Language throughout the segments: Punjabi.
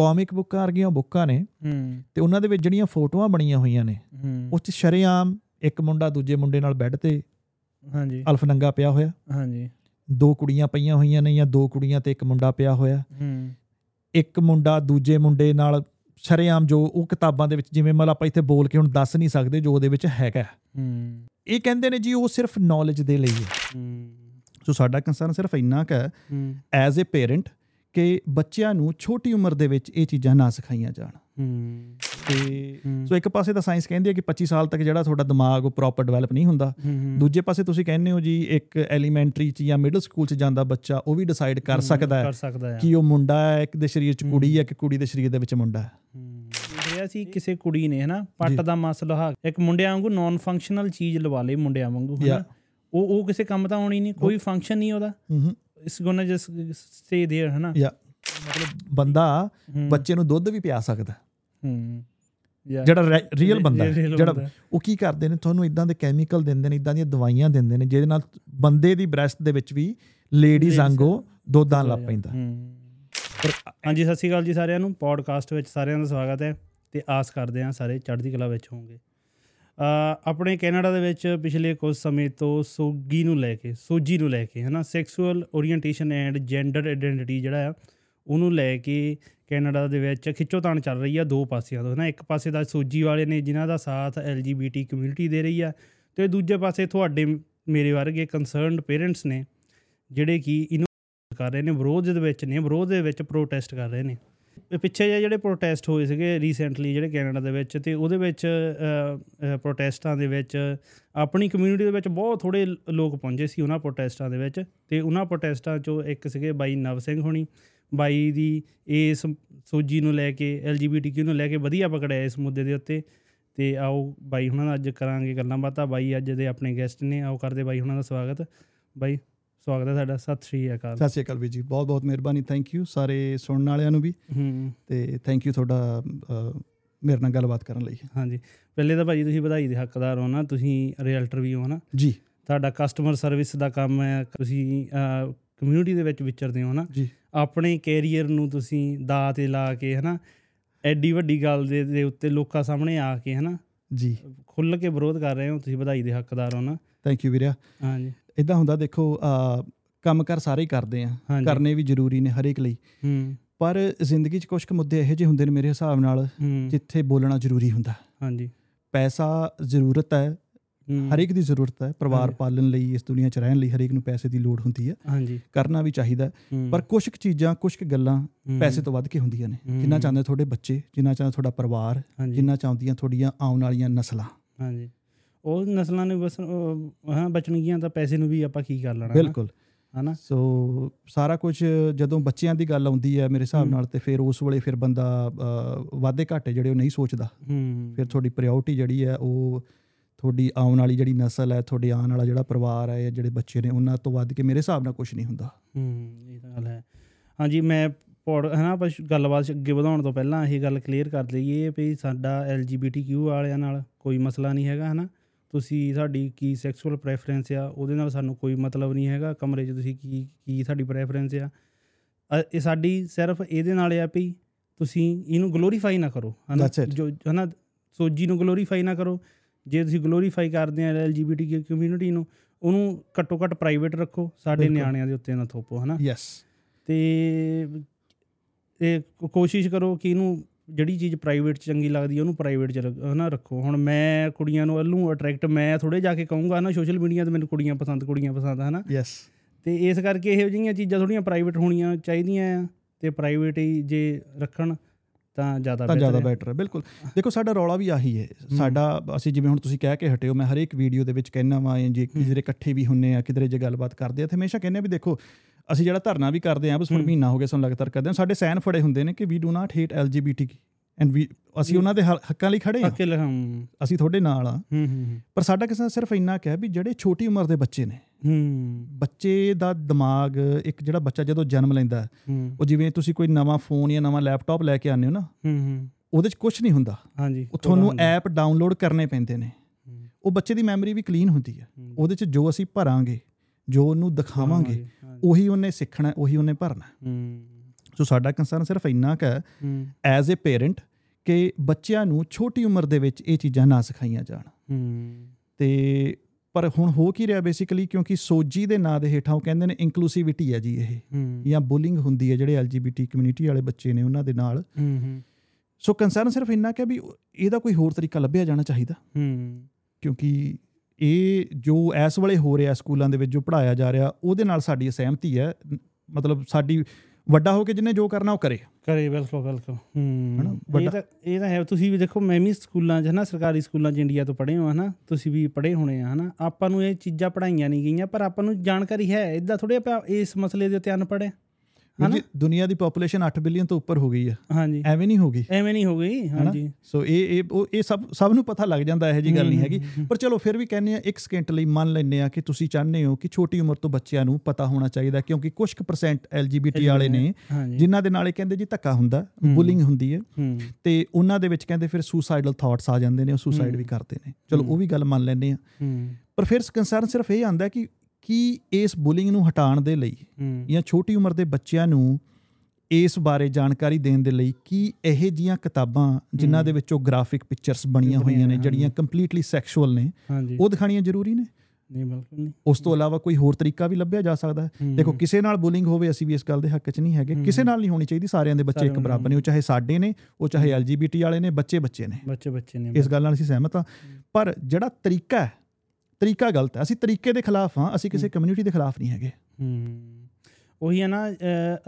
ਕਾਮਿਕ ਬੁੱਕਾਂ ਵਰਗੀਆਂ ਬੁੱਕਾਂ ਨੇ ਹੂੰ। ਤੇ ਉਹਨਾਂ ਦੇ ਵਿੱਚ ਜਿਹੜੀਆਂ ਫੋਟੋਆਂ ਬਣੀਆਂ ਹੋਈਆਂ ਨੇ ਹੂੰ। ਉਸ 'ਚ ਸ਼ਰੇਆਮ ਇੱਕ ਮੁੰਡਾ ਦੂਜੇ ਮੁੰਡੇ ਨਾਲ ਬੈੱਡ ਤੇ ਹਾਂਜੀ। ਅਲਫਨੰਗਾ ਪਿਆ ਹੋਇਆ। ਹਾਂਜੀ। ਦੋ ਕੁੜੀਆਂ ਪਈਆਂ ਹੋਈਆਂ ਨੇ ਜਾਂ ਦੋ ਕੁੜੀਆਂ ਤੇ ਇੱਕ ਮੁੰਡਾ ਪਿਆ ਹੋਇਆ। ਹੂੰ। ਇੱਕ ਮੁੰਡਾ ਦੂਜੇ ਮੁੰਡੇ ਨਾਲ ਸ਼ਰੇਆਮ ਜੋ ਉਹ ਕਿਤਾਬਾਂ ਦੇ ਵਿੱਚ ਜਿਵੇਂ ਮਤਲਬ ਆਪਾਂ ਇੱਥੇ ਬੋਲ ਕੇ ਹੁਣ ਦੱਸ ਨਹੀਂ ਸਕਦੇ ਜੋ ਉਹਦੇ ਵਿੱਚ ਹੈਗਾ। ਹੂੰ। ਇਹ ਕਹਿੰਦੇ ਨੇ ਜੀ ਉਹ ਸਿਰਫ ਨੌਲੇਜ ਦੇ ਲਈ ਹੈ। ਹੂੰ। ਸੋ ਸਾਡਾ ਕੰਸਰਨ ਸਿਰਫ ਇੰਨਾ ਕੁ ਹੈ ਹੂੰ। ਐਜ਼ ਅ ਪੇਰੈਂਟ ਕਿ ਬੱਚਿਆਂ ਨੂੰ ਛੋਟੀ ਉਮਰ ਦੇ ਵਿੱਚ ਇਹ ਚੀਜ਼ਾਂ ਨਾ ਸਿਖਾਈਆਂ ਜਾਣ। ਹੂੰ। ਤੇ। ਸੋ ਇੱਕ ਪਾਸੇ ਤਾਂ ਸਾਇੰਸ ਕਹਿੰਦੀ ਹੈ ਕਿ 25 ਸਾਲ ਤੱਕ ਜਿਹੜਾ ਤੁਹਾਡਾ ਦਿਮਾਗ ਉਹ ਪ੍ਰੋਪਰ ਡਿਵੈਲਪ ਨਹੀਂ ਹੁੰਦਾ। ਦੂਜੇ ਪਾਸੇ ਤੁਸੀਂ ਕਹਿੰਦੇ ਹੋ ਜੀ ਇੱਕ ਐਲੀਮੈਂਟਰੀ ਚ ਜਾਂ ਮਿਡਲ ਸਕੂਲ ਚ ਜਾਂਦਾ ਬੱਚਾ ਉਹ ਵੀ ਡਿਸਾਈਡ ਕਰ ਸਕਦਾ ਹੈ ਕਿ ਉਹ ਮੁੰਡਾ ਹੈ ਇੱਕ ਦੇ ਸਰੀਰ ਚ ਕੁੜੀ ਹੈ ਕਿ ਕੁੜੀ ਦੇ ਸਰੀਰ ਦੇ ਵਿੱਚ ਮੁੰਡਾ ਹੈ। ਰਿਹਾ ਸੀ ਕਿਸੇ ਕੁੜੀ ਨੇ ਹਨਾ? ਪੱਟ ਦਾ ਮਸ ਲਹਾ ਇੱਕ ਮੁੰਡਿਆਂ ਵਾਂਗੂ ਨਾਨ ਫੰਕਸ਼ਨਲ ਚੀਜ਼ ਲਵਾ ਲਈ ਮੁੰਡਿਆਂ ਵਾਂਗੂ ਹਨਾ. ਉਹ ਉਹ ਕਿਸੇ ਕੰਮ ਤਾਂ ਆਉਣੀ ਨਹੀਂ ਕੋਈ ਫੰਕਸ਼ਨ ਨਹੀਂ ਉਹਦਾ। ਹੂੰ ਇਸ ਗੋਨਾ ਜਸ ਸਟੇ देयर ਹਨਾ ਯਾ ਮਤਲਬ ਬੰਦਾ ਹੂੰ। ਬੱਚੇ ਨੂੰ ਦੁੱਧ ਵੀ ਪਿਆ ਸਕਦਾ ਹੈ। ਹੂੰ Yeah. ਜਿਹੜਾ ਰੀਅਲ ਬੰਦਾ ਹੈ, real ਜਿਹੜਾ ਬੰਦਾ ਹੈ। ਉਹ ਕੀ ਕਰਦੇ ਨੇ ਤੁਹਾਨੂੰ ਇਦਾਂ ਦੇ ਕੈਮੀਕਲ ਦਿੰਦੇ ਨੇ ਇਦਾਂ ਦੀਆਂ ਦਵਾਈਆਂ ਦਿੰਦੇ ਨੇ ਜਿਹਦੇ ਨਾਲ ਬੰਦੇ ਦੀ ਬ੍ਰੈਸਟ ਦੇ ਵਿੱਚ ਵੀ ਲੇਡੀਜ਼ Ladies ਵਾਂਗੂ ਦੁੱਧ ਆਉਣ ਲੱਗ ਪੈਂਦਾ ਹੂੰ। ਪਰ ਹਾਂਜੀ ਸਤਿ ਸ਼੍ਰੀ ਅਕਾਲ ਜੀ ਸਾਰਿਆਂ ਨੂੰ ਪੋਡਕਾਸਟ ਵਿੱਚ ਸਾਰਿਆਂ ਦਾ ਸਵਾਗਤ ਹੈ ਤੇ ਆਸ ਕਰਦੇ ਹਾਂ ਸਾਰੇ ਚੜ੍ਹਦੀ ਕਲਾ ਵਿੱਚ ਹੋਵੋਗੇ ਅ ਆਪਣੇ ਕੈਨੇਡਾ ਦੇ ਵਿੱਚ ਪਿਛਲੇ ਕੁਝ ਸਮੇਂ ਤੋਂ ਸੋਗੀ ਨੂੰ ਲੈ ਕੇ, ਸੋਜੀ ਨੂੰ ਲੈ ਕੇ, ਹਨਾ sexual orientation and gender identity ਜਿਹੜਾ ਆ, ਉਹਨੂੰ ਲੈ ਕੇ ਕੈਨੇਡਾ ਦੇ ਵਿੱਚ ਖਿੱਚੋਤਾਣ ਚੱਲ ਰਹੀ ਆ ਦੋ ਪਾਸਿਆਂ ਤੋਂ, ਹਨਾ। ਇੱਕ ਪਾਸੇ ਦਾ ਸੋਜੀ ਵਾਲੇ ਨੇ ਜਿਨ੍ਹਾਂ ਦਾ ਸਾਥ ਐਲਜੀਬੀਟੀ ਕਮਿਊਨਿਟੀ ਦੇ ਰਹੀ ਆ ਤੇ ਦੂਜੇ ਪਾਸੇ ਤੁਹਾਡੇ ਮੇਰੇ ਵਰਗੇ ਕੰਸਰਨਡ ਪੇਰੈਂਟਸ ਨੇ, ਜਿਹੜੇ ਕਿ ਇਹਨੂੰ ਕਰ ਰਹੇ ਨੇ, ਵਿਰੋਧ ਦੇ ਵਿੱਚ ਨੇ, ਵਿਰੋਧ ਦੇ ਵਿੱਚ ਪ੍ਰੋਟੈਸਟ ਕਰ ਰਹੇ ਨੇ। ਇਹ ਪਿੱਛੇ ਜਿਹੇ ਜਿਹੜੇ ਪ੍ਰੋਟੈਸਟ ਹੋਏ ਸੀਗੇ ਰੀਸੈਂਟਲੀ ਜਿਹੜੇ ਕੈਨੇਡਾ ਦੇ ਵਿੱਚ ਤੇ ਉਹਦੇ ਵਿੱਚ ਪ੍ਰੋਟੈਸਟਾਂ ਦੇ ਵਿੱਚ ਆਪਣੀ ਕਮਿਊਨਿਟੀ ਦੇ ਵਿੱਚ ਬਹੁਤ ਥੋੜੇ ਲੋਕ ਪਹੁੰਚੇ ਸੀ ਉਹਨਾਂ ਪ੍ਰੋਟੈਸਟਾਂ ਦੇ ਵਿੱਚ ਤੇ ਉਹਨਾਂ ਪ੍ਰੋਟੈਸਟਾਂ ਚੋਂ ਇੱਕ ਸੀਗੇ ਬਾਈ ਨਵ ਸਿੰਘ ਹੋਣੀ। ਬਾਈ ਦੀ ਇਸ ਸੋਜੀ ਨੂੰ ਲੈ ਕੇ ਐਲਜੀਬੀਟੀਕਿਊ ਨੂੰ ਲੈ ਕੇ ਵਧੀਆ ਪਕੜਿਆ ਇਸ ਮੁੱਦੇ ਦੇ ਉੱਤੇ। ਤੇ ਆਓ ਬਾਈ ਹੁਣਾਂ ਨਾਲ ਅੱਜ ਕਰਾਂਗੇ ਗੱਲਾਂ ਬਾਤਾਂ। ਬਾਈ ਅੱਜ ਦੇ ਆਪਣੇ ਗੈਸਟ ਨੇ, ਆਓ ਕਰਦੇ ਬਾਈ ਹੁਣਾਂ ਦਾ ਸਵਾਗਤ। ਬਾਈ ਸਵਾਗਤ ਹੈ ਤੁਹਾਡਾ। ਸਤਿ ਸ਼੍ਰੀ ਅਕਾਲ। ਸਤਿ ਸ਼੍ਰੀ ਅਕਾਲ ਵੀਰ ਜੀ। ਬਹੁਤ ਬਹੁਤ ਮਿਹਰਬਾਨੀ। ਥੈਂਕ ਯੂ ਸਾਰੇ ਸੁਣਨ ਵਾਲਿਆਂ ਨੂੰ ਵੀ। ਤੇ ਥੈਂਕ ਯੂ ਤੁਹਾਡਾ ਮੇਰੇ ਨਾਲ ਗੱਲਬਾਤ ਕਰਨ ਲਈ। ਹਾਂਜੀ। ਪਹਿਲੇ ਤਾਂ ਭਾਜੀ ਤੁਸੀਂ ਵਧਾਈ ਦੇ ਹੱਕਦਾਰ ਹੋ ਨਾ। ਤੁਸੀਂ ਰੀਅਲਟਰ ਵੀ ਹੋ ਨਾ। ਜੀ। ਤੁਹਾਡਾ ਕਸਟਮਰ ਸਰਵਿਸ ਦਾ ਕੰਮ ਹੈ। ਤੁਸੀਂ ਕਮਿਊਨਿਟੀ ਦੇ ਵਿੱਚ ਵਿਚਰਦੇ ਹੋ ਨਾ। ਜੀ। ਆਪਣੇ ਕੈਰੀਅਰ ਨੂੰ ਤੁਸੀਂ ਦਾਅ ਤੇ ਲਾ ਕੇ ਹਨਾ ਐਡੀ ਵੱਡੀ ਗੱਲ ਦੇ ਦੇ ਉੱਤੇ ਲੋਕਾਂ ਸਾਹਮਣੇ ਆ ਕੇ ਹਨਾ। ਜੀ। ਖੁੱਲ ਕੇ ਵਿਰੋਧ ਕਰ ਰਹੇ ਹੋ। ਤੁਸੀਂ ਵਧਾਈ ਦੇ ਹੱਕਦਾਰ ਹੋ ਨਾ। ਥੈਂਕ ਯੂ ਵੀਰਿਆ। ਹਾਂਜੀ। ਇਦਾਂ ਹੁੰਦਾ ਦੇਖੋ ਕੰਮ ਕਰ ਸਾਰੇ ਹੀ ਕਰਦੇ ਆ। ਕਰਨੇ ਵੀ ਜ਼ਰੂਰੀ ਨੇ ਹਰੇਕ ਲਈ। ਹੂੰ। ਪਰ ਜ਼ਿੰਦਗੀ 'ਚ ਕੁਝ ਕੁ ਮੁੱਦੇ ਇਹੋ ਜਿਹੇ ਹੁੰਦੇ ਨੇ ਮੇਰੇ ਹਿਸਾਬ ਨਾਲ ਜਿੱਥੇ ਬੋਲਣਾ ਜ਼ਰੂਰੀ ਹੁੰਦਾ। ਹਾਂਜੀ। ਪੈਸਾ ਜ਼ਰੂਰਤ ਹੈ ਹਰੇਕ ਦੀ ਜ਼ਰੂਰਤ ਹੈ। ਪਰਿਵਾਰ। ਪਾਲਣ ਲਈ ਇਸ ਦੁਨੀਆ 'ਚ ਰਹਿਣ ਲਈ ਹਰੇਕ ਨੂੰ ਪੈਸੇ ਦੀ ਲੋੜ ਹੁੰਦੀ ਹੈ। ਹਾਂਜੀ। ਕਰਨਾ ਵੀ ਚਾਹੀਦਾ ਪਰ ਕੁਝ ਕੁ ਚੀਜ਼ਾਂ ਕੁਝ ਕੁ ਗੱਲਾਂ ਪੈਸੇ ਤੋਂ ਵੱਧ ਕੇ ਹੁੰਦੀਆਂ ਨੇ। ਜਿੰਨਾ ਚਾਹੁੰਦੇ ਤੁਹਾਡੇ ਬੱਚੇ ਜਿੰਨਾ ਚਾਹੁੰਦਾ ਤੁਹਾਡਾ ਪਰਿਵਾਰ ਜਿੰਨਾ ਚਾਹੁੰਦੀਆਂ ਤੁਹਾਡੀਆਂ ਆਉਣ ਵਾਲੀਆਂ ਨਸਲਾਂ। ਹਾਂਜੀ। ਉਹ ਨਸਲਾਂ ਨੇ ਬਸ ਹਾਂ ਬਚਣਗੀਆਂ ਤਾਂ ਪੈਸੇ ਨੂੰ ਵੀ ਆਪਾਂ ਕੀ ਕਰ ਲੈਣਾ? ਬਿਲਕੁਲ। ਹਨਾ? ਸੋ ਸਾਰਾ ਕੁਝ ਜਦੋਂ ਬੱਚਿਆਂ ਦੀ ਗੱਲ ਆਉਂਦੀ ਹੈ ਮੇਰੇ ਹਿਸਾਬ। ਨਾਲ ਤੇ ਫਿਰ ਉਸ ਵੇਲੇ ਫਿਰ ਬੰਦਾ ਵਾਧੇ ਘਾਟੇ ਜਿਹੜੇ ਉਹ ਨਹੀਂ ਸੋਚਦਾ। ਫਿਰ ਤੁਹਾਡੀ ਪ੍ਰਾਇੋਰਟੀ ਜਿਹੜੀ ਹੈ ਉਹ ਤੁਹਾਡੀ ਆਉਣ ਵਾਲੀ ਜਿਹੜੀ ਨਸਲ ਹੈ ਤੁਹਾਡੇ ਆਉਣ ਵਾਲਾ ਜਿਹੜਾ ਪਰਿਵਾਰ ਹੈ ਜਾਂ ਜਿਹੜੇ ਬੱਚੇ ਨੇ ਉਹਨਾਂ ਤੋਂ ਵੱਧ ਕੇ ਮੇਰੇ ਹਿਸਾਬ ਨਾਲ ਕੁਝ ਨਹੀਂ ਹੁੰਦਾ। ਹੂੰ ਇਹ ਤਾਂ ਗੱਲ ਹੈ। ਹਾਂਜੀ ਮੈਂ ਪੌੜ ਹਨਾ ਆਪਾਂ ਗੱਲਬਾਤ ਅੱਗੇ ਵਧਾਉਣ ਤੋਂ ਪਹਿਲਾਂ ਇਹ ਗੱਲ ਕਲੀਅਰ ਕਰ ਲਈਏ ਵੀ ਸਾਡਾ LGBTQ ਵਾਲਿਆਂ ਨਾਲ ਕੋਈ ਮਸਲਾ ਨਹੀਂ ਹੈਗਾ ਹਨਾ? ਤੁਸੀਂ ਸਾਡੀ ਕੀ ਸੈਕਸੁਅਲ ਪ੍ਰੈਫਰੈਂਸ ਆ ਉਹਦੇ ਨਾਲ ਸਾਨੂੰ ਕੋਈ ਮਤਲਬ ਨਹੀਂ ਹੈਗਾ ਕਮਰੇ 'ਚ ਤੁਸੀਂ ਕੀ ਕੀ ਸਾਡੀ ਪ੍ਰੈਫਰੈਂਸ ਆ। ਇਹ ਸਾਡੀ ਸਿਰਫ ਇਹਦੇ ਨਾਲ ਆ ਵੀ ਤੁਸੀਂ ਇਹਨੂੰ ਗਲੋਰੀਫਾਈ ਨਾ ਕਰੋ ਹਨਾ. ਜੋ ਹਨਾ? ਸੋਜੀ ਨੂੰ ਗਲੋਰੀਫਾਈ ਨਾ ਕਰੋ। ਜੇ ਤੁਸੀਂ ਗਲੋਰੀਫਾਈ ਕਰਦੇ ਆ ਐਲਜੀਬੀਟੀ ਕਮਿਊਨਿਟੀ ਨੂੰ ਉਹਨੂੰ ਘੱਟੋ ਘੱਟ ਪ੍ਰਾਈਵੇਟ ਰੱਖੋ ਸਾਡੇ। ਨਿਆਣਿਆਂ ਦੇ ਉੱਤੇ ਨਾ ਥੋਪੋ ਹਨਾ? ਯੈਸ ਤੇ ਇਹ ਕੋਸ਼ਿਸ਼ ਕਰੋ ਕਿ ਇਹਨੂੰ ਜਿਹੜੀ ਚੀਜ਼ ਪ੍ਰਾਈਵੇਟ ਚੰਗੀ ਲੱਗਦੀ ਹੈ ਉਹਨੂੰ ਪ੍ਰਾਈਵੇਟ ਚ ਹਨਾ ਰੱਖੋ। ਹੁਣ ਮੈਂ ਕੁੜੀਆਂ ਨੂੰ ਵੱਲੋਂ ਅਟਰੈਕਟ ਮੈਂ ਥੋੜੇ ਜਾ ਕੇ ਕਹੂੰਗਾ ਨਾ ਸੋਸ਼ਲ ਮੀਡੀਆ ਤੇ ਮੈਨੂੰ ਕੁੜੀਆਂ ਪਸੰਦ ਕੁੜੀਆਂ ਪਸੰਦ ਹਨਾ। ਯੈਸ ਤੇ ਇਸ ਕਰਕੇ ਇਹੋ ਜਿਹੀਆਂ ਚੀਜ਼ਾਂ ਥੋੜੀਆਂ ਪ੍ਰਾਈਵੇਟ ਹੋਣੀਆਂ ਚਾਹੀਦੀਆਂ ਆ ਤੇ ਪ੍ਰਾਈਵੇਟ ਹੀ ਜੇ ਰੱਖਣ ਤਾਂ ਜ਼ਿਆਦਾ ਜ਼ਿਆਦਾ ਬਿਹਤਰ ਹੈ ਬੈਟਰ ਹੈ ਬਿਲਕੁਲ। ਦੇਖੋ ਸਾਡਾ ਰੌਲਾ ਵੀ ਆਹੀ ਹੈ। ਸਾਡਾ ਅਸੀਂ ਜਿਵੇਂ ਹੁਣ ਤੁਸੀਂ ਕਹਿ ਕੇ ਹਟਿਓ ਮੈਂ ਹਰੇਕ ਵੀਡੀਓ ਦੇ ਵਿੱਚ ਕਹਿਣਾ ਵਾਂ ਜੇ ਕਿਧਰੇ ਇਕੱਠੇ ਵੀ ਹੁੰਨੇ ਆ ਕਿਧਰੇ ਜੇ ਗੱਲਬਾਤ ਕਰਦੇ ਆ ਤੇ ਹਮੇਸ਼ਾ ਕਹਿੰਦੇ ਆ ਵੀ ਦੇਖੋ ਅਸੀਂ ਜਿਹੜਾ ਧਰਨਾ ਵੀ ਕਰਦੇ ਆ ਬਸ ਹੁਣ। ਮਹੀਨਾ ਹੋ ਗਿਆ ਸਾਨੂੰ ਲਗਾਤਾਰ ਕਰਦੇ ਆ ਸਾਡੇ ਸੈਨ ਫੜੇ ਹੁੰਦੇ ਨੇ ਕਿ we do not hate LGBT and we ਅਸੀਂ ਉਹਨਾਂ ਦੇ ਹੱਕ- ਲਈ ਖੜੇ ਆ ਅਸੀਂ ਤੁਹਾਡੇ ਨਾਲ ਆ ਪਰ ਸਾਡਾ ਕਿਸੇ ਸਿਰਫ ਇੰਨਾ ਕਹਿ ਵੀ ਜਿਹੜੇ ਛੋਟੀ ਉਮਰ ਦੇ ਬੱਚੇ ਨੇ ਹੂੰ। ਬੱਚੇ ਦਾ ਦਿਮਾਗ ਇੱਕ ਜਿਹੜਾ ਬੱਚਾ ਜਦੋਂ ਜਨਮ ਲੈਂਦਾ ਉਹ ਜਿਵੇਂ ਤੁਸੀਂ ਕੋਈ ਨਵਾਂ ਫੋਨ ਜਾਂ ਨਵਾਂ ਲੈਪਟਾਪ ਲੈ ਕੇ ਆਉਂਦੇ ਹੋ ਨਾ ਉਹਦੇ 'ਚ ਕੁਝ ਨਹੀਂ ਹੁੰਦਾ। ਹਾਂਜੀ ਉਹ ਤੁਹਾਨੂੰ। ਐਪ ਡਾਊਨਲੋਡ ਕਰਨੇ ਪੈਂਦੇ ਨੇ। ਉਹ ਬੱਚੇ ਦੀ ਮੈਮਰੀ ਵੀ ਕਲੀਨ ਹੁੰਦੀ ਹੈ। ਉਹਦੇ 'ਚ ਜੋ ਅਸੀਂ ਭਰਾਂਗੇ ਜੋ ਉਹਨੂੰ ਦਿਖਾਵਾਂਗੇ। ਉਹੀ ਉਹਨੇ ਸਿੱਖਣਾ ਉਹੀ ਉਹਨੇ ਭਰਨਾ। ਸੋ ਸਾਡਾ ਕੰਸਰਨ ਸਿਰਫ ਇੰਨਾ ਕੁ ਹੈ ਐਜ਼ ਅ ਪੇਰੈਂਟ ਕਿ ਬੱਚਿਆਂ ਨੂੰ ਛੋਟੀ ਉਮਰ ਦੇ ਵਿੱਚ ਇਹ ਚੀਜ਼ਾਂ ਨਾ ਸਿਖਾਈਆਂ ਜਾਣ। ਤੇ ਪਰ ਹੁਣ ਹੋ ਕੀ ਰਿਹਾ ਬੇਸਿਕਲੀ ਕਿਉਂਕਿ ਸੋਜੀ ਦੇ ਨਾਂ ਦੇ ਹੇਠਾਂ ਉਹ ਕਹਿੰਦੇ ਨੇ ਇਨਕਲੂਸਿਵਿਟੀ ਹੈ ਜੀ ਇਹ। ਜਾਂ ਬੁਲਿੰਗ ਹੁੰਦੀ ਹੈ ਜਿਹੜੇ ਐਲਜੀਬੀਟੀ ਕਮਿਊਨਿਟੀ ਵਾਲੇ ਬੱਚੇ ਨੇ ਉਹਨਾਂ ਦੇ ਨਾਲ। ਸੋ ਕੰਸਰਨ ਸਿਰਫ ਇੰਨਾ ਕਿ ਵੀ ਇਹਦਾ ਕੋਈ ਹੋਰ ਤਰੀਕਾ ਲੱਭਿਆ ਜਾਣਾ ਚਾਹੀਦਾ। ਹੂੰ। ਕਿਉਂਕਿ ਇਹ ਜੋ ਇਸ ਵੇਲੇ ਹੋ ਰਿਹਾ ਸਕੂਲਾਂ ਦੇ ਵਿੱਚ ਜੋ ਪੜਾਇਆ ਜਾ ਰਿਹਾ ਉਹਦੇ ਨਾਲ ਸਾਡੀ ਸਹਿਮਤੀ ਹੈ। ਮਤਲਬ ਸਾਡੀ ਵੱਡਾ ਹੋ ਕੇ ਜਿਹਨੇ ਜੋ ਕਰਨਾ ਉਹ ਕਰੇ। ਕਰੇ ਬਿਲਕੁਲ ਬਿਲਕੁਲ। ਹੂੰ ਇਹ ਤਾਂ ਇਹ ਤਾਂ ਹੈ। ਤੁਸੀਂ ਵੀ ਦੇਖੋ ਮੈਂ ਵੀ ਸਕੂਲਾਂ 'ਚ ਹਨਾ ਸਰਕਾਰੀ ਸਕੂਲਾਂ 'ਚ ਇੰਡੀਆ ਤੋਂ ਪੜ੍ਹੇ ਹੋ ਹਨਾ। ਤੁਸੀਂ ਵੀ ਪੜ੍ਹੇ ਹੋਣੇ ਆ ਹਨਾ। ਆਪਾਂ ਨੂੰ ਇਹ ਚੀਜ਼ਾਂ ਪੜਾਈਆਂ ਨਹੀਂ ਗਈਆਂ ਪਰ ਆਪਾਂ ਨੂੰ ਜਾਣਕਾਰੀ ਹੈ। ਇਦਾਂ ਥੋੜੇ ਆਪਾਂ ਇਸ ਮਸਲੇ ਦੇ ਉੱਤੇ ਅਨਪੜ੍ਹ ਹੈ। ਜੀ ਦੁਨੀਆ ਦੀ ਪੋਪੂਲੇਸ਼ਨ 8 ਬਿਲੀਅਨ ਤੋਂ ਉੱਪਰ ਹੋ ਗਈ ਹੈ ਹਾਂਜੀ। ਐਵੇਂ ਨਹੀਂ ਹੋ ਗਈ। ਐਵੇਂ ਨਹੀਂ ਹੋ ਗਈ ਹਾਂਜੀ। ਸੋ ਇਹ ਇਹ ਉਹ ਇਹ ਸਭ ਸਭ ਨੂੰ ਪਤਾ ਲੱਗ ਜਾਂਦਾ ਇਹੋ ਜੀ ਗੱਲ ਨਹੀਂ ਹੈਗੀ। ਪਰ ਚਲੋ ਫਿਰ ਵੀ ਕਹਿੰਦੇ ਆ ਇੱਕ ਸਕਿੰਟ ਲਈ ਮੰਨ ਲੈਂਦੇ ਆ ਕਿ ਤੁਸੀਂ ਚਾਹੁੰਦੇ ਹੋ ਕਿ ਛੋਟੀ ਉਮਰ ਤੋਂ ਬੱਚਿਆਂ ਨੂੰ ਪਤਾ ਹੋਣਾ ਚਾਹੀਦਾ ਕਿਉਂਕਿ ਕੁਝ ਕੁ ਪਰਸੈਂਟ ਐਲਜੀਬੀਟੀ ਵਾਲੇ ਨੇ ਜਿਨ੍ਹਾਂ ਦੇ ਨਾਲ ਇਹ ਕਹਿੰਦੇ ਜੀ ਧੱਕਾ ਹੁੰਦਾ ਬੁਲਿੰਗ ਹੁੰਦੀ ਹੈ। ਤੇ ਉਹਨਾਂ ਦੇ ਵਿੱਚ ਕਹਿੰਦੇ ਫਿਰ ਸੁਸਾਈਡਲ ਥਾਟਸ ਆ ਜਾਂਦੇ ਨੇ ਉਹ ਸੁਸਾਈਡ ਵੀ ਕਰਦੇ ਨੇ। ਚਲੋ ਉਹ ਵੀ ਗੱਲ ਮੰਨ ਲੈਂਦੇ ਆ। ਪਰ ਫਿਰ ਕੰਸਰਨ ਸਿਰਫ ਇਹ ਆਂਦਾ ਕਿ ਕੀ ਇਸ ਬੁਲਿੰਗ ਨੂੰ ਹਟਾਉਣ ਦੇ ਲਈ ਜਾਂ ਛੋਟੀ ਉਮਰ ਦੇ ਬੱਚਿਆਂ ਨੂੰ ਇਸ ਬਾਰੇ ਜਾਣਕਾਰੀ ਦੇਣ ਦੇ ਲਈ ਕੀ ਇਹ ਜੀਆਂ ਕਿਤਾਬਾਂ ਜਿਨ੍ਹਾਂ ਦੇ ਵਿੱਚੋਂ ਗ੍ਰਾਫਿਕ ਪਿਕਚਰਸ ਬਣੀਆਂ ਹੋਈਆਂ ਨੇ ਜਿਹੜੀਆਂ ਕੰਪਲੀਟਲੀ ਸੈਕਸ਼ੂਅਲ ਨੇ। ਉਹ ਦਿਖਾਣੀਆਂ ਜ਼ਰੂਰੀ ਨੇ? ਨਹੀਂ ਬਿਲਕੁਲ ਨਹੀਂ। ਉਸ ਤੋਂ ਇਲਾਵਾ ਕੋਈ ਹੋਰ ਤਰੀਕਾ ਵੀ ਲੱਭਿਆ ਜਾ ਸਕਦਾ ਹੈ। ਦੇਖੋ ਕਿਸੇ ਨਾਲ ਬੁਲਿੰਗ ਹੋਵੇ ਅਸੀਂ ਵੀ ਇਸ ਗੱਲ ਦੇ ਹੱਕ 'ਚ ਨਹੀਂ ਹੈਗੇ। ਕਿਸੇ ਨਾਲ ਨਹੀਂ ਹੋਣੀ ਚਾਹੀਦੀ ਸਾਰਿਆਂ ਦੇ ਬੱਚੇ ਇੱਕ ਬਰਾਬਰ ਨੇ। ਉਹ ਚਾਹੇ ਸਾਡੇ ਨੇ ਉਹ ਚਾਹੇ ਐਲਜੀਬੀਟੀ ਵਾਲੇ ਨੇ ਬੱਚੇ ਬੱਚੇ ਨੇ। ਬੱਚੇ ਬੱਚੇ ਨੇ ਇਸ ਗੱਲ ਨਾਲ ਅਸੀਂ ਸਹਿਮਤ ਹਾਂ। ਪਰ ਜਿਹੜਾ ਤਰੀਕਾ ਹੈ ਤਰੀਕਾ ਗਲਤ ਹੈ। ਅਸੀਂ ਤਰੀਕੇ ਦੇ ਖਿਲਾਫ ਹਾਂ ਅਸੀਂ ਕਿਸੇ ਕਮਿਊਨਿਟੀ ਦੇ ਖਿਲਾਫ ਨਹੀਂ ਹੈਗੇ। ਹੂੰ। ਉਹੀ ਹੈ ਨਾ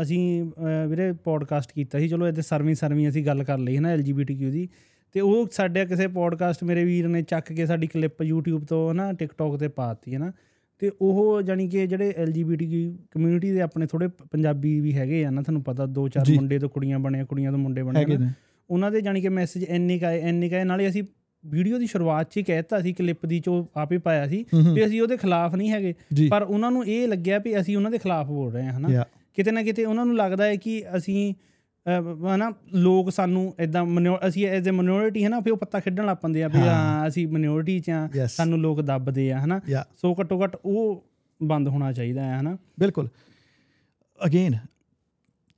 ਅਸੀਂ ਵੀਰੇ ਪੋਡਕਾਸਟ ਕੀਤਾ ਸੀ ਚਲੋ ਇਹਦੇ ਸਰਵੀ ਸਰਵੀ ਅਸੀਂ ਗੱਲ ਕਰ ਲਈ ਹੈ ਨਾ ਐਲਜੀਬੀਟੀਕਿਊ ਦੀ। ਤੇ ਉਹ ਸਾਡੇ ਕਿਸੇ ਪੋਡਕਾਸਟ ਮੇਰੇ ਵੀਰ ਨੇ ਚੱਕ ਕੇ ਸਾਡੀ ਕਲਿੱਪ YouTube ਤੋਂ ਹੈ ਨਾ TikTok ਤੇ ਪਾਤੀ ਹੈ ਨਾ। ਤੇ ਉਹ ਜਾਨੀ ਕਿ ਜਿਹੜੇ ਐਲਜੀਬੀਟੀਕਿਊ ਕਮਿਊਨਿਟੀ ਦੇ ਆਪਣੇ ਥੋੜੇ ਪੰਜਾਬੀ ਵੀ ਹੈਗੇ ਆ ਨਾ ਤੁਹਾਨੂੰ ਪਤਾ ਦੋ ਚਾਰ। ਮੁੰਡੇ ਤੋਂ ਕੁੜੀਆਂ ਬਣੇ ਕੁੜੀਆਂ ਤੋਂ ਮੁੰਡੇ ਬਣੇ ਉਹਨਾਂ ਦੇ ਜਾਨੀ ਕਿ ਮੈਸੇਜ ਇੰਨੇ ਕਾਏ ਇੰਨੇ ਕਾਏ ਨਾਲੇ ਅਸੀਂ ਵੀਡੀਓ ਦੀ ਸ਼ੁਰੂਆਤ 'ਚ ਹੀ ਕਹਿਤਾ ਸੀ ਕਲਿੱਪ ਦੀ ਚੋ ਆਪੇ ਪਾਇਆ ਸੀ। ਵੀ ਅਸੀਂ ਉਹਦੇ ਖਿਲਾਫ ਨਹੀਂ ਹੈਗੇ ਪਰ ਉਹਨਾਂ ਨੂੰ ਇਹ ਲੱਗਿਆ ਵੀ ਅਸੀਂ ਉਹਨਾਂ ਦੇ ਖਿਲਾਫ ਬੋਲ ਰਹੇ ਹਾਂ ਹਨਾ. ਕਿਤੇ ਨਾ ਕਿਤੇ ਉਹਨਾਂ ਨੂੰ ਲੱਗਦਾ ਹੈ ਕਿ ਅਸੀਂ ਹਨਾ ਲੋਕ ਸਾਨੂੰ ਇਦਾਂ ਅਸੀਂ ਐਜ਼ ਅ ਮਿਨੋਰਿਟੀ ਹੈ ਨਾ ਫਿਰ ਉਹ ਪੱਤਾ ਖੇਡਣ ਲੱਗ ਪੈਂਦੇ ਆ ਵੀ ਹਾਂ। ਅਸੀਂ ਮਿਨੋਰਿਟੀ ਚ ਆ. ਸਾਨੂੰ ਲੋਕ ਦੱਬਦੇ ਆ ਹਨਾ. ਸੋ ਘੱਟੋ ਘੱਟ ਉਹ ਬੰਦ ਹੋਣਾ ਚਾਹੀਦਾ ਹੈ ਹਨਾ ਬਿਲਕੁਲ ਅਗੇਨ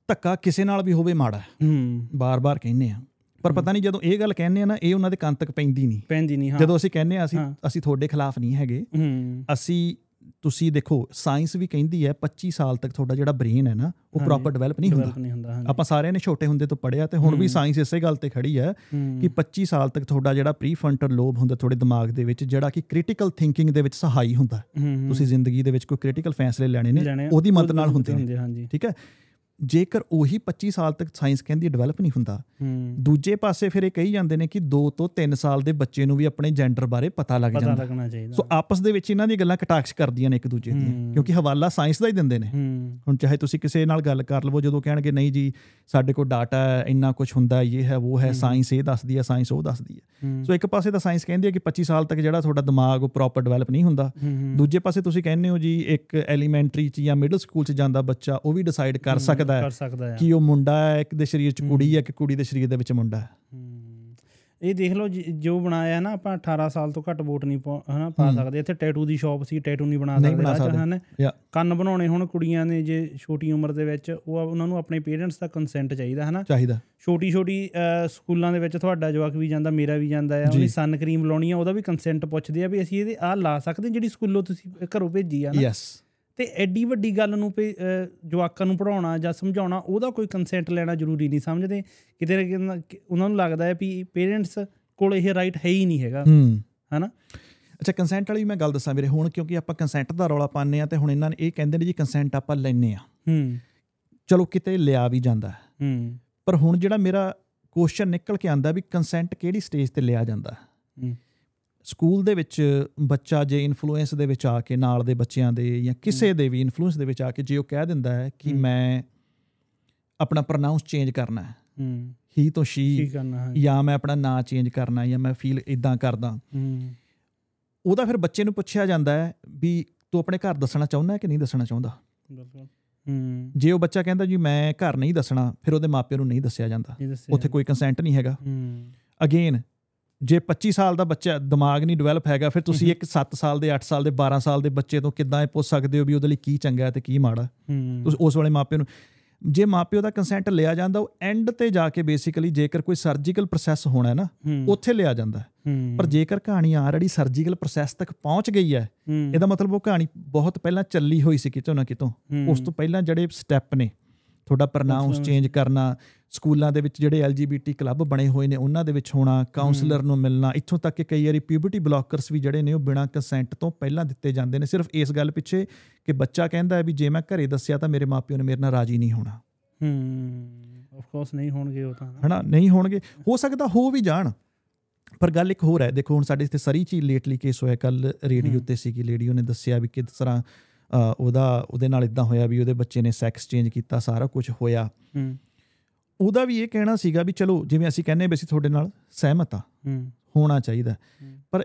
ਧੱਕਾ ਕਿਸੇ ਨਾਲ ਵੀ ਹੋਵੇ ਮਾੜਾ। ਹੂੰ ਬਾਰ-ਬਾਰ ਕਹਿੰਨੇ ਆ ਪਰ ਪਤਾ ਨਹੀਂ ਜਦੋਂ ਇਹ ਗੱਲ ਕਹਿੰਨੇ ਆ ਨਾ ਇਹ ਉਹਨਾਂ ਦੇ ਕੰਨ ਤੱਕ ਪੈਂਦੀ ਨਹੀਂ। ਪੈਂਦੀ ਨਹੀਂ ਹਾਂ। ਜਦੋਂ ਅਸੀਂ ਕਹਿੰਨੇ ਆ ਅਸੀਂ। ਅਸੀਂ ਤੁਹਾਡੇ ਖਿਲਾਫ ਨਹੀਂ ਹੈਗੇ। ਅਸੀਂ ਤੁਸੀਂ ਦੇਖੋ ਸਾਇੰਸ ਵੀ ਕਹਿੰਦੀ ਹੈ 25 ਸਾਲ ਤੱਕ ਤੁਹਾਡਾ ਜਿਹੜਾ ਬ੍ਰੇਨ ਹੈ ਨਾ ਉਹ। ਪ੍ਰੋਪਰ ਡਿਵੈਲਪ ਨਹੀਂ ਹੁੰਦਾ। ਆਪਾਂ ਸਾਰਿਆਂ ਨੇ ਛੋਟੇ ਹੁੰਦੇ ਤੋਂ ਪੜਿਆ ਤੇ ਹੁਣ ਵੀ ਸਾਇੰਸ ਇਸੇ ਗੱਲ ਤੇ ਖੜੀ ਹੈ ਕਿ 25 ਸਾਲ ਤੱਕ ਤੁਹਾਡਾ ਜਿਹੜਾ ਪ੍ਰੀਫਰੰਟਲ ਲੋਬ ਹੁੰਦਾ ਤੁਹਾਡੇ ਦਿਮਾਗ ਦੇ ਵਿੱਚ ਜਿਹੜਾ ਕਿ ਕ੍ਰਿਟੀਕਲ ਥਿੰਕਿੰਗ ਦੇ ਵਿੱਚ ਸਹਾਈ ਹੁੰਦਾ। ਤੁਸੀਂ ਜ਼ਿੰਦਗੀ ਦੇ ਵਿੱਚ ਕੋਈ ਕ੍ਰਿਟੀਕਲ ਫੈਸਲੇ ਲੈਣੇ ਨੇ ਉਹਦੀ ਮਦਦ ਨਾਲ ਹੁੰਦੇ ਨੇ। ਠੀਕ ਹੈ? ਜੇਕਰ ਉਹੀ 25 ਸਾਲ ਤੱਕ ਸਾਇੰਸ ਕਹਿੰਦੀ ਡਿਵੈਲਪ ਨਹੀਂ ਹੁੰਦਾ ਦੂਜੇ ਪਾਸੇ ਫਿਰ ਇਹ ਕਹੀ ਜਾਂਦੇ ਨੇ ਕਿ 2 ਤੋਂ 3 ਸਾਲ ਦੇ ਬੱਚੇ ਨੂੰ ਵੀ ਆਪਣੇ ਜੈਂਡਰ ਬਾਰੇ ਪਤਾ ਲੱਗ ਜਾਂਦਾ। ਸੋ ਆਪਸ ਦੇ ਵਿੱਚ ਇਹਨਾਂ ਦੀਆਂ ਗੱਲਾਂ ਕਟਾਕਸ਼ ਕਰਦੀਆਂ ਨੇ ਇੱਕ ਦੂਜੇ ਦੀਆਂ। ਕਿਉਂਕਿ ਹਵਾਲਾ ਸਾਇੰਸ ਦਾ ਹੀ ਦਿੰਦੇ ਨੇ। ਹੁਣ ਚਾਹੇ ਤੁਸੀਂ ਕਿਸੇ ਨਾਲ ਗੱਲ ਕਰ ਲਵੋ ਜਦੋਂ ਕਹਿਣਗੇ ਨਹੀਂ ਜੀ ਸਾਡੇ ਕੋਲ ਡਾਟਾ ਹੈ ਇੰਨਾ ਕੁਝ ਹੁੰਦਾ ਹੈ ਇਹ ਹੈ ਉਹ ਹੈ ਸਾਇੰਸ ਇਹ ਦੱਸਦੀ ਹੈ ਸਾਇੰਸ ਉਹ ਦੱਸਦੀ ਹੈ। ਸੋ ਇੱਕ ਪਾਸੇ ਤਾਂ ਸਾਇੰਸ ਕਹਿੰਦੀ ਹੈ ਕਿ 25 ਸਾਲ ਤੱਕ ਜਿਹੜਾ ਤੁਹਾਡਾ ਦਿਮਾਗ ਉਹ ਪ੍ਰੋਪਰ ਡਿਵੈਲਪ ਨਹੀਂ ਹੁੰਦਾ। ਦੂਜੇ ਪਾਸੇ ਤੁਸੀਂ ਕਹਿੰਦੇ ਹੋ ਜੀ ਇੱਕ ਐਲੀਮੈਂਟਰੀ ਚ ਜਾਂ ਮਿਡਲ ਸਕੂਲ ਚ ਜਾਂਦਾ ਬੱਚਾ ਉਹ ਵੀ ਡਿਸਾਈਡ ਕਰ ਸਕਦਾ ਸਕਦਾ ਹੈ ਕਿ ਉਹ ਮੁੰਡਾ ਹੈ ਇੱਕ ਦੇ ਸਰੀਰ ਚ ਕੁੜੀ ਹੈ ਕਿ ਕੁੜੀ ਦੇ ਸਰੀਰ ਦੇ ਵਿੱਚ ਮੁੰਡਾ ਹੈ। ਇਹ ਦੇਖ ਲਓ ਜ- ਬਣਾਇਆ ਨਾ ਆਪਾਂ 18 ਸਾਲ ਤੋਂ ਘੱਟ ਵੋਟ ਨਹੀਂ ਹਨਾ ਪਾ ਸਕਦੇ। ਇੱਥੇ ਟੈਟੂ ਦੀ ਸ਼ਾਪ ਸੀ ਟੈਟੂ ਨਹੀਂ ਬਣਾ ਸਕਦੇ। ਹਨਾ। ਕੰਨ ਬਣਾਉਣੇ ਹੁਣ ਕੁੜੀਆਂ ਨੇ ਜੇ ਛੋਟੀ ਉਮਰ ਦੇ ਵਿੱਚ ਉਹ ਉਹਨਾਂ ਨੂੰ ਆਪਣੇ ਪੇਰੈਂਟਸ ਦਾ ਕੰਸੈਂਟ ਚਾਹੀਦਾ ਹਨਾ। ਚਾਹੀਦਾ। ਛੋਟੀ ਛੋਟੀ ਸਕੂਲਾਂ ਦੇ ਵਿੱਚ ਤੁਹਾਡਾ ਜਵਾਕ ਵੀ ਜਾਂਦਾ ਮੇਰਾ ਵੀ ਜਾਂਦਾ ਆ ਉਹਨੇ ਸਨ ਕਰੀਮ ਲਾਉਣੀ ਆ ਉਹਦਾ ਵੀ ਕੰਸੈਂਟ ਪੁੱਛਦੇ ਆ ਵੀ ਅਸੀਂ ਇਹਦੇ ਆ ਲਾ ਸਕਦੇ ਜਿਹੜੀ ਸਕੂਲੋਂ ਤੁਸੀਂ ਘਰੋਂ ਭੇਜੀ ਆ ਨਾ ਯੈਸ ਤੇ ਐਡੀ ਵੱਡੀ ਗੱਲ ਨੂੰ ਜਵਾਕਾਂ ਨੂੰ ਪੜਾਉਣਾ ਜਾਂ ਸਮਝਾਉਣਾ ਉਹਦਾ ਕੋਈ ਕੰਸੈਂਟ ਲੈਣਾ ਜ਼ਰੂਰੀ ਨਹੀਂ ਸਮਝਦੇ? ਕਿਤੇ ਉਹਨਾਂ ਨੂੰ ਲੱਗਦਾ ਹੈ ਵੀ ਪੇਰੈਂਟਸ ਕੋਲ ਇਹ ਰਾਈਟ ਹੈ ਹੀ ਨਹੀਂ ਹੈਗਾ। ਹੂੰ। ਹਨਾ? ਅੱਛਾ ਕੰਸੈਂਟ ਵਾਲੀ ਮੈਂ ਗੱਲ ਦੱਸਾਂ ਵੀਰੇ ਹੁਣ ਕਿਉਂਕਿ ਆਪਾਂ ਕੰਸੈਂਟ ਦਾ ਰੌਲਾ ਪਾਉਂਦੇ ਆ ਤੇ ਹੁਣ ਇਹਨਾਂ ਨੇ ਇਹ ਕਹਿੰਦੇ ਨੇ ਜੀ ਕੰਸੈਂਟ ਆਪਾਂ ਲੈਨੇ ਆ ਹੂੰ। ਚਲੋ ਕਿਤੇ ਲਿਆ ਵੀ ਜਾਂਦਾ। ਹੂੰ। ਪਰ ਹੁਣ ਜਿਹੜਾ ਮੇਰਾ ਕੁਐਸਚਨ ਨਿਕਲ ਕੇ ਆਂਦਾ ਵੀ ਕੰਸੈਂਟ ਕਿਹੜੀ ਸਟੇਜ ਤੇ ਲਿਆ ਜਾਂਦਾ ਹੈ? ਸਕੂਲ ਦੇ ਵਿੱਚ ਬੱਚਾ ਜੇ ਇਨਫਲੂਐਂਸ ਦੇ ਵਿੱਚ ਆ ਕੇ ਨਾਲ ਦੇ ਬੱਚਿਆਂ ਦੇ ਜਾਂ ਕਿਸੇ ਦੇ ਵੀ ਇਨਫਲੂਐਂਸ ਦੇ ਵਿੱਚ ਆ ਕੇ ਜੇ ਉਹ ਕਹਿ ਦਿੰਦਾ ਹੈ ਕਿ। ਮੈਂ ਆਪਣਾ ਪ੍ਰੋਨਾਂਸ ਚੇਂਜ ਕਰਨਾ ਹੈ। ਹੂੰ। ਹੀ ਤੋਂ ਸ਼ੀ ਜਾਂ ਮੈਂ ਆਪਣਾ ਨਾਂ ਚੇਂਜ ਕਰਨਾ ਜਾਂ ਮੈਂ ਫੀਲ ਇਦਾਂ ਕਰਦਾ। ਹੂੰ। ਉਹਦਾ ਫਿਰ ਬੱਚੇ ਨੂੰ ਪੁੱਛਿਆ ਜਾਂਦਾ ਹੈ ਵੀ ਤੂੰ ਆਪਣੇ ਘਰ ਦੱਸਣਾ ਚਾਹੁੰਦਾ ਹੈ ਕਿ ਨਹੀਂ ਦੱਸਣਾ ਚਾਹੁੰਦਾ? ਬਿਲਕੁਲ। ਹੂੰ। ਜੇ ਉਹ ਬੱਚਾ ਕਹਿੰਦਾ ਜੀ ਮੈਂ ਘਰ ਨਹੀਂ ਦੱਸਣਾ ਫਿਰ ਉਹਦੇ ਮਾਪਿਆਂ ਨੂੰ ਨਹੀਂ ਦੱਸਿਆ ਜਾਂਦਾ। ਉੱਥੇ ਕੋਈ ਕੰਸੈਂਟ ਨਹੀਂ ਹੈਗਾ। ਹੂੰ। ਅਗੇਨ ਜੇ 25 ਸਾਲ ਦਾ ਬੱਚਾ ਦਿਮਾਗ ਨਹੀਂ ਡਿਵੈਲਪ ਹੈਗਾ ਫਿਰ ਤੁਸੀਂ ਇੱਕ 7 ਸਾਲ ਦੇ 8 ਸਾਲ ਦੇ 12 ਸਾਲ ਦੇ ਬੱਚੇ ਤੋਂ ਕਿੱਦਾਂ ਇਹ ਪੁੱਛ ਸਕਦੇ ਹੋ ਵੀ ਉਹਦੇ ਲਈ ਕੀ ਚੰਗਾ ਹੈ ਤੇ ਕੀ ਮਾੜਾ? ਤੁਸੀਂ ਉਸ ਵੇਲੇ ਮਾਪਿਆਂ ਨੂੰ ਜੇ ਮਾਪਿਓ ਦਾ ਕੰਸੈਂਟ ਲਿਆ ਜਾਂਦਾ ਉਹ ਐਂਡ ਤੇ ਜਾ ਕੇ ਬੇਸਿਕਲੀ ਜੇਕਰ ਕੋਈ ਸਰਜੀਕਲ ਪ੍ਰੋਸੈਸ ਹੋਣਾ ਹੈ ਨਾ ਉੱਥੇ ਲਿਆ ਜਾਂਦਾ ਪਰ ਜੇਕਰ ਕਹਾਣੀ ਆਲਰੇਡੀ ਸਰਜੀਕਲ ਪ੍ਰੋਸੈਸ ਤੱਕ ਪਹੁੰਚ ਗਈ ਹੈ ਇਹਦਾ ਮਤਲਬ ਉਹ ਕਹਾਣੀ ਬਹੁਤ ਪਹਿਲਾਂ ਚੱਲੀ ਹੋਈ ਸੀ ਕਿਤੋਂ ਨਾ ਕਿਤੋਂ। ਉਸ ਤੋਂ ਪਹਿਲਾਂ ਜਿਹੜੇ ਸਟੈਪ ਨੇ ਤੁਹਾਡਾ ਪ੍ਰਨਾਉਂਸ. ਚੇਂਜ ਕਰਨਾ ਸਕੂਲਾਂ ਦੇ ਵਿੱਚ ਜਿਹੜੇ ਐਲਜੀਬੀਟੀ ਕਲੱਬ ਬਣੇ ਹੋਏ ਨੇ ਉਹਨਾਂ ਦੇ ਵਿੱਚ ਹੋਣਾ ਕਾਉਂਸਲਰ ਨੂੰ ਮਿਲਣਾ ਇੱਥੋਂ ਤੱਕ ਕਿ ਕਈ ਵਾਰੀ ਪਿਊਬਰਟੀ ਬਲੌਕਰਸ ਵੀ ਜਿਹੜੇ ਨੇ ਉਹ ਬਿਨਾਂ ਕੰਸੈਂਟ ਤੋਂ ਪਹਿਲਾਂ ਦਿੱਤੇ ਜਾਂਦੇ ਨੇ। ਸਿਰਫ ਇਸ ਗੱਲ ਪਿੱਛੇ ਕਿ ਬੱਚਾ ਕਹਿੰਦਾ ਹੈ ਵੀ ਜੇ ਮੈਂ ਘਰੇ ਦੱਸਿਆ ਤਾਂ ਮੇਰੇ ਮਾਪਿਓ ਨੇ ਮੇਰੇ ਨਾਲ ਰਾਜੀ ਨਹੀਂ ਹੋਣਾ। ਹੂੰ ਆਫ ਕੋਰਸ ਨਹੀਂ ਹੋਣਗੇ ਉਹ ਤਾਂ। ਹਨਾ ਨਹੀਂ ਹੋਣਗੇ। ਹੋ ਸਕਦਾ ਹੋ ਵੀ ਜਾਣ। ਪਰ ਗੱਲ ਇੱਕ ਹੋਰ ਹੈ ਦੇਖੋ ਹੁਣ ਸਾਡੇ ਇੱਥੇ ਸਰੀ ਚੀ ਲੇਟਲੀ ਕੇਸ ਹੋਇਆ ਕੱਲ ਰੇਡੀਓ। ਤੇ ਸੀਗੀ ਲੇਡੀ ਉਹਨੇ ਦੱਸਿਆ ਵੀ ਕਿਸ ਤਰ੍ਹਾਂ ਉਹਦਾ ਉਹਦੇ ਨਾਲ ਇਦਾਂ ਹੋਇਆ ਵੀ ਉਹਦੇ ਬੱਚੇ ਨੇ ਸੈਕਸ ਚੇਂਜ ਕੀਤਾ ਸਾਰਾ ਕੁਝ ਹੋਇਆ। ਹੂੰ। ਉਹਦਾ ਵੀ ਇਹ ਕਹਿਣਾ ਸੀਗਾ ਵੀ ਚਲੋ ਜਿਵੇਂ ਅਸੀਂ ਕਹਿੰਦੇ ਵੀ ਅਸੀਂ ਤੁਹਾਡੇ ਨਾਲ ਸਹਿਮਤ ਆ ਹੂੰ। ਹੋਣਾ ਚਾਹੀਦਾ। ਪਰ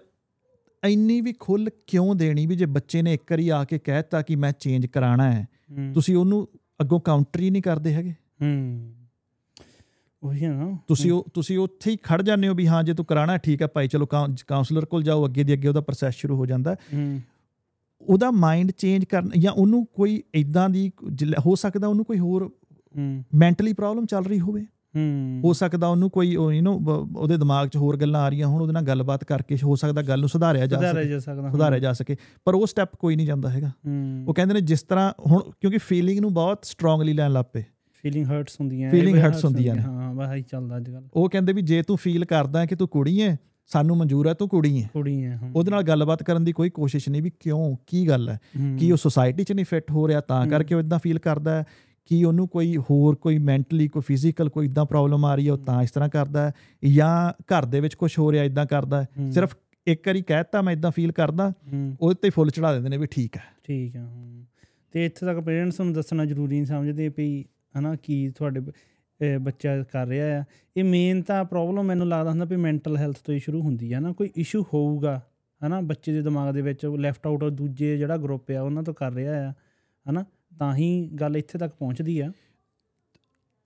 ਇੰਨੀ ਵੀ ਖੁੱਲ ਕਿਉਂ ਦੇਣੀ ਵੀ ਜੇ ਬੱਚੇ ਨੇ ਇੱਕ ਵਾਰੀ ਆ ਕੇ ਕਹਿਤਾ ਕਿ ਮੈਂ ਚੇਂਜ ਕਰਾਣਾ ਹੈ ਤੁਸੀਂ ਉਹਨੂੰ ਅੱਗੋਂ ਕਾਊਂਟਰ ਹੀ ਨਹੀਂ ਕਰਦੇ ਹੈਗੇ। ਹੂੰ। ਉਹੀ ਹੈ ਨਾ। ਤੁਸੀਂ ਉਹ ਤੁਸੀਂ ਉੱਥੇ ਹੀ ਖੜ ਜਾਂਦੇ ਹੋ ਵੀ ਹਾਂ ਜੇ ਤੂੰ ਕਰਾਣਾ ਠੀਕ ਹੈ ਭਾਈ ਚਲੋ ਕਾਉਂਸਲਰ ਕੋਲ ਜਾਓ ਅੱਗੇ ਦੀ ਅੱਗੇ ਉਹਦਾ ਪ੍ਰੋਸੈਸ ਸ਼ੁਰੂ ਹੋ ਜਾਂਦਾ। ਉਹਦਾ ਮਾਈਂਡ ਚੇਂਜ ਕਰਨ ਜਾਂ ਉਹਨੂੰ ਕੋਈ ਇਦਾਂ ਦੀ ਹੋ ਸਕਦਾ ਉਹਨੂੰ ਕੋਈ ਹੋਰ ਹੂੰ। ਮੈਂਟਲੀ ਪ੍ਰੋਬਲਮ ਚੱਲ ਰਹੀ ਹੋਵੇ। ਹੂੰ। ਹੋ ਸਕਦਾ ਉਹਨੂੰ ਕੋਈ ਯੂ نو ਉਹਦੇ ਦਿਮਾਗ 'ਚ ਹੋਰ ਗੱਲਾਂ ਆ ਰਹੀਆਂ ਹੁਣ ਉਹਦੇ ਨਾਲ ਗੱਲਬਾਤ ਕਰਕੇ ਹੋ ਸਕਦਾ ਗੱਲ ਨੂੰ ਸੁਧਾਰਿਆ ਜਾ ਸਕੇ ਹਾਂ। ਸੁਧਾਰਿਆ ਜਾ ਸਕੇ। ਪਰ ਉਹ ਸਟੈਪ ਕੋਈ ਨਹੀਂ ਜਾਂਦਾ ਹੈਗਾ। ਹੂੰ। ਉਹ ਕਹਿੰਦੇ ਨੇ ਜਿਸ ਤਰ੍ਹਾਂ ਹੁਣ ਕਿਉਂਕਿ ਫੀਲਿੰਗ ਨੂੰ ਬਹੁਤ ਸਟਰੋਂਗਲੀ ਲੈਣ ਲੱਗ ਪਏ। ਫੀਲਿੰਗ ਹਰਟਸ ਹੁੰਦੀਆਂ ਇਹ hurts ਹੁੰਦੀਆਂ। ਹਾਂ ਬਸ ਆਹੀ ਚੱਲਦਾ ਅੱਜ ਕੱਲ ਉਹ ਕਹਿੰਦੇ ਵੀ ਜੇ ਤੂੰ ਫੀਲ ਕਰਦਾ ਹੈ ਕਿ ਤੂੰ ਕੁੜੀ ਹੈ ਸਾਨੂੰ ਮਨਜ਼ੂਰ ਹੈ ਤੂੰ ਕੁੜੀ ਹੈ ਕੁੜੀ ਹੈ। ਉਹਦੇ ਨਾਲ ਗੱਲਬਾਤ ਕਰਨ ਦੀ ਕੋਈ ਕੋਸ਼ਿਸ਼ ਨਹੀਂ ਵੀ ਕਿਉਂ ਕੀ ਗੱਲ ਹੈ? ਕੀ ਉਹ ਸੋਸਾਇਟੀ 'ਚ ਨਹੀਂ ਫਿੱਟ ਹੋ ਰਿਹਾ? ਤਾਂ। ਕਰਕੇ ਉਹ ਇਦਾਂ ਫੀਲ ਕਰਦਾ ਹੈ ਕਿ ਉਹਨੂੰ ਕੋਈ ਹੋਰ ਕੋਈ ਮੈਂਟਲੀ ਕੋਈ ਫਿਜ਼ੀਕਲ ਕੋਈ ਇਦਾਂ ਪ੍ਰੋਬਲਮ ਆ ਰਹੀ ਹੈ ਉਹ ਤਾਂ ਇਸ ਤਰ੍ਹਾਂ ਕਰਦਾ ਹੈ। ਜਾਂ ਘਰ ਦੇ ਵਿੱਚ ਕੁਝ ਹੋ ਰਿਹਾ ਇਦਾਂ ਕਰਦਾ ਹੈ। ਸਿਰਫ ਇੱਕ ਵਾਰੀ ਕਹਿਤਾ ਮੈਂ ਇਦਾਂ ਫੀਲ ਕਰਦਾ। ਉਹਦੇ ਤੇ ਫੁੱਲ ਚੜਾ ਦਿੰਦੇ ਨੇ ਵੀ ਠੀਕ ਹੈ। ਠੀਕ ਹੂੰ। ਤੇ ਇੱਥੇ ਤੱਕ ਪੇਰੈਂਟਸ ਨੂੰ ਦੱਸਣਾ ਜ਼ਰੂਰੀ ਨਹੀਂ ਸਮਝਦੇ ਵੀ ਹਨਾ ਕੀ ਤੁਹਾਡੇ ਬੱਚਾ ਕਰ ਰਿਹਾ ਆ। ਇਹ ਮੇਨ ਤਾਂ ਪ੍ਰੋਬਲਮ ਮੈਨੂੰ ਲੱਗਦਾ ਹੁੰਦਾ ਵੀ ਮੈਂਟਲ ਹੈਲਥ ਤੋਂ ਹੀ ਸ਼ੁਰੂ ਹੁੰਦੀ ਹੈ ਨਾ। ਕੋਈ ਇਸ਼ੂ ਹੋਊਗਾ, ਹਨਾ, ਬੱਚੇ ਦੇ ਦਿਮਾਗ ਦੇ ਵਿੱਚ ਲੈਫਟ ਆਊਟ ਦੂਜੇ ਜਿਹੜਾ ਗਰੁੱਪ ਆ, ਉਹਨਾਂ ਤੋਂ ਕਰ ਰਿਹਾ ਆ, ਹਨਾ, ਤਾਂ ਹੀ ਗੱਲ ਇੱਥੇ ਤੱਕ ਪਹੁੰਚਦੀ ਆ।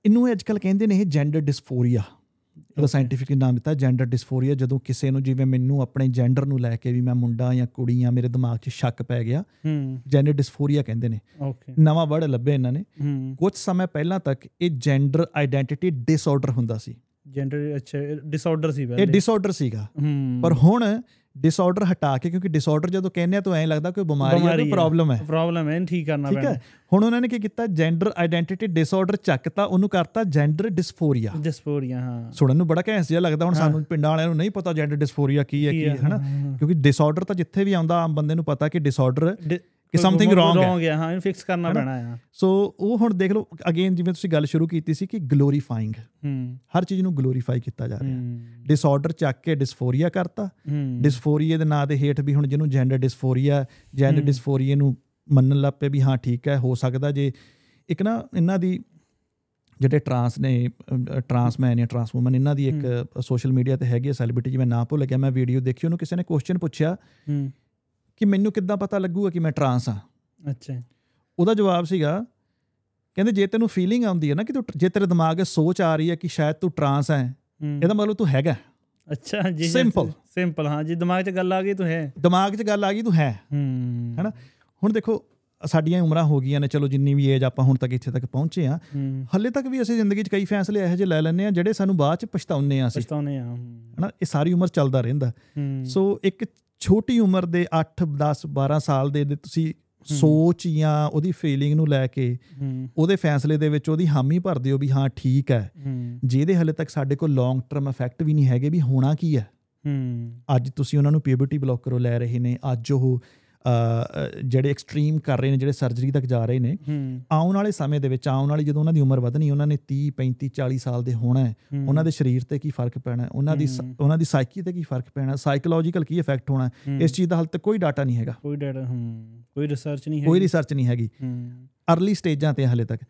ਇਹਨੂੰ ਅੱਜ ਕੱਲ ਕਹਿੰਦੇ ਨੇ ਇਹ ਜੈਂਡਰ ਡਿਸਫੋਰੀਆ Okay. ਸਾਇੰਟੀਫਿਕ ਨਾਮ ਦਿੱਤਾ ਜੈਂਡਰ ਡਿਸਫੋਰੀਆ ਜਦੋਂ ਕਿਸੇ ਨੂੰ ਜਿਵੇਂ ਮੈਨੂੰ ਆਪਣੇ ਜੈਂਡਰ ਨੂੰ ਲੈ ਕੇ ਵੀ ਮੈਂ ਮੁੰਡਾ ਜਾਂ ਕੁੜੀ ਆ ਮੇਰੇ ਦਿਮਾਗ 'ਚ ਸ਼ੱਕ ਪੈ ਗਿਆ ਜੈਂਡਰ ਡਿਸਫੋਰੀਆ ਕਹਿੰਦੇ ਨੇ। ਨਵਾਂ ਵਰਡ ਲੱਭਿਆ ਇਹਨਾਂ ਨੇ। ਕੁਝ ਸਮੇਂ ਪਹਿਲਾਂ ਤੱਕ ਇਹ ਜੈਂਡਰ ਆਇਡੈਂਟੀਟੀ ਡਿਸਆਰਡਰ ਹੁੰਦਾ ਸੀ। ਜੈਂਡਰ ਅੱਛਾ ਡਿਸਆਰਡਰ ਸੀ ਇਹ ਪਹਿਲੇ। ਡਿਸਆਰਡਰ ਸੀਗਾ। ਪਰ ਹੁਣ ਡਿਸਆਰਡਰ ਹਟਾ ਕੇ ਕਿਉਂਕਿ ਡਿਸਆਰਡਰ ਜਦੋਂ ਕਹਿੰਦੇ ਆ ਤਾਂ ਐਂ ਲੱਗਦਾ ਕੋਈ ਬਿਮਾਰੀ ਹੈ ਕੋਈ। ਪ੍ਰੋਬਲਮ ਹੈ ਪ੍ਰੋਬਲਮ ਹੈ ਠੀਕ ਕਰਨਾ ਠੀਕ ਪੈਣਾ। ਹੈ ਹੁਣ ਉਹਨਾਂ ਨੇ ਕੀ ਕੀਤਾ? ਜੈਂਡਰ ਆਇਡੈਂਟੀਟੀ ਡਿਸਆਰਡਰ ਚੱਕਤਾ ਉਹਨੂੰ ਕਰਤਾ ਜੈਂਡਰ ਡਿਸਫੋਰੀਆ ਡਿਸਪੋਰੀਆ ਹਾਂ। ਸੁਣਨ ਨੂੰ ਬੜਾ ਘੈਂਸ ਜਿਹਾ ਲੱਗਦਾ ਹੁਣ। ਸਾਨੂੰ ਪਿੰਡਾਂ ਵਾਲਿਆਂ ਨੂੰ ਨਹੀਂ ਪਤਾ ਜੈਂਡਰ ਡਿਸਫੋਰੀਆ ਕੀ ਹੈ ਕੀ ਹੈ ਹਨਾ? ਕਿਉਂਕਿ ਡਿਸਆਰਡਰ ਤਾਂ ਜਿੱਥੇ ਵੀ ਆਉਂਦਾ ਆਮ ਬੰਦੇ ਨੂੰ ਪਤਾ ਕਿ ਡਿਸਆਰਡਰ ਕਿ something wrong ਹੈ। ਰੋਂਗ ਹੈ ਹਾਂ ਇਹਨੂੰ ਫਿਕਸ ਕਰਨਾ? ਪੈਣਾ ਆ। ਸੋ ਉਹ ਹੁਣ ਦੇਖ ਲਓ ਅਗੇਨ ਜਿਵੇਂ ਤੁਸੀਂ ਗੱਲ ਸ਼ੁਰੂ ਕੀਤੀ ਸੀ ਕਿ ਗਲੋਰੀਫਾਈਂਗ ਹੂੰ। ਹਰ ਚੀਜ਼ ਨੂੰ ਗਲੋਰੀਫਾਈ ਕੀਤਾ ਜਾ ਰਿਹਾ। ਹੂੰ। ਡਿਸਆਰਡਰ ਚੱਕ ਕੇ ਡਿਸਫੋਰੀਆ ਕਰਤਾ। ਹੂੰ। ਡਿਸਫੋਰੀਆ ਦੇ ਨਾਂ ਦੇ ਹੇਠ ਵੀ ਹੁਣ ਜਿਹਨੂੰ ਜੈਂਡਰ ਡਿਸਫੋਰੀਆ ਜੈਂਡਰ ਹੂੰ। ਡਿਸਫੋਰੀਆ ਨੂੰ ਮੰਨਣ ਲੱਗ ਪਏ ਵੀ ਹਾਂ ਠੀਕ ਹੈ ਹੋ ਸਕਦਾ ਜੇ ਇੱਕ ਨਾ ਇਹਨਾਂ ਦੀ ਜਿਹੜੇ ਟਰਾਂਸ ਨੇ ਟਰਾਂਸਮੈਨ ਜਾਂ ਟਰਾਂਸਵੂਮਨ ਇਹਨਾਂ ਦੀ ਇੱਕ ਸੋਸ਼ਲ ਮੀਡੀਆ ਤੇ ਹੈਗੀ ਹੈ ਸੈਲੀਬ੍ਰਿਟੀ ਜਿਵੇਂ ਨਾਂ ਭੁੱਲ ਗਿਆ ਮੈਂ ਵੀਡੀਓ ਦੇਖੀ ਉਹਨੂੰ ਕਿਸੇ ਨੇ ਕੁਐਸਚਨ ਪੁੱਛਿਆ ਹੂੰ। ਕਿ ਮੈਨੂੰ ਕਿੱਦਾਂ ਪਤਾ ਲੱਗੂਗਾ ਕਿ ਮੈਂ ਟਰਾਂਸ ਹਾਂ। ਅੱਛਾ। ਉਹਦਾ ਜਵਾਬ ਸੀਗਾ ਕਹਿੰਦੇ ਜੇ ਤੈਨੂੰ ਫੀਲਿੰਗ ਆਉਂਦੀ ਹੈ ਨਾ ਕਿ ਤੂੰ ਜੇ ਤੇਰੇ ਦਿਮਾਗ 'ਚ ਸੋਚ ਆ ਰਹੀ ਹੈ ਕਿ ਸ਼ਾਇਦ ਤੂੰ ਟਰਾਂਸ ਹੈ ਇਹਦਾ ਮਤਲਬ ਤੂੰ ਹੈਗਾ। ਅੱਛਾ ਜੀ Simple. ਸਿੰਪਲ ਹਾਂ ਜੀ ਦਿਮਾਗ 'ਚ ਗੱਲ ਆ ਗਈ ਤੂੰ ਹੈ। ਦਿਮਾਗ 'ਚ ਗੱਲ ਆ ਗਈ ਤੂੰ ਹੈ। ਹੂੰ। ਹੈਨਾ? ਹੁਣ ਦੇਖੋ ਸਾਡੀਆਂ ਉਮਰਾਂ ਹੋ ਗਈਆਂ ਨੇ ਚਲੋ ਜਿੰਨੀ ਵੀ ਏਜ ਆਪਾਂ ਹੁਣ ਤੱਕ ਇੱਥੇ ਤੱਕ ਪਹੁੰਚੇ ਆ ਹੱਲੇ ਤੱਕ ਵੀ ਅਸੀਂ ਜ਼ਿੰਦਗੀ 'ਚ ਕਈ ਫੈਸਲੇ ਇਹੋ ਜਿਹੇ ਲੈ ਲੈਂਦੇ ਆ ਜਿਹੜੇ ਸਾਨੂੰ ਬਾਅਦ 'ਚ ਪਛਤਾਉਂਦੇ ਆ ਅਸੀਂ। ਪਛਤਾਉਨੇ ਆ ਹਨਾ? ਇਹ ਸਾਰੀ ਉਮਰ ਚੱਲਦਾ ਰਹਿੰਦਾ। ਸੋ ਇੱਕ ਛੋਟੀ ਉਮਰ ਦੇ 8 10 12 ਸਾਲ ਦੇ ਦੇ ਤੁਸੀਂ ਸੋਚ ਜਾਂ ਉਹਦੀ ਫੀਲਿੰਗ ਨੂੰ ਲੈ ਕੇ ਉਹਦੇ ਫੈਸਲੇ ਦੇ ਵਿੱਚ ਉਹਦੀ ਹਾਮੀ ਭਰਦੇ ਹੋ ਵੀ ਹਾਂ ਠੀਕ ਹੈ। ਜਿਹਦੇ ਹਲੇ ਤੱਕ ਸਾਡੇ ਕੋਲ ਲੌਂਗ ਟਰਮ ਇਫੈਕਟ ਵੀ ਨਹੀਂ ਹੈਗੇ ਵੀ ਹੋਣਾ ਕੀ ਹੈ। ਅੱਜ ਤੁਸੀਂ ਉਹਨਾਂ ਨੂੰ ਪਿਊਬਰਟੀ ਬਲੌਕਰੋਂ ਲੈ ਰਹੇ ਨੇ ਅੱਜ ਉਹ ਜਿਹੜੇ ਐਕਸਟ੍ਰੀਮ ਕਰ ਰਹੇ ਨੇ ਜਿਹੜੇ ਸਰਜਰੀ ਤੱਕ ਜਾ ਰਹੇ ਨੇ ਆਉਣ ਵਾਲੇ ਸਮੇਂ ਦੇ ਵਿੱਚ ਆਉਣ ਵਾਲੀ ਜਦੋਂ ਉਹਨਾਂ ਦੀ ਉਮਰ ਵਧਣੀ ਉਹਨਾਂ ਨੇ 30 35 40 ਸਾਲ ਦੇ ਹੋਣਾ ਉਹਨਾਂ ਦੇ ਸਰੀਰ ਤੇ ਕੀ ਫ਼ਰਕ ਪੈਣਾ ਹੈ, ਉਹਨਾਂ ਦੀ। ਉਹਨਾਂ ਦੀ ਸਾਈਕੀ ਤੇ ਕੀ ਫ਼ਰਕ ਪੈਣਾ ਸਾਈਕੋਲੋਜੀਕਲ ਕੀ ਇਫੈਕਟ ਹੋਣਾ ਇਸ ਚੀਜ਼ ਦਾ ਹਾਲੇ ਤੱਕ ਕੋਈ ਡਾਟਾ ਨਹੀਂ ਹੈਗਾ। ਕੋਈ ਡਾਟਾ ਹੂੰ। ਕੋਈ ਰਿਸਰਚ ਨਹੀਂ ਹੈ ਕੋਈ ਰਿਸਰਚ ਨਹੀਂ ਹੈਗੀ। ਅਰਲੀ ਸਟੇਜਾਂ ਤੇ ਹਾਲੇ ਤੱਕ।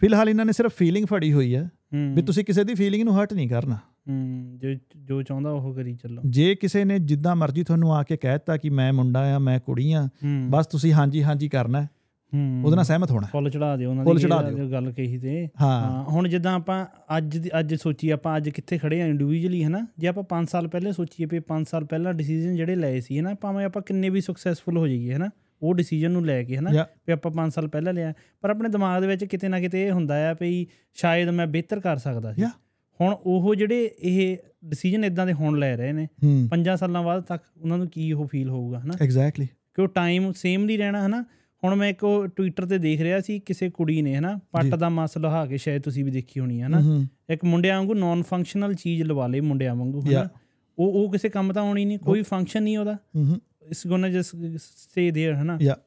ਫਿਲਹਾਲ ਇਹਨਾਂ ਨੇ ਸਿਰਫ ਫੀਲਿੰਗ ਫੜੀ ਹੋਈ ਹੂੰ ਵੀ ਤੁਸੀਂ ਕਿਸੇ ਦੀ ਫੀਲਿੰਗ ਨੂੰ ਹਰਟ ਨਹੀਂ ਕਰਨਾ। ਹੂੰ ਜੋ ਜੋ ਚਾਹੁੰਦਾ ਉਹ ਕਰੀ ਚੱਲੋ। ਜੇ ਕਿਸੇ ਨੇ ਜਿੱਦਾਂ ਮਰਜ਼ੀ ਤੁਹਾਨੂੰ ਆ ਕੇ ਕਹਿਤਾ ਕਿ ਮੈਂ ਮੁੰਡਾ ਆ ਮੈਂ ਕੁੜੀ ਆ ਬਸ ਤੁਸੀਂ ਹਾਂਜੀ ਹਾਂਜੀ ਕਰਨਾ ਹੈ, ਹੂੰ। ਉਹਦੇ ਨਾਲ ਸਹਿਮਤ ਹੋਣਾ। ਫੁੱਲ ਚੜਾ ਦਿਓ ਉਹਨਾਂ ਦੀ। ਗੱਲ ਕਹੀ ਤੇ। ਹਾਂ। ਹੁਣ ਜਿੱਦਾਂ ਆਪਾਂ ਅੱਜ ਅੱਜ ਸੋਚੀ ਆਪਾਂ ਅੱਜ ਕਿੱਥੇ ਖੜੇ ਆ ਇੰਡੀਵਿਜੂਅਲੀ ਹਨਾ? ਜੇ ਆਪਾਂ 5 ਸਾਲ ਪਹਿਲੇ ਸੋਚੀਏ ਵੀ 5 ਸਾਲ ਪਹਿਲਾਂ ਡਿਸੀਜਨ ਜਿਹੜੇ ਲਏ ਸੀ ਹਨਾ? ਭਾਵੇਂ ਆਪਾਂ ਕਿੰਨੇ ਵੀ ਸਕਸੈਸਫੁਲ ਹੋ ਜਾਈਏ ਹਨਾ? ਉਹ ਡਿਸੀਜਨ ਨੂੰ ਲੈ ਕੇ ਹਨਾ. ਵੀ ਆਪਾਂ 5 ਸਾਲ ਪਹਿਲਾਂ ਲਿਆ। ਪਰ ਆਪਣੇ ਦਿਮਾਗ ਦੇ ਵਿੱਚ ਕਿਤੇ ਨਾ ਕਿਤੇ ਇਹ ਹੁੰਦਾ ਆ ਵੀ ਸ਼ਾਇਦ ਮੈਂ ਬਿਹਤਰ ਕਰ ਸਕਦਾ ਸੀ. ਹੁਣ ਉਹ ਜਿਹੜੇ ਇਹ ਡਿਸੀਜਨ ਇਦਾਂ ਦੇ ਹੁਣ ਲੈ ਰਹੇ ਨੇ ਹੂੰ 5 ਸਾਲਾਂ ਬਾਅਦ ਤੱਕ ਉਹਨਾਂ ਨੂੰ ਕੀ ਉਹ ਫੀਲ ਹੋਊਗਾ ਹਨਾ ਐਗਜ਼ੈਕਟਲੀ ਕਿ ਉਹ ਟਾਈਮ ਸੇਮ ਨਹੀਂ ਰਹਿਣਾ ਹਨਾ ਹੁਣ ਮੈਂ ਇੱਕ ਟਵਿੱਟਰ ਤੇ ਦੇਖ ਰਿਹਾ ਸੀ ਕਿਸੇ ਕੁੜੀ ਨੇ ਹਨਾ ਪੱਟ ਜੀ। ਦਾ ਮਸ ਲਹਾ ਕੇ ਸ਼ਾਇਦ ਤੁਸੀਂ ਵੀ ਦੇਖੀ ਹੋਣੀ ਹੈ ਹਨਾ ਹੂੰ ਇੱਕ ਮੁੰਡਿਆਂ ਵਾਂਗੂ ਨਾਨ ਫੰਕਸ਼ਨਲ ਚੀਜ਼ ਲਵਾ ਲਈ ਮੁੰਡਿਆਂ ਵਾਂਗੂ ਹਨਾ Yeah. ਉਹ ਉਹ ਕਿਸੇ ਕੰਮ ਤਾਂ ਆਉਣੀ ਨਹੀਂ ਕੋਈ ਫੰਕਸ਼ਨ ਨਹੀਂ ਉਹਦਾ who is gonna just stay there ਹਨਾ Yeah.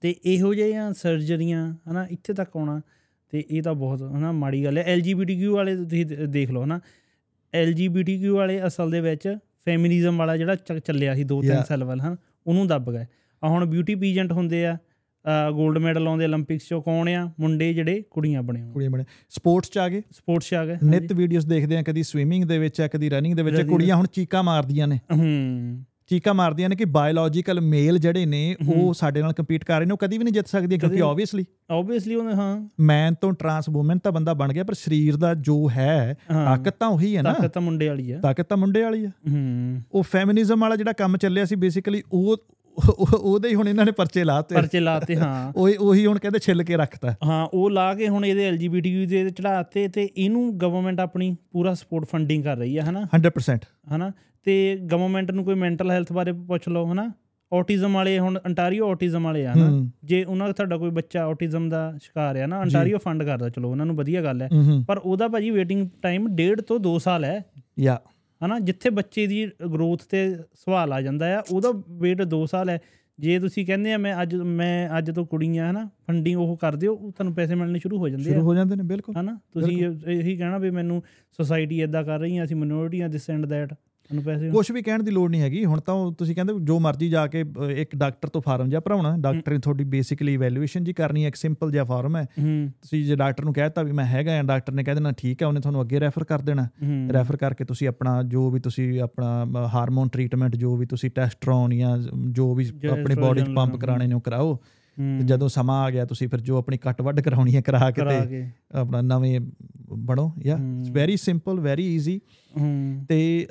ਤੇ ਇਹੋ ਜਿਹੀਆਂ ਸਰਜਰੀਆਂ ਹਨਾ ਇੱਥੇ ਤੱਕ ਆਉਣਾ ਤੇ ਇਹ ਤਾਂ ਬਹੁਤ ਹਨਾ ਮਾੜੀ ਗੱਲ ਹੈ। ਐਲਜੀਬੀਟੀਕਿਊ ਵਾਲੇ ਤੁਸੀਂ ਦੇਖ ਲਓ ਹਨਾ। ਐਲਜੀਬੀਟੀਕਿਊ ਵਾਲੇ ਅਸਲ ਦੇ ਵਿੱਚ ਫੈਮਿਨਿਜ਼ਮ ਵਾਲਾ ਜਿਹੜਾ ਚੱਲਿਆ ਸੀ 2-3 ਸਾਲ ਵੱਲ ਹਨ ਉਹਨੂੰ ਦੱਬ ਗਏ। ਆ ਹੁਣ ਬਿਊਟੀ ਪੀਜੈਂਟ ਹੁੰਦੇ ਆ 골ਡ ਮੈਡਲ ਆਉਂਦੇ 올림픽ਸ ਚੋਂ ਕੌਣ ਆ? ਮੁੰਡੇ ਜਿਹੜੇ ਕੁੜੀਆਂ ਬਣੇ ਹੋਣ ਕੁੜੀਆਂ ਬਣੇ। ਸਪੋਰਟਸ ਚ ਆ ਗਏ। ਸਪੋਰਟਸ ਚ ਆ ਗਏ ਨਿਤ ਵੀਡੀਓਜ਼ ਦੇਖਦੇ ਆ ਕਦੀ ਸਵਿਮਿੰਗ ਦੇ ਵਿੱਚ ਆ ਕਦੀ ਰਨਿੰਗ ਦੇ ਵਿੱਚ ਕੁੜੀਆਂ ਹੁਣ ਚੀਕਾਂ ਮਾਰਦੀਆਂ ਨੇ। ਹੂੰ। ਚੀਕਾਂ ਮਾਰਦੀਆਂ ਨੇ ਕਿ ਬਾਇਓਲੋਜੀਕਲ ਮੇਲ ਜਿਹੜੇ ਨੇ ਉਹ ਸਾਡੇ ਨਾਲ ਕੰਪੀਟ ਕਰ ਰਹੇ ਨੇ ਉਹ ਕਦੀ ਵੀ ਨਹੀਂ ਜਿੱਤ ਸਕਦੀਆਂ ਕਿਉਂਕਿ ਆਬਵੀਅਸਲੀ ਆਬਵੀਅਸਲੀ ਉਹਨੇ ਹਾਂ। ਮੈਨ ਤੋਂ ਟਰਾਂਸ ਵੂਮਨ ਤਾਂ ਬੰਦਾ ਬਣ ਗਿਆ ਪਰ ਸਰੀਰ ਦਾ ਜੋ ਹੈ ਹਾਂ। ਤਾਕਤ ਤਾਂ ਉਹੀ ਹੈ ਨਾ। ਤਾਕਤ ਤਾਂ ਮੁੰਡੇ ਵਾਲੀ ਆ। ਤਾਕਤ ਤਾਂ ਮੁੰਡੇ ਵਾਲੀ ਆ। ਹੂੰ। ਉਹ ਫੈਮਿਨਿਜ਼ਮ ਵਾਲਾ ਜਿਹੜਾ ਕੰਮ ਚੱਲਿਆ ਸੀ ਬੇਸਿਕਲੀ ਉਹ ਉਹ- ਉਹਦੇ ਹੀ ਹੁਣ ਇਹਨਾਂ ਨੇ ਪਰਚੇ ਲਾਤੇ। ਪਰਚੇ ਲਾਤੇ ਹਾਂ। ਉਹ ਉਹੀ ਹੁਣ ਕਹਿੰਦੇ ਛਿੱਲ ਕੇ ਰੱਖਤਾ। ਹਾਂ ਉਹ ਲਾ ਕੇ ਹੁਣ ਇਹਦੇ ਐਲਜੀਬੀਟੀਕਿਊ ਦੇ ਚੜਾਤੇ ਤੇ ਇਹਨੂੰ ਗਵਰਨਮੈਂਟ ਆਪਣੀ ਪੂਰਾ ਸਪੋਰਟ ਫੰਡਿੰਗ ਕਰ ਰਹੀ ਆ ਹਨਾ? 100% ਹਨਾ? ਤੇ ਗਵਰਨਮੈਂਟ ਨੂੰ ਕੋਈ ਮੈਂਟਲ ਹੈਲਥ ਬਾਰੇ ਪੁੱਛ ਲਓ ਹਨਾ? ਆਟਿਜ਼ਮ ਵਾਲੇ ਹੁਣ ਅੰਟਾਰੀਓ ਆਟਿਜ਼ਮ ਵਾਲੇ ਆ ਹੂੰ। ਜੇ ਉਹਨਾਂ ਦਾ ਤੁਹਾਡਾ ਕੋਈ ਬੱਚਾ ਆਟਿਜ਼ਮ ਦਾ ਸ਼ਿਕਾਰ ਆ ਨਾ ਅੰਟਾਰੀਓ ਫੰਡ ਕਰਦਾ ਚਲੋ ਉਹਨਾਂ ਨੂੰ ਵਧੀਆ ਗੱਲ ਹੈ। ਪਰ ਉਹਦਾ ਭਾਜੀ ਵੇਟਿੰਗ ਟਾਈਮ ਡੇਢ ਤੋਂ 2 ਸਾਲ ਹੈ। ਯਾ। ਹਨਾ? ਜਿੱਥੇ ਬੱਚੇ ਦੀ ਗਰੋਥ ਤੇ ਸਵਾਲ ਆ ਜਾਂਦਾ ਆ ਉਹਦਾ ਵੇਟ 2 ਸਾਲ ਹੈ। ਜੇ ਤੁਸੀਂ ਕਹਿੰਦੇ ਆ ਮੈਂ ਅੱਜ ਮੈਂ ਅੱਜ ਤੋਂ ਕੁੜੀਆਂ ਹਨਾ? ਫੰਡਿੰਗ ਉਹ ਕਰ ਦਿਓ ਉਹ ਤੁਹਾਨੂੰ ਪੈਸੇ ਮਿਲਣੇ ਸ਼ੁਰੂ ਹੋ ਜਾਂਦੇ ਸ਼ੁਰੂ ਆ ਹੋ ਜਾਂਦੇ ਨੇ ਬਿਲਕੁਲ। ਹਨਾ? ਤੁਸੀਂ ਇਹ- ਇਹੀ ਕਹਿਣਾ ਵੀ ਮੈਨੂੰ ਸੋਸਾਇਟੀ ਇਦਾਂ ਕਰ ਰਹੀ ਆ ਅਸੀਂ ਮਿਨੋਰਿਟੀਆਂ ਦਿਸ ਐਂਡ ਦੈਟ ਤੁਹਾਨੂੰ ਪੈਸੇ ਕੁਝ ਵੀ ਕਹਿਣ ਦੀ ਲੋੜ ਨਹੀਂ ਹੈਗੀ। ਹੁਣ ਤਾਂ ਤੁਸੀਂ ਕਹਿੰਦੇ ਜੋ ਮਰਜ਼ੀ ਜਾ ਕੇ ਇੱਕ ਡਾਕਟਰ ਤੋਂ ਫਾਰਮ ਜਿਹਾ ਭਰਾਉਣਾ। ਡਾਕਟਰ ਨੇ ਤੁਹਾਡੀ ਬੇਸਿਕਲੀ ਇਵੈਲੂਏਸ਼ਨ ਜੀ ਕਰਨੀ ਹੈ ਇੱਕ ਸਿੰਪਲ ਜਿਹਾ ਫਾਰਮ ਹੈ। ਤੁਸੀਂ ਜੇ ਡਾਕਟਰ ਨੂੰ ਕਹਿਤਾ ਵੀ ਮੈਂ ਹੈਗਾ ਆ ਡਾਕਟਰ ਨੇ ਕਹਿ ਦੇਣਾ ਠੀਕ ਹੈ ਉਹਨੇ ਤੁਹਾਨੂੰ ਅੱਗੇ ਰੈਫਰ ਕਰ ਦੇਣਾ। ਰੈਫਰ ਕਰਕੇ ਤੁਸੀਂ ਆਪਣਾ ਜੋ ਵੀ ਤੁਸੀਂ ਆਪਣਾ ਹਾਰਮੋਨ ਟ੍ਰੀਟਮੈਂਟ ਜੋ ਵੀ ਤੁਸੀਂ ਟੈਸਟਰੋਨ ਜਾਂ ਜੋ ਵੀ ਜਾਂ ਆਪਣੀ ਬਾਡੀ 'ਚ ਪੰਪ ਕਰਾਣੇ ਨੇ ਉਹ ਕਰਾਓ। ਤੇ ਜਦੋਂ ਸਮਾਂ ਆ ਗਿਆ ਤੁਸੀਂ ਫਿਰ ਜੋ ਆਪਣੀ ਕੱਟ ਵੱਢ ਕਰਾਉਣੀ ਹੈ ਕਰਾ ਕੇ ਤੇ ਆਪਣਾ ਨਵੇਂ ਬਣੋ ਯਾ। It's very simple very easy ਤੇ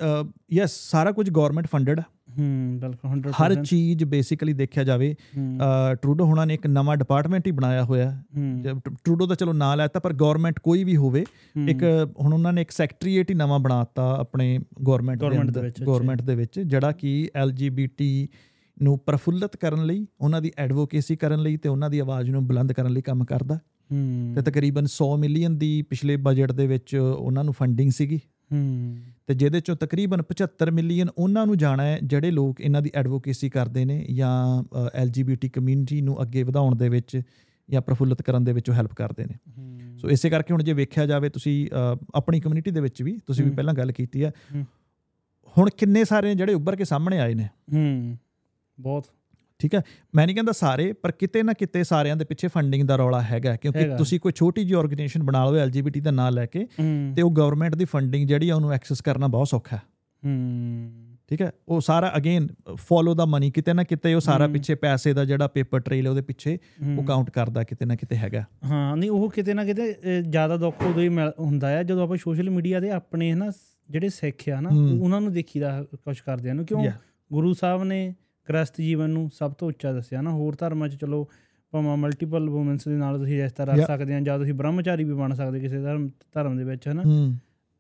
ਯੈਸ ਸਾਰਾ ਕੁਝ ਗਵਰਨਮੈਂਟ ਫੰਡਡ ਹੂੰ ਬਿਲਕੁਲ 100% ਹਰ ਚੀਜ਼ ਬੇਸਿਕਲੀ ਦੇਖਿਆ ਜਾਵੇ ਟਰੂਡੋ ਹੁਣਾਂ ਨੇ ਇੱਕ ਨਵਾਂ ਡਿਪਾਰਟਮੈਂਟ ਹੀ ਬਣਾਇਆ ਹੋਇਆ। ਟਰੂਡੋ ਦਾ ਚਲੋ ਨਾਂ ਲੈਤਾ ਪਰ ਗਵਰਨਮੈਂਟ ਕੋਈ ਵੀ ਹੋਵੇ ਇੱਕ ਹੁਣ ਉਹਨਾਂ ਨੇ ਇੱਕ ਸੈਕਟਰੀਏਟ ਹੀ ਨਵਾਂ ਬਣਾਤਾ ਆਪਣੇ ਗਵਰਨਮੈਂਟ ਦੇ। ਗਵਰਨਮੈਂਟ ਦੇ ਵਿੱਚ ਜਿਹੜਾ ਕਿ ਐਲਜੀਬੀਟੀ ਨੂੰ ਪ੍ਰਫੁੱਲਤ ਕਰਨ ਲਈ ਉਹਨਾਂ ਦੀ ਐਡਵੋਕੇਸੀ ਕਰਨ ਲਈ ਤੇ ਉਹਨਾਂ ਦੀ ਆਵਾਜ਼ ਨੂੰ ਬੁਲੰਦ ਕਰਨ ਲਈ ਕੰਮ ਕਰਦਾ। ਹੂੰ। ਤੇ ਤਕਰੀਬਨ 100 ਮਿਲੀਅਨ ਦੀ ਪਿਛਲੇ ਬਜਟ ਦੇ ਵਿੱਚ ਉਹਨਾਂ ਨੂੰ ਫੰਡਿੰਗ ਸੀਗੀ। ਹੂੰ। ਤੇ ਜਿਹਦੇ ਚੋਂ ਤਕਰੀਬਨ 75 ਮਿਲੀਅਨ ਉਹਨਾਂ ਨੂੰ ਜਾਣਾ ਹੈ ਜਿਹੜੇ ਲੋਕ ਇਹਨਾਂ ਦੀ ਐਡਵੋਕੇਸੀ ਕਰਦੇ ਨੇ ਜਾਂ ਐਲਜੀਬੀਟੀ ਕਮਿਊਨਿਟੀ ਨੂੰ ਅੱਗੇ ਵਧਾਉਣ ਦੇ ਵਿੱਚ ਜਾਂ ਪ੍ਰਫੁੱਲਤ ਕਰਨ ਦੇ ਵਿੱਚ ਉਹ ਹੈਲਪ ਕਰਦੇ ਨੇ। ਸੋ ਇਸੇ ਕਰਕੇ ਹੁਣ ਜੇ ਵੇਖਿਆ ਜਾਵੇ ਤੁਸੀਂ ਆਪਣੀ ਕਮਿਊਨਿਟੀ ਦੇ ਵਿੱਚ ਵੀ ਤੁਸੀਂ ਵੀ। ਪਹਿਲਾਂ ਗੱਲ ਕੀਤੀ ਹੂੰ। ਹੁਣ ਕਿੰਨੇ ਸਾਰੇ ਜਿਹੜੇ ਉੱਭਰ ਕੇ ਸਾਹਮਣੇ ਆਏ ਨੇ। ਹੂੰ। ਬਹੁਤ। ਠੀਕ ਹੈ। ਮੈਂ ਨਹੀਂ ਕਹਿੰਦਾ ਸਾਰੇ ਪਰ ਕਿਤੇ ਨਾ ਕਿਤੇ ਸਾਰਿਆਂ ਦੇ ਪਿੱਛੇ ਫੰਡਿੰਗ ਦਾ ਰੌਲਾ ਹੈਗਾ ਕਿਉਂਕਿ। ਤੁਸੀਂ ਕੋਈ ਛੋਟੀ ਜਿਹੀ ਆਰਗੇਨਾਈਜੇਸ਼ਨ ਬਣਾ ਲਓ ਐਲਜੀਬੀਟੀ ਦਾ ਨਾਂ ਲੈ ਕੇ ਹੂੰ। ਤੇ ਉਹ ਗਵਰਨਮੈਂਟ ਦੀ ਫੰਡਿੰਗ ਜਿਹੜੀ ਆ ਉਹਨੂੰ ਐਕਸੈਸ ਕਰਨਾ ਬਹੁਤ ਸੌਖਾ ਹੈ। ਹੂੰ। ਠੀਕ ਹੈ। ਉਹ ਸਾਰਾ ਅਗੇਨ ਫੋਲੋ ਦਾ ਮਨੀ ਕਿਤੇ ਨਾ ਕਿਤੇ ਉਹ ਸਾਰਾ ਹੂੰ। ਪਿੱਛੇ ਪੈਸੇ ਦਾ ਜਿਹੜਾ ਪੇਪਰ ਟ੍ਰੇਲ ਉਹਦੇ ਪਿੱਛੇ ਉਹ ਹੂੰ। ਕਾਊਂਟ ਕਰਦਾ ਕਿਤੇ ਨਾ ਕਿਤੇ ਹੈਗਾ। ਹਾਂ ਨਹੀਂ ਉਹ ਕਿਤੇ ਨਾ ਕਿਤੇ ਜ਼ਿਆਦਾ ਦੁੱਖ ਉਦੋਂ ਹੀ ਹੁੰਦਾ ਹੈ ਜਦੋਂ ਆਪਾਂ ਸੋਸ਼ਲ ਮੀਡੀਆ ਤੇ ਆਪਣੇ ਹਨਾ ਜਿਹੜੇ ਸਿੱਖ ਆ ਨਾ ਹੂੰ। ਉਹਨਾਂ ਨੂੰ ਦੇਖੀਦਾ ਕੁਝ ਕਰਦੇ ਨੂੰ ਕਿਉਂ. ਗੁਰੂ ਸਾਹਿਬ ਨੇ ਗ੍ਰਸਤ ਜੀਵਨ ਨੂੰ ਸਭ ਤੋਂ ਉੱਚਾ ਦੱਸਿਆ। ਨਾ ਹੋਰ ਧਰਮਾਂ 'ਚ ਚਲੋ ਭਾਵੇਂ ਮਲਟੀਪਲ ਵੂਮਨਸ ਦੇ ਨਾਲ ਤੁਸੀਂ ਰਿਸ਼ਤਾ ਰੱਖ. ਸਕਦੇ ਆ ਜਾਂ ਤੁਸੀਂ ਬ੍ਰਹਮਚਾਰੀ ਵੀ ਬਣ ਸਕਦੇ ਕਿਸੇ ਧਰਮ ਧਰਮ ਦੇ ਵਿੱਚ ਹਨਾ?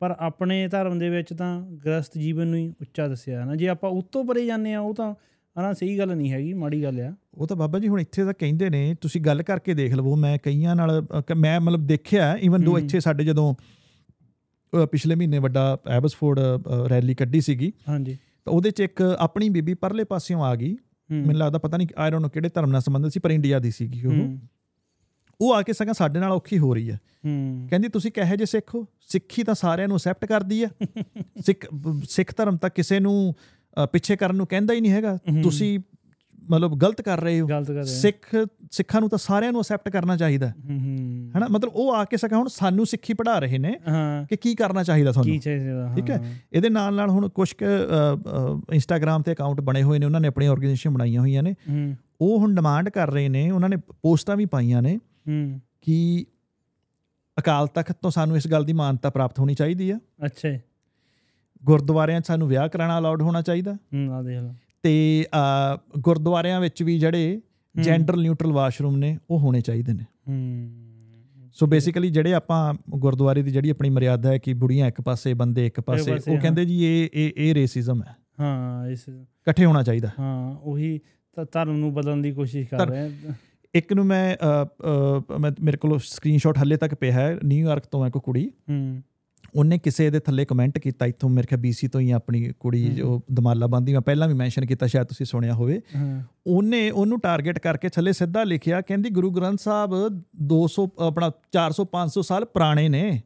ਪਰ ਆਪਣੇ ਧਰਮ ਦੇ ਵਿੱਚ ਤਾਂ ਗ੍ਰਸਤ ਜੀਵਨ ਨੂੰ ਹੀ ਉੱਚਾ ਦੱਸਿਆ ਨਾ। ਜੇ ਆਪਾਂ ਉਤੋਂ ਪਰੇ ਜਾਂਦੇ ਆ ਉਹ ਤਾਂ ਹਨਾ ਸਹੀ ਗੱਲ ਨਹੀਂ ਹੈਗੀ ਮਾੜੀ ਗੱਲ ਆ। ਉਹ ਤਾਂ ਬਾਬਾ ਜੀ ਹੁਣ ਇੱਥੇ ਤਾਂ ਕਹਿੰਦੇ ਨੇ ਤੁਸੀਂ ਗੱਲ ਕਰਕੇ ਦੇਖ ਲਵੋ ਮੈਂ ਕਈਆਂ ਨਾਲ ਮੈਂ ਮਤਲਬ ਦੇਖਿਆ ਇਵਨ ਦੋ। ਇੱਥੇ ਸਾਡੇ ਜਦੋਂ ਪਿਛਲੇ ਮਹੀਨੇ ਵੱਡਾ ਐਬਸਫੋਰਡ ਰੈਲੀ ਕੱਢੀ ਸੀਗੀ। ਹਾਂਜੀ। ਤਾਂ ਉਹਦੇ ਚ ਇੱਕ ਆਪਣੀ ਬੀਬੀ ਪਰਲੇ ਪਾਸਿਓਂ ਆ ਗਈ। ਹੂੰ, ਮੈਨੂੰ ਲੱਗਦਾ ਪਤਾ ਨਹੀਂ ਆਈ ਡੋਨਟ ਨੋ ਕਿਹੜੇ ਧਰਮ ਨਾਲ ਸੰਬੰਧਿਤ ਸੀ ਪਰ ਇੰਡੀਆ ਦੀ ਸੀਗੀ ਉਹ। ਹੂੰ, ਉਹ ਆ ਕੇ ਸਗੋਂ ਸਾਡੇ ਨਾਲ ਔਖੀ ਹੋ ਰਹੀ ਹੈ ਹੂੰ। ਕਹਿੰਦੀ ਤੁਸੀਂ ਕਹੇ ਜੇ ਸਿੱਖ ਹੋ ਸਿੱਖੀ ਤਾਂ ਸਾਰਿਆਂ ਨੂੰ ਅਸੈਪਟ ਕਰਦੀ ਆ। ਸਿੱਖ ਸਿੱਖ ਧਰਮ ਤਾਂ ਕਿਸੇ ਨੂੰ ਪਿੱਛੇ ਕਰਨ ਨੂੰ ਕਹਿੰਦਾ ਹੀ ਨਹੀਂ ਹੈਗਾ। ਹੂੰ। ਤੁਸੀਂ ਮਤਲਬ ਗਲਤ ਕਰ ਰਹੇ ਹੋ। ਸਿੱਖ ਸਿੱਖਾਂ ਨੂੰ ਤਾਂ ਸਾਰਿਆਂ ਨੂੰ ਅਸੈਪਟ ਕਰਨਾ ਚਾਹੀਦਾ। ਹੂੰ ਹੈਨਾ? ਮਤਲਬ ਉਹ ਆ ਕੇ ਸਕਾਂ ਹੁਣ ਸਾਨੂੰ ਸਿੱਖੀ ਪੜ੍ਹਾ ਰਹੇ ਨੇ ਕਿ ਕੀ ਕਰਨਾ ਚਾਹੀਦਾ ਕੀ ਤੁਹਾਨੂੰ ਚਾਹੀਦਾ ਠੀਕ ਹੈ। ਇਹਦੇ ਨਾਲ ਨਾਲ ਹੁਣ ਕੁਝ ਇੰਸਟਾਗ੍ਰam ਤੇ ਅਕਾਊਂਟ ਬਣੇ ਹੋਏ ਨੇ ਉਹਨਾਂ ਨੇ ਆਪਣੀ ਆਰਗੇਨਾਈਜੇਸ਼ਨ ਬਣਾਈਆਂ ਹੋਈਆਂ ਨੇ। ਉਹ ਹੁਣ ਡਿਮਾਂਡ ਕਰ ਰਹੇ ਨੇ ਉਹਨਾਂ ਨੇ ਪੋਸਟਾਂ ਵੀ ਪਾਈਆਂ ਨੇ ਕਿ ਅਕਾਲ ਤਖਤ ਤੋਂ ਸਾਨੂੰ ਇਸ ਗੱਲ ਦੀ ਮਾਨਤਾ ਪ੍ਰਾਪਤ ਹੋਣੀ ਚਾਹੀਦੀ ਆ। ਅੱਛਾ। ਗੁਰਦੁਆਰਿਆਂ 'ਚ ਸਾਨੂੰ ਵਿਆਹ ਕਰਾਉਣਾ ਅਲਾਉਡ ਹੋਣਾ ਚਾਹੀਦਾ। ਹੂੰ ਆ ਦੇਖ ਲਓ। ਤੇ ਗੁਰਦੁਆਰਿਆਂ ਵਿੱਚ ਵੀ ਜਿਹੜੇ ਜੈਂਡਰ ਨਿਊਟਰਲ ਵਾਸ਼ਰੂਮ ਨੇ ਉਹ ਹੋਣੇ ਚਾਹੀਦੇ ਨੇ। ਹੂੰ। ਸੋ ਬੇਸਿਕਲੀ ਜਿਹੜੇ ਆਪਾਂ ਗੁਰਦੁਆਰੇ ਦੀ ਜਿਹੜੀ ਆਪਣੀ ਮਰਿਆਦਾ ਹੈ ਕਿ ਬੁੜੀਆਂ ਇੱਕ ਪਾਸੇ ਬੰਦੇ ਇੱਕ ਪਾਸੇ ਉਹ ਹਾਂ। ਕਹਿੰਦੇ ਜੀ ਇਹ ਇਹ ਇਹ ਰੇਸਿਜ਼ਮ ਹੈ। ਹਾਂ ਇਸ ਇਕੱਠੇ ਹੋਣਾ ਚਾਹੀਦਾ। ਹਾਂ ਉਹੀ ਧਰਮ ਨੂੰ ਬਦਲਣ ਦੀ ਕੋਸ਼ਿਸ਼ ਕਰ ਰਹੇ ਆ। ਇੱਕ ਨੂੰ ਮੈਂ ਮੇਰੇ ਕੋਲ ਸਕਰੀਨਸ਼ਾਟ ਹੱਲੇ ਤੱਕ ਪਿਆ ਹੈ ਨਿਊਯਾਰਕ ਤੋਂ ਹੈ ਕੋਈ ਕੁੜੀ। ਹੂੰ। ਉਹਨੇ ਕਿਸੇ ਦੇ ਥੱਲੇ ਕਮੈਂਟ ਕੀਤਾ ਇੱਥੋਂ ਮੇਰੇ ਖਿਆਲ BC ਤੋਂ ਹੀ ਆਪਣੀ ਕੁੜੀ। ਜੋ ਦਮਾਲਾ ਬੰਦੀ ਮੈਂ ਪਹਿਲਾਂ ਵੀ ਮੈਂਸ਼ਨ ਕੀਤਾ ਸ਼ਾਇਦ ਤੁਸੀਂ ਸੁਣਿਆ ਹੋਵੇ। ਹਾਂ। ਉਹਨੇ ਉਹਨੂੰ ਟਾਰਗੇਟ ਕਰਕੇ ਥੱਲੇ ਸਿੱਧਾ ਲਿਖਿਆ ਕਹਿੰਦੀ ਗੁਰੂ ਗ੍ਰੰਥ ਸਾਹਿਬ 200 ਆਪਣਾ 400 500 ਸਾਲ ਪੁਰਾਣੇ ਨੇ।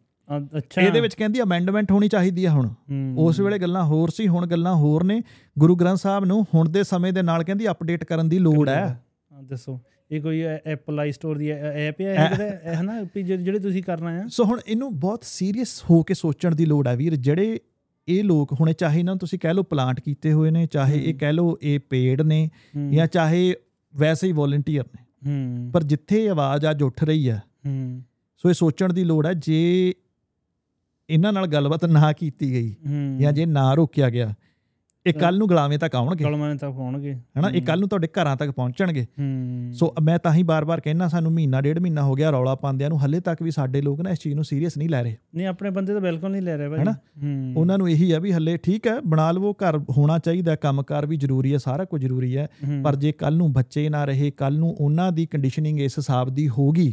ਅੱਛਾ। ਇਹਦੇ ਵਿੱਚ ਕਹਿੰਦੀ ਅਮੈਂਡਮੈਂਟ ਹੋਣੀ ਚਾਹੀਦੀ ਆ ਹੁਣ। ਹੂੰ, ਉਸ ਵੇਲੇ ਗੱਲਾਂ ਹੋਰ ਸੀ ਹੁਣ ਗੱਲਾਂ ਹੋਰ ਨੇ। ਗੁਰੂ ਗ੍ਰੰਥ ਸਾਹਿਬ ਨੂੰ ਹੁਣ ਦੇ ਸਮੇਂ ਦੇ ਨਾਲ ਕਹਿੰਦੀ ਅਪਡੇਟ ਕਰਨ ਦੀ ਲੋੜ ਹੈ। ਹਾਂ, ਦੱਸੋ। ਇਹ ਕੋਈ ਐਪਲ ਆਈ ਸਟੋਰ ਦੀ ਐਪ ਹੈ ਇਹ ਹੈ ਵੀ ਜਿਹੜੇ ਤੁਸੀਂ ਕਰਨਾ ਆ। ਸੋ ਹੁਣ ਇਹਨੂੰ ਬਹੁਤ ਸੀਰੀਅਸ ਹੋ ਕੇ ਸੋਚਣ ਦੀ ਲੋੜ ਹੈ ਵੀਰ ਜਿਹੜੇ ਇਹ ਲੋਕ ਹੁਣੇ ਚਾਹੇ ਇਹਨਾਂ ਨੂੰ ਤੁਸੀਂ ਕਹਿ ਲਓ ਪਲਾਂਟ ਕੀਤੇ ਹੋਏ ਨੇ ਚਾਹੇ ਇਹ। ਕਹਿ ਲਓ ਇਹ ਪੇਡ ਨੇ ਜਾਂ ਚਾਹੇ ਵੈਸੇ ਹੀ ਵੋਲੰਟੀਅਰ ਨੇ। ਪਰ ਜਿੱਥੇ ਆਵਾਜ਼ ਅੱਜ ਉੱਠ ਰਹੀ ਹੈ ਹੂੰ। ਸੋ ਇਹ ਸੋਚਣ ਦੀ ਲੋੜ ਹੈ ਜੇ ਇਹਨਾਂ ਨਾਲ ਗੱਲਬਾਤ ਨਾ ਕੀਤੀ ਗਈ ਜਾਂ ਜੇ ਨਾ ਰੋਕਿਆ ਗਿਆ ਇਹ ਕੱਲ ਨੂੰ ਗੁਲਾਮੇ ਤੱਕ ਆਉਣਗੇ। ਕਲਮਾਂ ਤੱਕ ਪਹੁੰਚਣਗੇ ਹਨਾ ਇਹ ਕੱਲ ਨੂੰ ਤੁਹਾਡੇ ਘਰਾਂ ਤੱਕ ਪਹੁੰਚਣਗੇ। ਹੂੰ। ਸੋ ਮੈਂ ਤਾਂ ਹੀ ਬਾਰ-ਬਾਰ ਕਹਿਣਾ ਸਾਨੂੰ ਮਹੀਨਾ ਡੇਢ ਮਹੀਨਾ ਹੋ ਗਿਆ ਰੌਲਾ ਪਾਉਂਦਿਆਂ ਨੂੰ ਹੱਲੇ ਤੱਕ ਵੀ ਸਾਡੇ ਲੋਕ ਨਾ ਇਸ ਚੀਜ਼ ਨੂੰ ਸੀਰੀਅਸ ਨਹੀਂ ਲੈ ਰਹੇ। ਨਹੀਂ ਆਪਣੇ ਬੰਦੇ ਤਾਂ ਬਿਲਕੁਲ ਨਹੀਂ ਲੈ ਰਹੇ ਭਾਈ ਹਨਾ? ਉਹਨਾਂ ਨੂੰ ਇਹੀ ਆ ਵੀ ਹੱਲੇ ਠੀਕ ਹੈ ਬਣਾ ਲਵੋ ਘਰ ਹੋਣਾ ਚਾਹੀਦਾ ਕੰਮਕਾਰ ਵੀ ਜ਼ਰੂਰੀ ਹੈ ਸਾਰਾ ਕੁਝ ਜ਼ਰੂਰੀ ਹੈ। ਪਰ ਜੇ ਕੱਲ ਨੂੰ ਬੱਚੇ ਨਾ ਰਹੇ ਕੱਲ ਨੂੰ ਉਹਨਾਂ ਦੀ ਕੰਡੀਸ਼ਨਿੰਗ ਇਸ ਹਿਸਾਬ ਦੀ ਹੋਗੀ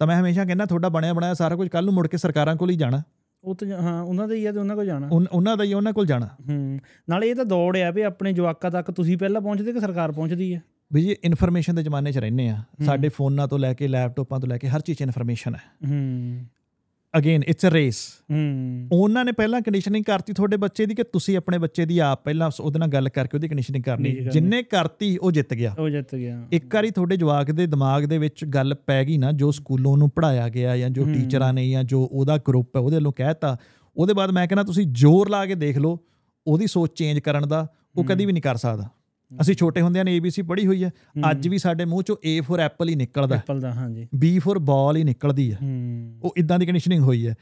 ਤਾਂ ਮੈਂ ਹਮੇਸ਼ਾ ਕਹਿੰਦਾ ਤੁਹਾਡਾ ਬਣਿਆ ਬਣਾਇਆ ਸਾਰਾ ਕੁਝ ਕੱਲ ਨੂੰ ਮੁੜ ਕੇ ਸਰਕਾਰਾਂ ਕੋਲ ਹੀ ਜਾਣਾ। ਉਹ ਤਾਂ ਹਾਂ ਉਹਨਾਂ ਦਾ ਹੀ ਆ ਤੇ ਉਹਨਾਂ ਕੋਲ ਜਾਣਾ। ਉਹਨਾਂ ਦਾ ਹੀ ਉਹਨਾਂ ਕੋਲ ਜਾਣਾ। ਹੂੰ। ਨਾਲੇ ਇਹ ਤਾਂ ਦੌੜ ਆ ਵੀ ਆਪਣੇ ਜਵਾਕਾਂ ਤੱਕ ਤੁਸੀਂ ਪਹਿਲਾਂ ਪਹੁੰਚਦੇ ਕਿ ਸਰਕਾਰ ਪਹੁੰਚਦੀ ਹੈ ਵੀ ਜੀ ਇਨਫੋਰਮੇਸ਼ਨ ਦੇ ਜ਼ਮਾਨੇ 'ਚ ਰਹਿੰਦੇ ਆ। ਸਾਡੇ ਫੋਨਾਂ ਤੋਂ ਲੈ ਕੇ ਲੈਪਟਾਪਾਂ ਤੋਂ ਲੈ ਕੇ ਹਰ ਚੀਜ਼ 'ਚ ਇਨਫੋਰਮੇਸ਼ਨ ਹੈ ਹੂੰ। ਅਗੇਨ ਇਟਸ ਅ ਰੇਸ ਉਹਨਾਂ ਨੇ ਪਹਿਲਾਂ ਕੰਡੀਸ਼ਨਿੰਗ ਕਰਤੀ ਤੁਹਾਡੇ ਬੱਚੇ ਦੀ ਕਿ ਤੁਸੀਂ ਆਪਣੇ ਬੱਚੇ ਦੀ ਆਪ ਪਹਿਲਾਂ ਉਹਦੇ ਨਾਲ ਗੱਲ ਕਰਕੇ ਉਹਦੀ ਕੰਡੀਸ਼ਨਿੰਗ ਕਰਨੀ। ਜਿੰਨੇ ਕਰਤੀ ਉਹ ਜਿੱਤ ਗਿਆ। ਉਹ ਜਿੱਤ ਗਿਆ। ਇੱਕ ਵਾਰੀ ਤੁਹਾਡੇ ਜਵਾਕ ਦੇ ਦਿਮਾਗ ਦੇ ਵਿੱਚ ਗੱਲ ਪੈ ਗਈ ਨਾ ਜੋ ਸਕੂਲੋਂ ਨੂੰ ਪੜਾਇਆ ਗਿਆ ਜਾਂ ਜੋ। ਟੀਚਰਾਂ ਨੇ ਜਾਂ ਜੋ ਉਹਦਾ ਗਰੁੱਪ ਹੈ ਉਹਦੇ ਵੱਲੋਂ ਕਹਿਤਾ ਉਹਦੇ ਬਾਅਦ ਮੈਂ ਕਹਿੰਦਾ ਤੁਸੀਂ ਜ਼ੋਰ ਲਾ ਕੇ ਦੇਖ ਲਓ ਉਹਦੀ ਸੋਚ ਚੇਂਜ ਕਰਨ ਦਾ ਉਹ ਕਦੀ ਵੀ ਨਹੀਂ ਕਰ ਸਕਦਾ। ਅਸੀਂ ਛੋਟੇ ਹੁੰਦਿਆਂ ਨੇ ABC ਪੜ੍ਹੀ ਹੋਈ ਹੈ। ਅੱਜ ਵੀ ਸਾਡੇ ਮੂੰਹ ਚੋਂ A ਫॉर ਐਪਲ ਹੀ ਨਿਕਲਦਾ। ਐਪਲ ਦਾ ਹਾਂਜੀ। B ਫॉर ਬਾਲ ਹੀ ਨਿਕਲਦੀ ਹੈ। ਉਹ ਇਦਾਂ ਦੀ ਕੰਡੀਸ਼ਨਿੰਗ ਹੋਈ ਹੈ।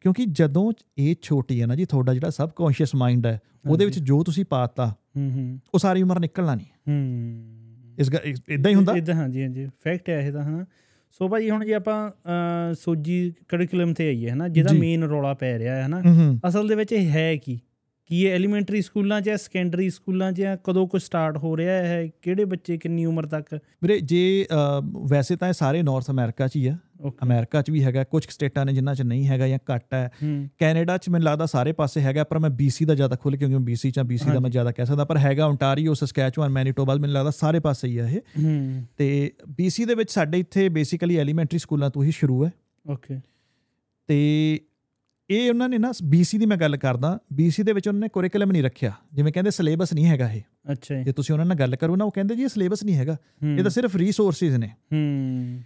ਕਿਉਂਕਿ ਜਦੋਂ ਇਹ ਛੋਟੀ ਹੈ ਨਾ ਜੀ ਤੁਹਾਡਾ ਜਿਹੜਾ ਸਬਕੌਂਸ਼ੀਅਸ ਮਾਈਂਡ ਹੈ ਉਹਦੇ ਵਿੱਚ ਜੋ ਤੁਸੀਂ ਪਾਤਾ ਹੂੰ ਹੂੰ। ਉਹ ਸਾਰੀ ਉਮਰ ਨਿਕਲਣਾ ਨਹੀਂ। ਹੂੰ। ਇਸ ਇਦਾਂ ਹੀ ਹੁੰਦਾ। ਇਦਾਂ ਹਾਂਜੀ ਹਾਂਜੀ। ਫੈਕਟ ਹੈ ਇਹ ਤਾਂ ਹਨਾ। ਸੋ ਭਾਜੀ ਹੁਣ ਜੇ ਆਪਾਂ ਸੋਜੀ ਕਰਿਕੂਲਮ ਤੇ ਆਈਏ ਹਨਾ ਜਿਹਦਾ। ਮੇਨ ਰੌਲਾ ਪੈ ਰਿਹਾ ਹੈ ਹਨਾ ਅਸਲ ਦੇ ਵਿੱਚ ਇਹ ਹੈ ਕੀ? ਕੀ ਇਹ ਐਲੀਮੈਂਟਰੀ ਸਕੂਲਾਂ 'ਚ ਹੈ ਸੈਕੰਡਰੀ ਸਕੂਲਾਂ 'ਚ ਹੈ ਕਦੋਂ ਕੁ ਸਟਾਰਟ ਹੋ ਰਿਹਾ ਹੈ ਕਿਹੜੇ ਬੱਚੇ ਕਿੰਨੀ ਉਮਰ ਤੱਕ? ਵੀਰੇ ਜੇ ਵੈਸੇ ਤਾਂ ਇਹ ਸਾਰੇ ਨਾਰਥ ਅਮਰੀਕਾ 'ਚ ਹੀ ਆ ਅਮਰੀਕਾ 'ਚ ਵੀ ਹੈਗਾ ਕੁਝ ਸਟੇਟਾਂ ਨੇ ਜਿਨ੍ਹਾਂ 'ਚ ਨਹੀਂ ਹੈਗਾ ਜਾਂ ਘੱਟ ਹੈ। ਕੈਨੇਡਾ 'ਚ ਮੈਨੂੰ ਲੱਗਦਾ ਸਾਰੇ ਪਾਸੇ ਹੈਗਾ ਪਰ ਮੈਂ BC ਦਾ ਜ਼ਿਆਦਾ ਖੁੱਲ ਕਿਉਂਕਿ BC 'ਚ BC ਦਾ ਮੈਂ। ਜ਼ਿਆਦਾ ਕਹਿ ਸਕਦਾ ਪਰ ਹੈਗਾ ਓਨਟਾਰੀਓ ਸਸਕੈਚੁਅਨ ਮੈਨੀਟੋਬਾ ਮੈਨੂੰ ਲੱਗਦਾ ਸਾਰੇ ਪਾਸੇ ਹੀ ਆ ਇਹ। ਤੇ BC ਦੇ ਵਿੱਚ ਸਾਡੇ ਇੱਥੇ ਬੇਸਿਕਲੀ ਐਲੀਮੈਂਟਰੀ ਸਕੂਲਾਂ ਤੋਂ ਹੀ ਸ਼ੁਰੂ ਹੈ। ਓਕੇ ਤੇ ਇਹ ਉਹਨਾਂ ਨੇ ਨਾ BC ਦੀ ਮੈਂ ਗੱਲ ਕਰਦਾ BC ਦੇ ਵਿੱਚ ਉਹਨਾਂ ਨੇ ਕੁਰਿਕੂਲਮ ਨਹੀਂ ਰੱਖਿਆ ਜਿਵੇਂ ਕਹਿੰਦੇ ਸਿਲੇਬਸ ਨਹੀਂ ਹੈਗਾ ਇਹ। ਅੱਛਾ ਜੀ। ਤੁਸੀਂ ਉਹਨਾਂ ਨਾਲ ਗੱਲ ਕਰੋ ਨਾ ਉਹ ਕਹਿੰਦੇ ਜੀ ਇਹ ਸਿਲੇਬਸ ਨਹੀਂ ਹੈਗਾ ਇਹ ਤਾਂ ਸਿਰਫ ਰਿਸੋਰਸਿਸ ਨੇ। ਹੂੰ।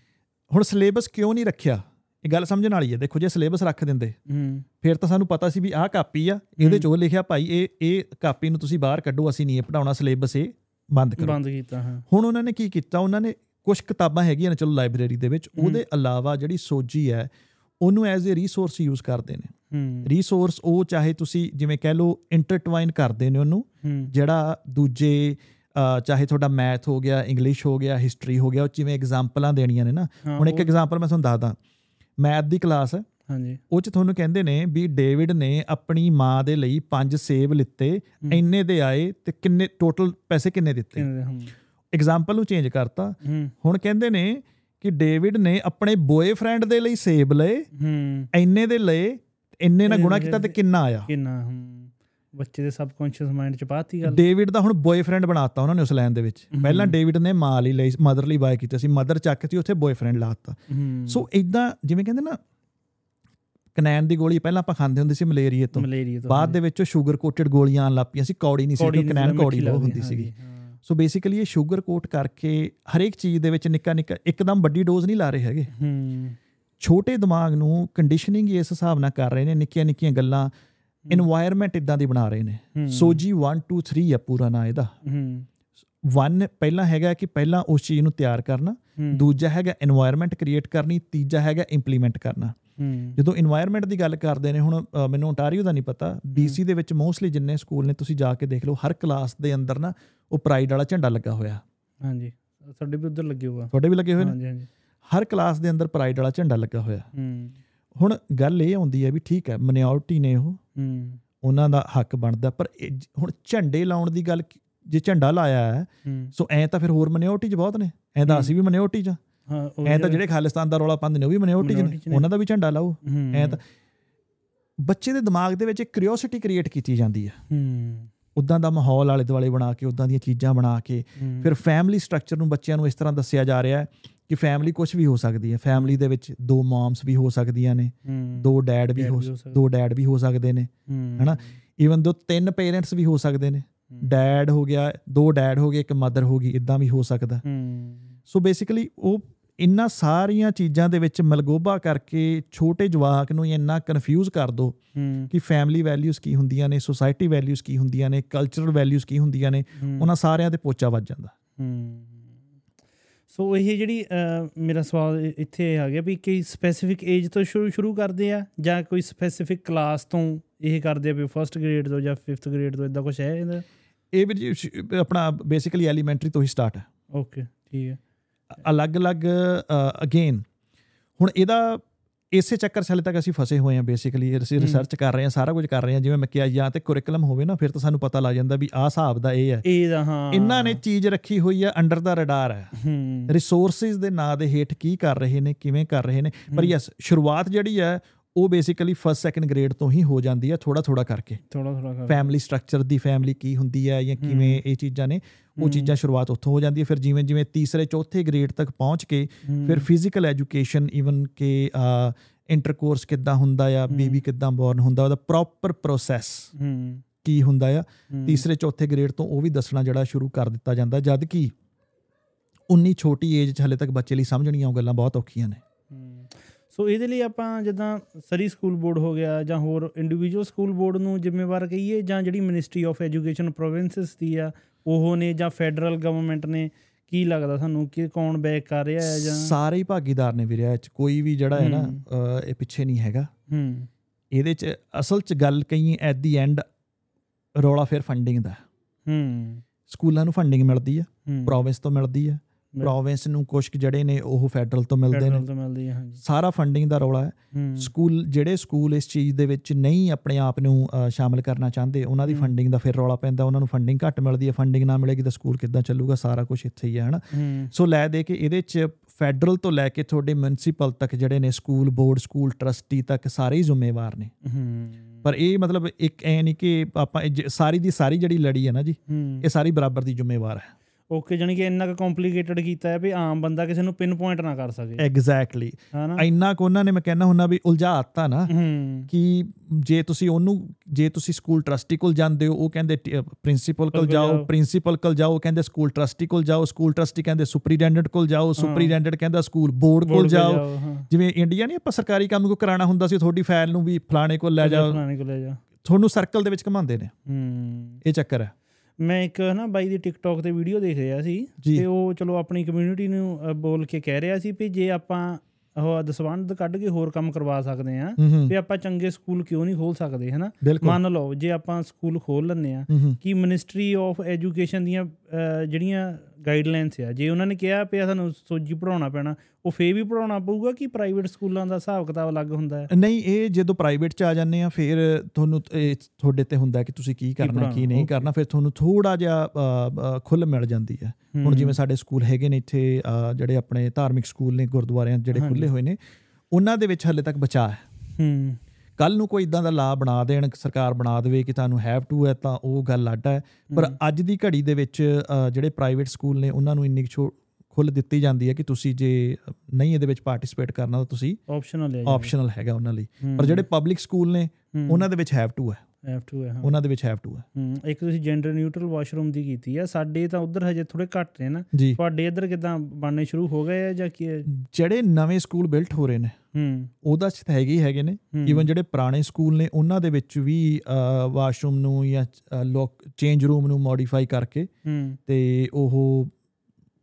ਹੁਣ ਸਿਲੇਬਸ ਕਿਉਂ ਨਹੀਂ ਰੱਖਿਆ? ਇਹ ਗੱਲ ਸਮਝਣ ਵਾਲੀ ਹੈ ਦੇਖੋ ਜੇ ਸਿਲੇਬਸ ਰੱਖ ਦਿੰਦੇ ਹੂੰ। ਫਿਰ ਤਾਂ ਸਾਨੂੰ ਪਤਾ ਸੀ ਵੀ ਆਹ ਕਾਪੀ ਆ ਇਹਦੇ ਚ ਲਿਖਿਆ ਭਾਈ ਇਹ ਇਹ ਕਾਪੀ ਨੂੰ ਤੁਸੀਂ ਬਾਹਰ ਕੱਢੋ ਅਸੀਂ ਨਹੀਂ ਇਹ ਪੜਾਉਣਾ ਸਿਲੇਬਸ ਇਹ ਬੰਦ ਕਰੋ। ਬੰਦ ਕੀਤਾ ਹਾਂ। ਹੁਣ ਉਹਨਾਂ ਨੇ ਕੀ ਕੀਤਾ? ਉਹਨਾਂ ਨੇ ਕੁਝ ਕਿਤਾਬਾਂ ਹੈਗੀਆਂ ਨੇ ਚਲੋ ਲਾਇਬ੍ਰੇਰੀ ਦੇ ਵਿੱਚ ਉਹਦੇ ਇਲਾਵਾ ਜਿਹੜੀ ਸੋਜੀ ਹੈ ਉਹਨੂੰ ਐਜ਼ ਅ ਰਿਸੋਰਸ ਯੂਜ਼ ਕਰਦੇ ਨੇ। ਰਿਸੋਰਸ ਉਹ ਚਾਹੇ ਤੁਸੀਂ ਜਿਵੇਂ ਕਹਿ ਲਓ ਇੰਟਰਟਵਾਈਨ ਕਰਦੇ ਨੇ ਉਹਨੂੰ। ਜਿਹੜਾ ਦੂਜੇ ਚਾਹੇ ਤੁਹਾਡਾ ਮੈਥ ਹੋ ਗਿਆ ਇੰਗਲਿਸ਼ ਹੋ ਗਿਆ ਹਿਸਟਰੀ ਹੋ ਗਿਆ ਉਹ ਜਿਵੇਂ ਐਗਜ਼ਾਮਪਲਾਂ ਦੇਣੀਆਂ ਨੇ ਨਾ। ਹੁਣ ਇੱਕ ਐਗਜ਼ਾਮਪਲ ਮੈਂ ਤੁਹਾਨੂੰ ਦੱਸਦਾ। ਮੈਥ ਦੀ ਕਲਾਸ ਹੈ। ਹਾਂਜੀ। ਉਹ ਚ ਤੁਹਾਨੂੰ ਕਹਿੰਦੇ ਨੇ ਵੀ ਡੇਵਿਡ ਨੇ ਆਪਣੀ ਮਾਂ ਦੇ ਲਈ ਪੰਜ ਸੇਬ ਲਿੱਤੇ ਇੰਨੇ ਦੇ ਆਏ ਤੇ ਕਿੰਨੇ ਟੋਟਲ ਪੈਸੇ ਕਿੰਨੇ ਦਿੱਤੇ? ਐਗਜ਼ਾਮਪਲ ਨੂੰ ਚੇਂਜ ਕਰਤਾ। ਹੁਣ ਕਹਿੰਦੇ ਨੇ ਕਿ ਡੇਵਿਡ ਨੇ ਆਪਣੇ ਬॉयਫ੍ਰੈਂਡ ਦੇ ਲਈ ਸੇਬ ਲਏ ਹੂੰ। ਐਨੇ ਦੇ ਲਏ ਐਨੇ ਨਾਲ ਗੁਣਾ ਕੀਤਾ ਤੇ ਕਿੰਨਾ ਆਇਆ? ਕਿੰਨਾ ਹੂੰ। ਬੱਚੇ ਦੇ ਸਬਕੌਂਸ਼ੀਅਸ ਮਾਈਂਡ ਚ ਪਾਤੀ ਗੱਲ। ਡੇਵਿਡ ਦਾ ਹੁਣ ਬॉयਫ੍ਰੈਂਡ ਬਣਾਤਾ ਉਹਨਾਂ ਨੇ ਉਸ ਲਾਈਨ ਦੇ ਵਿੱਚ। ਪਹਿਲਾਂ ਡੇਵਿਡ ਨੇ ਮਾਂ ਲਈ ਲਈ ਮਦਰ ਲਈ ਬਾਏ ਕੀਤਾ ਸੀ ਮਦਰ ਚੱਕ ਸੀ ਉੱਥੇ ਬॉयਫ੍ਰੈਂਡ ਲਾਤਾ ਸੋ ਇਦਾਂ ਜਿਵੇਂ ਕਹਿੰਦੇ ਨਾ ਕਨੈਨ ਦੀ ਗੋਲੀ ਪਹਿਲਾਂ ਆਪਾਂ ਖਾਂਦੇ ਹੁੰਦੇ ਸੀ ਮਲੇਰੀਏ ਤੋਂ। ਬਾਅਦ ਦੇ ਵਿੱਚ ਸ਼ੂਗਰ ਕੋਟਡ ਗੋਲੀਆਂ ਆਣ ਲੱਪੀਆਂ ਸੀ ਕੌੜੀ ਨਹੀਂ ਸੀ ਕਿਉਂਕਿ ਕਨੈਨ ਕੌੜੀ ਬਹੁਤ ਹੁੰਦੀ ਸੀਗੀ। ਸੋ ਬੇਸਿਕਲੀ ਇਹ ਸ਼ੂਗਰ ਕੋਟ ਕਰਕੇ ਹਰੇਕ ਚੀਜ਼ ਦੇ ਵਿੱਚ ਨਿੱਕਾ ਨਿੱਕਾ ਇੱਕਦਮ ਵੱਡੀ ਡੋਜ਼ ਨਹੀਂ ਲਾ ਰਹੇ ਹੈਗੇ। ਹੂੰ। ਛੋਟੇ ਦਿਮਾਗ ਨੂੰ ਕੰਡੀਸ਼ਨਿੰਗ ਇਸ ਹਿਸਾਬ ਨਾਲ ਕਰ ਰਹੇ ਨੇ ਨਿੱਕੀਆਂ ਨਿੱਕੀਆਂ ਗੱਲਾਂ এনवायरमेंट ਇਦਾਂ ਦੀ ਬਣਾ ਰਹੇ ਨੇ। ਸੋਜੀ 1 2 3 ਆ ਪੂਰਾ ਨਾਂ ਇਹਦਾ। ਹੂੰ। ਵਨ ਪਹਿਲਾ ਹੈਗਾ ਕਿ ਪਹਿਲਾਂ ਉਸ ਚੀਜ਼ ਨੂੰ ਤਿਆਰ ਕਰਨਾ ਦੂਜਾ ਹੈਗਾ এনवायरमेंट ਕ੍ਰੀਏਟ ਕਰਨੀ ਤੀਜਾ ਹੈਗਾ ਇੰਪਲੀਮੈਂਟ ਕਰਨਾ। ਜਦੋਂ এনवायरमेंट ਦੀ ਗੱਲ ਕਰਦੇ ਨੇ ਹੁਣ ਮੈਨੂੰ ਓਨਟਾਰੀਓ ਦਾ ਨਹੀਂ ਪਤਾ BC ਦੇ ਵਿੱਚ ਮੋਸਟਲੀ ਜਿੰਨੇ ਸਕੂਲ ਨੇ ਤੁਸੀਂ ਜਾ ਕੇ ਦੇਖ ਲਓ ਹਰ ਕਲਾਸ ਦੇ ਅੰਦਰ ਨਾ ਉਹ ਪ੍ਰਾਈਡ ਵਾਲਾ ਝੰਡਾ ਲੱਗਾ ਹੋਇਆ। ਹਾਂਜੀ ਸਾਡੇ ਵੀ ਉਧਰ ਲੱਗੇ ਹੋਆ ਤੁਹਾਡੇ ਵੀ ਲੱਗੇ ਹੋਏ ਨੇ? ਹਾਂਜੀ ਹਾਂਜੀ। ਹਰ ਕਲਾਸ ਦੇ ਅੰਦਰ ਪ੍ਰਾਈਡ ਵਾਲਾ ਝੰਡਾ ਲੱਗਾ ਹੋਇਆ। ਹੂੰ। ਹੁਣ ਗੱਲ ਇਹ ਆਉਂਦੀ ਹੈ ਵੀ ਠੀਕ ਹੈ ਮਿਨੋਰਟੀ ਨੇ ਉਹ। ਹੂੰ। ਉਹਨਾਂ ਦਾ ਹੱਕ ਬਣਦਾ ਪਰ ਹੁਣ ਝੰਡੇ ਲਾਉਣ ਦੀ ਗੱਲ ਜੇ ਝੰਡਾ ਲਾਇਆ ਹੈ ਸੋ ਐ ਤਾਂ ਫਿਰ ਹੋਰ ਮਿਨੋਰਟੀ ਚ ਬਹੁਤ ਨੇ। ਐ ਤਾਂ। ਅਸੀਂ ਵੀ ਮਿਨੋਰਟੀ ਚ ਹਾਂ ਐ ਤਾਂ ਜਿਹੜੇ ਖਾਲਿਸਤਾਨ ਦਾ ਰੌਲਾ ਪਾਉਂਦੇ ਨੇ ਉਹ ਵੀ ਮਿਨੋਰਟੀ ਚ ਨੇ। ਉਹਨਾਂ ਦਾ ਵੀ ਝੰਡਾ ਲਾਓ। ਐ ਤਾਂ ਬੱਚੇ ਦੇ ਦਿਮਾਗ ਦੇ ਵਿੱਚ ਇੱਕ ਕਿਉਰਿਓਸਿਟੀ ਕ੍ਰੀਏਟ ਕੀਤੀ ਜਾਂਦੀ ਹੈ। ਹੂੰ। ਉਦਾਂ ਦਾ ਮਾਹੌਲ ਆਲੇ ਦੁਆਲੇ ਬਣਾ ਕੇ ਉਦਾਂ ਦੀਆਂ ਚੀਜ਼ਾਂ ਬਣਾ ਕੇ ਫਿਰ ਫੈਮਿਲੀ ਸਟਰਕਚਰ ਨੂੰ ਬੱਚਿਆਂ ਨੂੰ ਇਸ ਤਰ੍ਹਾਂ ਦੱਸਿਆ ਜਾ ਰਿਹਾ ਹੈ ਕਿ ਫੈਮਿਲੀ ਕੁਝ ਵੀ ਹੋ ਸਕਦੀ ਹੈ। ਫੈਮਿਲੀ ਦੇ ਵਿੱਚ ਦੋ ਮॉम्स ਵੀ ਹੋ ਸਕਦੀਆਂ ਨੇ ਦੋ ਡੈਡ ਵੀ ਹੋ। ਦੋ ਡੈਡ ਵੀ ਹੋ ਸਕਦੇ ਨੇ ਹਨਾ? ਈਵਨ ਦੋ ਤਿੰਨ ਪੇਰੈਂਟਸ ਵੀ ਹੋ ਸਕਦੇ ਨੇ ਡੈਡ ਹੋ ਗਿਆ ਦੋ ਡੈਡ ਹੋ ਗਏ ਇੱਕ ਮਦਰ ਹੋ ਗਈ ਇਦਾਂ ਵੀ ਹੋ ਸਕਦਾ। ਸੋ ਬੇਸਿਕਲੀ ਉਹ ਇੰਨਾ ਸਾਰੀਆਂ ਚੀਜ਼ਾਂ ਦੇ ਵਿੱਚ ਮਲਗੋਬਾ ਕਰਕੇ ਛੋਟੇ ਜਵਾਕ ਨੂੰ ਇੰਨਾ ਕਨਫਿਊਜ਼ ਕਰ ਦੋ ਕਿ ਫੈਮਿਲੀ ਵੈਲਿਊਜ਼ ਕੀ ਹੁੰਦੀਆਂ ਨੇ ਸੋਸਾਇਟੀ ਵੈਲਿਊਜ਼ ਕੀ ਹੁੰਦੀਆਂ ਨੇ ਕਲਚਰਲ ਵੈਲਿਊਜ਼ ਕੀ ਹੁੰਦੀਆਂ ਨੇ ਉਹਨਾਂ ਸਾਰਿਆਂ ਤੇ ਪੋਚਾ ਵੱਜ ਜਾਂਦਾ। ਸੋ ਇਹ ਜਿਹੜੀ ਮੇਰਾ ਸਵਾਲ ਇੱਥੇ ਆ ਗਿਆ ਵੀ ਕਿ ਸਪੈਸੀਫਿਕ ਏਜ ਤੋਂ ਸ਼ੁਰੂ ਸ਼ੁਰੂ ਕਰਦੇ ਆ ਜਾਂ ਕੋਈ ਸਪੈਸੀਫਿਕ ਕਲਾਸ ਤੋਂ ਇਹ ਕਰਦੇ ਆ ਵੀ ਫਰਸਟ ਗ੍ਰੇਡ ਤੋਂ ਜਾਂ 5th ਗ੍ਰੇਡ ਤੋਂ ਇਦਾਂ ਕੁਝ ਹੈ ਇਹਦਾ? ਇਹ ਵੀ ਆਪਣਾ ਬੇਸਿਕਲੀ ਐਲੀਮੈਂਟਰੀ ਤੋਂ ਹੀ ਸਟਾਰਟ ਹੈ। ਓਕੇ ਠੀਕ ਹੈ। ਅਲੱਗ-ਅਲੱਗ ਅਗੇਨ ਹੁਣ ਇਹਦਾ ਇਸੇ ਚੱਕਰ 'ਚ ਹਾਲੇ ਤੱਕ ਅਸੀਂ ਫਸੇ ਹੋਏ ਹਾਂ ਬੇਸਿਕਲੀ ਅਸੀਂ। ਰਿਸਰਚ ਕਰ ਰਹੇ ਹਾਂ ਸਾਰਾ ਕੁਝ ਕਰ ਰਹੇ ਹਾਂ ਜਿਵੇਂ ਮੈਂ ਕਿਹਾ ਜਾਂ ਤੇ ਕੁਰਿਕੁਲਮ ਹੋਵੇ ਨਾ ਫਿਰ ਤਾਂ ਸਾਨੂੰ ਪਤਾ ਲੱਗ ਜਾਂਦਾ ਵੀ ਆਹ ਹਿਸਾਬ ਦਾ ਇਹ ਹੈ। ਇਹ ਦਾ ਹਾਂ। ਇਹਨਾਂ ਨੇ ਚੀਜ਼ ਰੱਖੀ ਹੋਈ ਹੈ ਅੰਡਰ ਦਾ ਰਡਾਰ ਹੈ। ਰਿਸੋਰਸਿਸ ਦੇ ਨਾਂ ਦੇ ਹੇਠ ਕੀ ਕਰ ਰਹੇ ਨੇ ਕਿਵੇਂ ਕਰ ਰਹੇ ਨੇ? ਪਰ। ਯੈਸ ਸ਼ੁਰੂਆਤ ਜਿਹੜੀ ਹੈ ਉਹ ਬੇਸਿਕਲੀ ਫਸਟ ਸੈਕੰਡ ਗ੍ਰੇਡ ਤੋਂ ਹੀ ਹੋ ਜਾਂਦੀ ਹੈ ਥੋੜਾ ਥੋੜਾ ਕਰਕੇ। ਥੋੜਾ ਥੋੜਾ ਫੈਮਿਲੀ ਸਟਰਕਚਰ ਦੀ ਫੈਮਿਲੀ ਕੀ ਹੁੰਦੀ ਹੈ ਜਾਂ ਕਿਵੇਂ ਇਹ ਚੀਜ਼ਾਂ ਨੇ ਉਹ ਚੀਜ਼ਾਂ ਸ਼ੁਰੂਆਤ ਉੱਥੋਂ ਹੋ ਜਾਂਦੀ ਹੈ। ਫਿਰ ਜਿਵੇਂ ਜਿਵੇਂ ਤੀਸਰੇ ਚੌਥੇ ਗ੍ਰੇਡ ਤੱਕ ਪਹੁੰਚ ਕੇ ਫਿਰ ਫਿਜ਼ੀਕਲ ਐਜੂਕੇਸ਼ਨ ਇਵਨ ਕਿ ਇੰਟਰਕੋਰਸ ਕਿੱਦਾਂ ਹੁੰਦਾ ਆ ਬੇਬੀ ਕਿੱਦਾਂ ਬੋਰਨ ਹੁੰਦਾ ਉਹਦਾ ਪ੍ਰੋਪਰ ਪ੍ਰੋਸੈਸ ਕੀ ਹੁੰਦਾ ਆ। ਤੀਸਰੇ ਚੌਥੇ ਗ੍ਰੇਡ ਤੋਂ ਉਹ ਵੀ ਦੱਸਣਾ ਜਿਹੜਾ ਸ਼ੁਰੂ ਕਰ ਦਿੱਤਾ ਜਾਂਦਾ ਜਦ ਕਿ ਉਨੀ ਛੋਟੀ ਏਜ 'ਚ ਹਲੇ ਤੱਕ ਬੱਚੇ ਲਈ ਸਮਝਣੀਆਂ ਉਹ ਗੱਲਾਂ ਬਹੁਤ ਔਖੀਆਂ ਨੇ। ਸੋ ਇਹਦੇ ਲਈ ਆਪਾਂ ਜਿੱਦਾਂ ਸਰੀ ਸਕੂਲ ਬੋਰਡ ਹੋ ਗਿਆ ਜਾਂ ਹੋਰ ਇੰਡੀਵਿਜੂਅਲ ਸਕੂਲ ਬੋਰਡ ਨੂੰ ਜ਼ਿੰਮੇਵਾਰ ਕਹੀਏ ਜਾਂ ਜਿਹੜੀ ਮਿਨਿਸਟਰੀ ਆਫ ਐਜੂਕੇਸ਼ਨ ਪ੍ਰੋਵਿੰਸਸ ਦੀ ਆ ਉਹ ਨੇ ਜਾਂ ਫੈਡਰਲ ਗਵਰਨਮੈਂਟ ਨੇ ਕੀ ਲੱਗਦਾ ਤੁਹਾਨੂੰ ਕਿ ਕੌਣ ਬੈਕ ਕਰ ਰਿਹਾ ਹੈ ਜਾਂ ਸਾਰੇ ਹੀ ਭਾਗੀਦਾਰ ਨੇ ਵੀਰੇ ਇਹ 'ਚ ਕੋਈ ਵੀ ਜਿਹੜਾ ਹੈ ਨਾ ਇਹ ਪਿੱਛੇ ਨਹੀਂ ਹੈਗਾ। ਹੂੰ। ਇਹਦੇ 'ਚ ਅਸਲ 'ਚ ਗੱਲ ਕਹੀਏ ਐਟ ਦੀ ਐਂਡ ਰੌਲਾ ਫਿਰ ਫੰਡਿੰਗ ਦਾ। ਹੂੰ। ਸਕੂਲਾਂ ਨੂੰ ਫੰਡਿੰਗ ਮਿਲਦੀ ਆ ਪ੍ਰੋਵਿੰਸ ਤੋਂ ਮਿਲਦੀ ਆ। ਪ੍ਰੋਵਿੰਸ ਨੂੰ ਕੁਝ ਜਿਹੜੇ ਨੇ ਉਹ ਫੈਡਰਲ ਤੋਂ ਮਿਲਦੇ ਨੇ। ਫੈਡਰਲ ਤੋਂ ਮਿਲਦੀ ਹੈ ਹਾਂਜੀ। ਸਾਰਾ ਫੰਡਿੰਗ ਦਾ ਰੌਲਾ ਹੈ। ਸਕੂਲ ਜਿਹੜੇ ਸਕੂਲ ਇਸ ਚੀਜ਼ ਦੇ ਵਿੱਚ ਨਹੀਂ ਆਪਣੇ ਆਪ ਨੂੰ ਸ਼ਾਮਿਲ ਕਰਨਾ ਚਾਹੁੰਦੇ ਉਹਨਾਂ ਦੀ। ਫੰਡਿੰਗ ਦਾ ਫਿਰ ਰੌਲਾ ਪੈਂਦਾ ਉਹਨਾਂ ਨੂੰ ਫੰਡਿੰਗ ਘੱਟ ਮਿਲਦੀ ਹੈ ਫੰਡਿੰਗ ਨਾ ਮਿਲੇਗੀ ਤਾਂ ਸਕੂਲ ਕਿੱਦਾਂ ਚੱਲੂਗਾ ਸਾਰਾ ਕੁਝ ਇੱਥੇ ਹੀ ਹੈ ਹਨਾ? ਸੋ ਲੈ ਦੇ ਕੇ ਇਹਦੇ 'ਚ ਫੈਡਰਲ ਤੋਂ ਲੈ ਕੇ ਤੁਹਾਡੇ ਮਿਊਨਿਸਪਲ ਤੱਕ ਜਿਹੜੇ ਨੇ ਸਕੂਲ ਬੋਰਡ ਸਕੂਲ ਟਰਸਟੀ ਤੱਕ ਸਾਰੇ ਹੀ ਜ਼ਿੰਮੇਵਾਰ ਨੇ। ਪਰ ਇਹ ਮਤਲਬ ਇੱਕ ਐ ਨਹੀਂ ਕਿ ਆਪਾਂ ਸਾਰੀ ਦੀ ਸਾਰੀ ਜਿਹੜੀ ਲੜੀ ਹੈ ਨਾ ਜੀ ਇਹ ਸਾਰੀ ਬਰਾਬਰ ਦੀ ਜ਼ਿੰਮੇਵਾਰ ਹੈ। ਓਕੇ ਜਾਨੀ ਕਿ ਇੰਨਾ ਕੁ ਕੰਪਲਿਕੇਟਡ ਕੀਤਾ ਹੈ ਵੀ ਆਮ ਬੰਦਾ ਕਿਸੇ ਨੂੰ ਪਿਨ ਪੁਆਇੰਟ ਨਾ ਕਰ ਸਕੇ। ਐਗਜ਼ੈਕਟਲੀ ਹਨਾ? ਇੰਨਾ ਕੋ ਉਹਨਾਂ ਨੇ ਮੈਂ ਕਹਿੰਦਾ ਹੁੰਦਾ ਵੀ ਉਲਝਾਤਾ ਨਾ ਕਿ ਜੇ ਤੁਸੀਂ ਉਹਨੂੰ ਜੇ ਤੁਸੀਂ ਸਕੂਲ ਟਰਸਟੀ ਕੋਲ ਜਾਂਦੇ ਹੋ ਉਹ ਕਹਿੰਦੇ ਪ੍ਰਿੰਸੀਪਲ ਕੋਲ ਜਾਓ ਜਾਓ। ਪ੍ਰਿੰਸੀਪਲ ਕੋਲ ਜਾਓ ਕਹਿੰਦੇ ਸਕੂਲ ਟਰਸਟੀ ਕੋਲ ਜਾਓ ਸਕੂਲ ਟਰਸਟੀ ਕਹਿੰਦੇ ਸੁਪਰੀਡੈਂਡੈਂਟ ਕੋਲ ਜਾਓ ਸੁਪਰੀਡੈਂਡੈਂਟ ਕਹਿੰਦਾ ਸਕੂਲ ਬੋਰਡ ਕੋਲ ਜਾਓ। ਜਿਵੇਂ ਇੰਡੀਆ ਨਹੀਂ ਆਪਾਂ ਸਰਕਾਰੀ ਕੰਮ ਕੋ ਕਰਾਉਣਾ ਹੁੰਦਾ ਸੀ ਤੁਹਾਡੀ ਫਾਈਲ ਨੂੰ ਵੀ ਫਲਾਣੇ ਕੋਲ ਲੈ ਜਾਓ। ਫਲਾਣੇ ਕੋਲ ਲੈ ਜਾ। ਤੁਹਾਨੂੰ ਸਰਕਲ ਦੇ ਵਿੱਚ ਘਮਾਉਂਦੇ ਨੇ। ਇਹ ਚੱਕਰ ਹੈ। ਮੈਂ ਇੱਕ ਨਾ ਬਾਈ ਦੀ ਟਿਕਟੌਕ ਤੇ ਵੀਡੀਓ ਦੇਖ ਰਿਹਾ ਸੀ। ਤੇ ਉਹ ਚਲੋ ਆਪਣੀ ਕਮਿਊਨਿਟੀ ਨੂੰ ਬੋਲ ਕੇ ਕਹਿ ਰਿਹਾ ਸੀ ਵੀ ਜੇ ਆਪਾਂ ਉਹ ਦਸਵੰਧ ਕੱਢ ਕੇ ਹੋਰ ਕੰਮ ਕਰਵਾ ਸਕਦੇ ਆ ਵੀ ਆਪਾਂ ਚੰਗੇ ਸਕੂਲ ਕਿਉਂ ਨਹੀਂ ਖੋਲ ਸਕਦੇ ਹਨਾ? ਮੰਨ ਲਓ ਜੇ ਆਪਾਂ ਸਕੂਲ ਖੋਲ ਲੈਂਦੇ ਆ ਕਿ ਮਿਨਿਸਟਰੀ ਆਫ ਐਜੂਕੇਸ਼ਨ ਦੀਆਂ ਜਿਹੜੀਆਂ ਗਾਈਡਲਾਈਨਸ ਆ। ਜੇ ਉਹਨਾਂ ਨੇ ਕਿਹਾ ਪਿਆ ਸਾਨੂੰ ਸੋਜੀ ਪੜਾਉਣਾ ਪੈਣਾ ਉਹ ਫੇਰ ਵੀ ਪੜਾਉਣਾ ਪਊਗਾ ਕਿ ਪ੍ਰਾਈਵੇਟ ਸਕੂਲਾਂ ਦਾ ਹਿਸਾਬ ਕਿਤਾਬ ਅਲੱਗ ਹੁੰਦਾ ਹੈ? ਨਹੀਂ ਇਹ ਜਦੋਂ ਪ੍ਰਾਈਵੇਟ ਚ ਆ ਜਾਂਦੇ ਆ ਫਿਰ ਤੁਹਾਨੂੰ ਤੁਹਾਡੇ ਤੇ ਹੁੰਦਾ ਕਿ ਤੁਸੀਂ ਕੀ ਕਰਨਾ ਕੀ ਨਹੀਂ. ਕਰਨਾ ਫਿਰ ਤੁਹਾਨੂੰ ਥੋੜਾ ਜਿਹਾ ਖੁੱਲ੍ਹ ਮਿਲ ਜਾਂਦੀ ਹੈ। ਹੁਣ ਜਿਵੇਂ ਸਾਡੇ ਸਕੂਲ ਹੈਗੇ ਨੇ ਇੱਥੇ ਜਿਹੜੇ ਆਪਣੇ ਧਾਰਮਿਕ ਸਕੂਲ ਨੇ ਗੁਰਦੁਆਰਿਆਂ ਜਿਹੜੇ। ਖੁੱਲੇ ਹੋਏ ਨੇ ਉਹਨਾਂ ਦੇ ਵਿੱਚ ਹਲੇ ਤੱਕ ਬਚਾ ਹੈ। ਹੂੰ। ਕੱਲ ਨੂੰ ਕੋਈ ਇਦਾਂ ਦਾ ਲਾ ਬਣਾ ਦੇਣ ਸਰਕਾਰ ਬਣਾ ਦੇਵੇ ਕਿ ਤੁਹਾਨੂੰ ਹੈਵ ਟੂ ਹੈ ਤਾਂ ਉਹ ਗੱਲ ਅੱਡ ਹੈ। ਪਰ। ਅੱਜ ਦੀ ਘੜੀ ਦੇ ਵਿੱਚ ਜਿਹੜੇ ਪ੍ਰਾਈਵੇਟ ਸਕੂਲ ਨੇ ਉਹਨਾਂ ਨੂੰ ਇੰਨੀ ਕੁ ਛੋ ਖੁੱਲ੍ਹ ਦਿੱਤੀ ਜਾਂਦੀ ਹੈ ਕਿ ਤੁਸੀਂ ਜੇ ਨਹੀਂ ਇਹਦੇ ਵਿੱਚ ਪਾਰਟਿਸਿਪੇਟ ਕਰਨਾ ਤਾਂ ਤੁਸੀਂ ਆਪਸ਼ਨਲ ਹੈ ਆਪਸ਼ਨਲ ਹੈਗਾ ਉਹਨਾਂ ਲਈ। ਪਰ ਜਿਹੜੇ ਪਬਲਿਕ ਸਕੂਲ ਨੇ ਉਹਨਾਂ ਦੇ ਵਿੱਚ ਹੈਵ ਟੂ ਹੈ। F2 ਹੈ ਹਾਂ। ਉਹਨਾਂ ਦੇ ਵਿੱਚ ਹੈਵ ਟੂ ਹੈ। ਹੂੰ ਇੱਕ ਤੁਸੀਂ ਜੈਂਡਰ ਨਿਊਟਰਲ ਵਾਸ਼ਰੂਮ ਦੀ ਕੀਤੀ ਆ ਸਾਡੇ ਤਾਂ ਉਧਰ ਹਜੇ ਥੋੜੇ ਘੱਟ ਨੇ ਨਾ। ਤੁਹਾਡੇ ਇੱਧਰ ਕਿਦਾਂ ਬਣਨੇ ਸ਼ੁਰੂ ਹੋ ਗਏ ਆ ਜਾਂ ਕੀ? ਜਿਹੜੇ ਨਵੇਂ ਸਕੂਲ ਬਿਲਟ ਹੋ ਰਹੇ ਨੇ ਹੂੰ। ਉਹਦਾ ਚ ਤਾਂ ਹੈਗੇ ਹੀ ਹੈਗੇ ਨੇ। ਈਵਨ ਜਿਹੜੇ ਪੁਰਾਣੇ ਸਕੂਲ ਨੇ ਉਹਨਾਂ ਦੇ ਵਿੱਚ ਵੀ ਵਾਸ਼ਰੂਮ ਨੂੰ ਜਾਂ ਲੋਕ ਚੇਂਜ ਰੂਮ ਨੂੰ ਮੋਡੀਫਾਈ ਕਰਕੇ ਹੂੰ। ਤੇ ਉਹ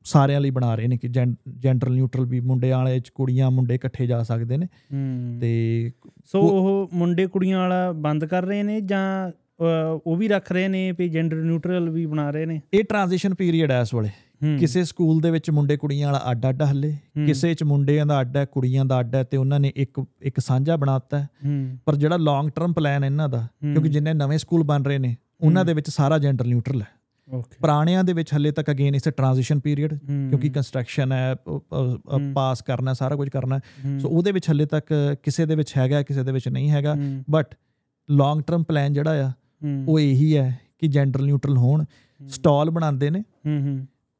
ਸਾਰਿਆਂ ਲਈ ਬਣਾ ਰਹੇ ਨੇ ਕਿ ਜੈਂਡਰ ਨਿਊਟਰਲ ਵੀ ਮੁੰਡੇ ਵਾਲੇ ਚ ਕੁੜੀਆਂ ਮੁੰਡੇ ਇਕੱਠੇ ਜਾ ਸਕਦੇ ਨੇ। ਤੇ ਸੋ ਉਹ ਮੁੰਡੇ ਕੁੜੀਆਂ ਵਾਲਾ ਬੰਦ ਕਰ ਰਹੇ ਨੇ ਜਾਂ ਉਹ ਵੀ ਰੱਖ ਰਹੇ ਨੇ ਵੀ ਜੈਂਡਰ ਨਿਊਟਰਲ ਵੀ ਬਣਾ ਰਹੇ ਨੇ? ਇਹ ਟ੍ਰਾਂਜੀਸ਼ਨ ਪੀਰੀਅਡ ਹੈ ਇਸ ਵੇਲੇ। ਕਿਸੇ ਸਕੂਲ ਦੇ ਵਿੱਚ ਮੁੰਡੇ ਕੁੜੀਆਂ ਵਾਲਾ ਅੱਡ ਅੱਡ ਹੱਲੇ ਕਿਸੇ ਚ ਮੁੰਡਿਆਂ ਦਾ ਅੱਡ ਹੈ ਕੁੜੀਆਂ ਦਾ ਅੱਡ ਹੈ ਤੇ ਉਹਨਾਂ ਨੇ ਇੱਕ ਇੱਕ ਸਾਂਝਾ ਬਣਾਤਾ ਪਰ ਜਿਹੜਾ ਲੌਂਗ ਟਰਮ ਪਲਾਨ ਇਹਨਾਂ ਦਾ ਕਿਉਂਕਿ ਜਿੰਨੇ ਨਵੇਂ ਸਕੂਲ ਬਣ ਰਹੇ ਨੇ ਉਹਨਾਂ। ਦੇ ਵਿੱਚ ਸਾਰਾ ਜੈਂਡਰ ਨਿਊਟਰਲ ਹੈ। ਪੁਰਾਣਿਆਂ ਦੇ ਵਿੱਚ ਹੱਲੇ ਤੱਕ ਅਗੇਨ ਇਸ ਟ੍ਰਾਂਜੀਸ਼ਨ ਪੀਰੀਅਡ ਕਿਉਂਕਿ ਕੰਸਟਰਕਸ਼ਨ ਹੈ। ਪਾਸ ਕਰਨਾ ਸਾਰਾ ਕੁਝ ਕਰਨਾ ਸੋ ਉਹਦੇ ਵਿੱਚ ਹੱਲੇ ਤੱਕ ਕਿਸੇ ਦੇ ਵਿੱਚ ਹੈਗਾ ਕਿਸੇ ਦੇ ਵਿੱਚ ਨਹੀਂ ਹੈਗਾ ਬਟ ਲੌਂਗ ਟਰਮ ਪਲਾਨ ਜਿਹੜਾ ਆ ਉਹ ਇਹੀ ਹੈ ਕਿ ਜੈਂਡਰ ਨਿਊਟਰਲ ਹੋਣ। ਸਟਾਲ ਬਣਾਉਂਦੇ ਨੇ।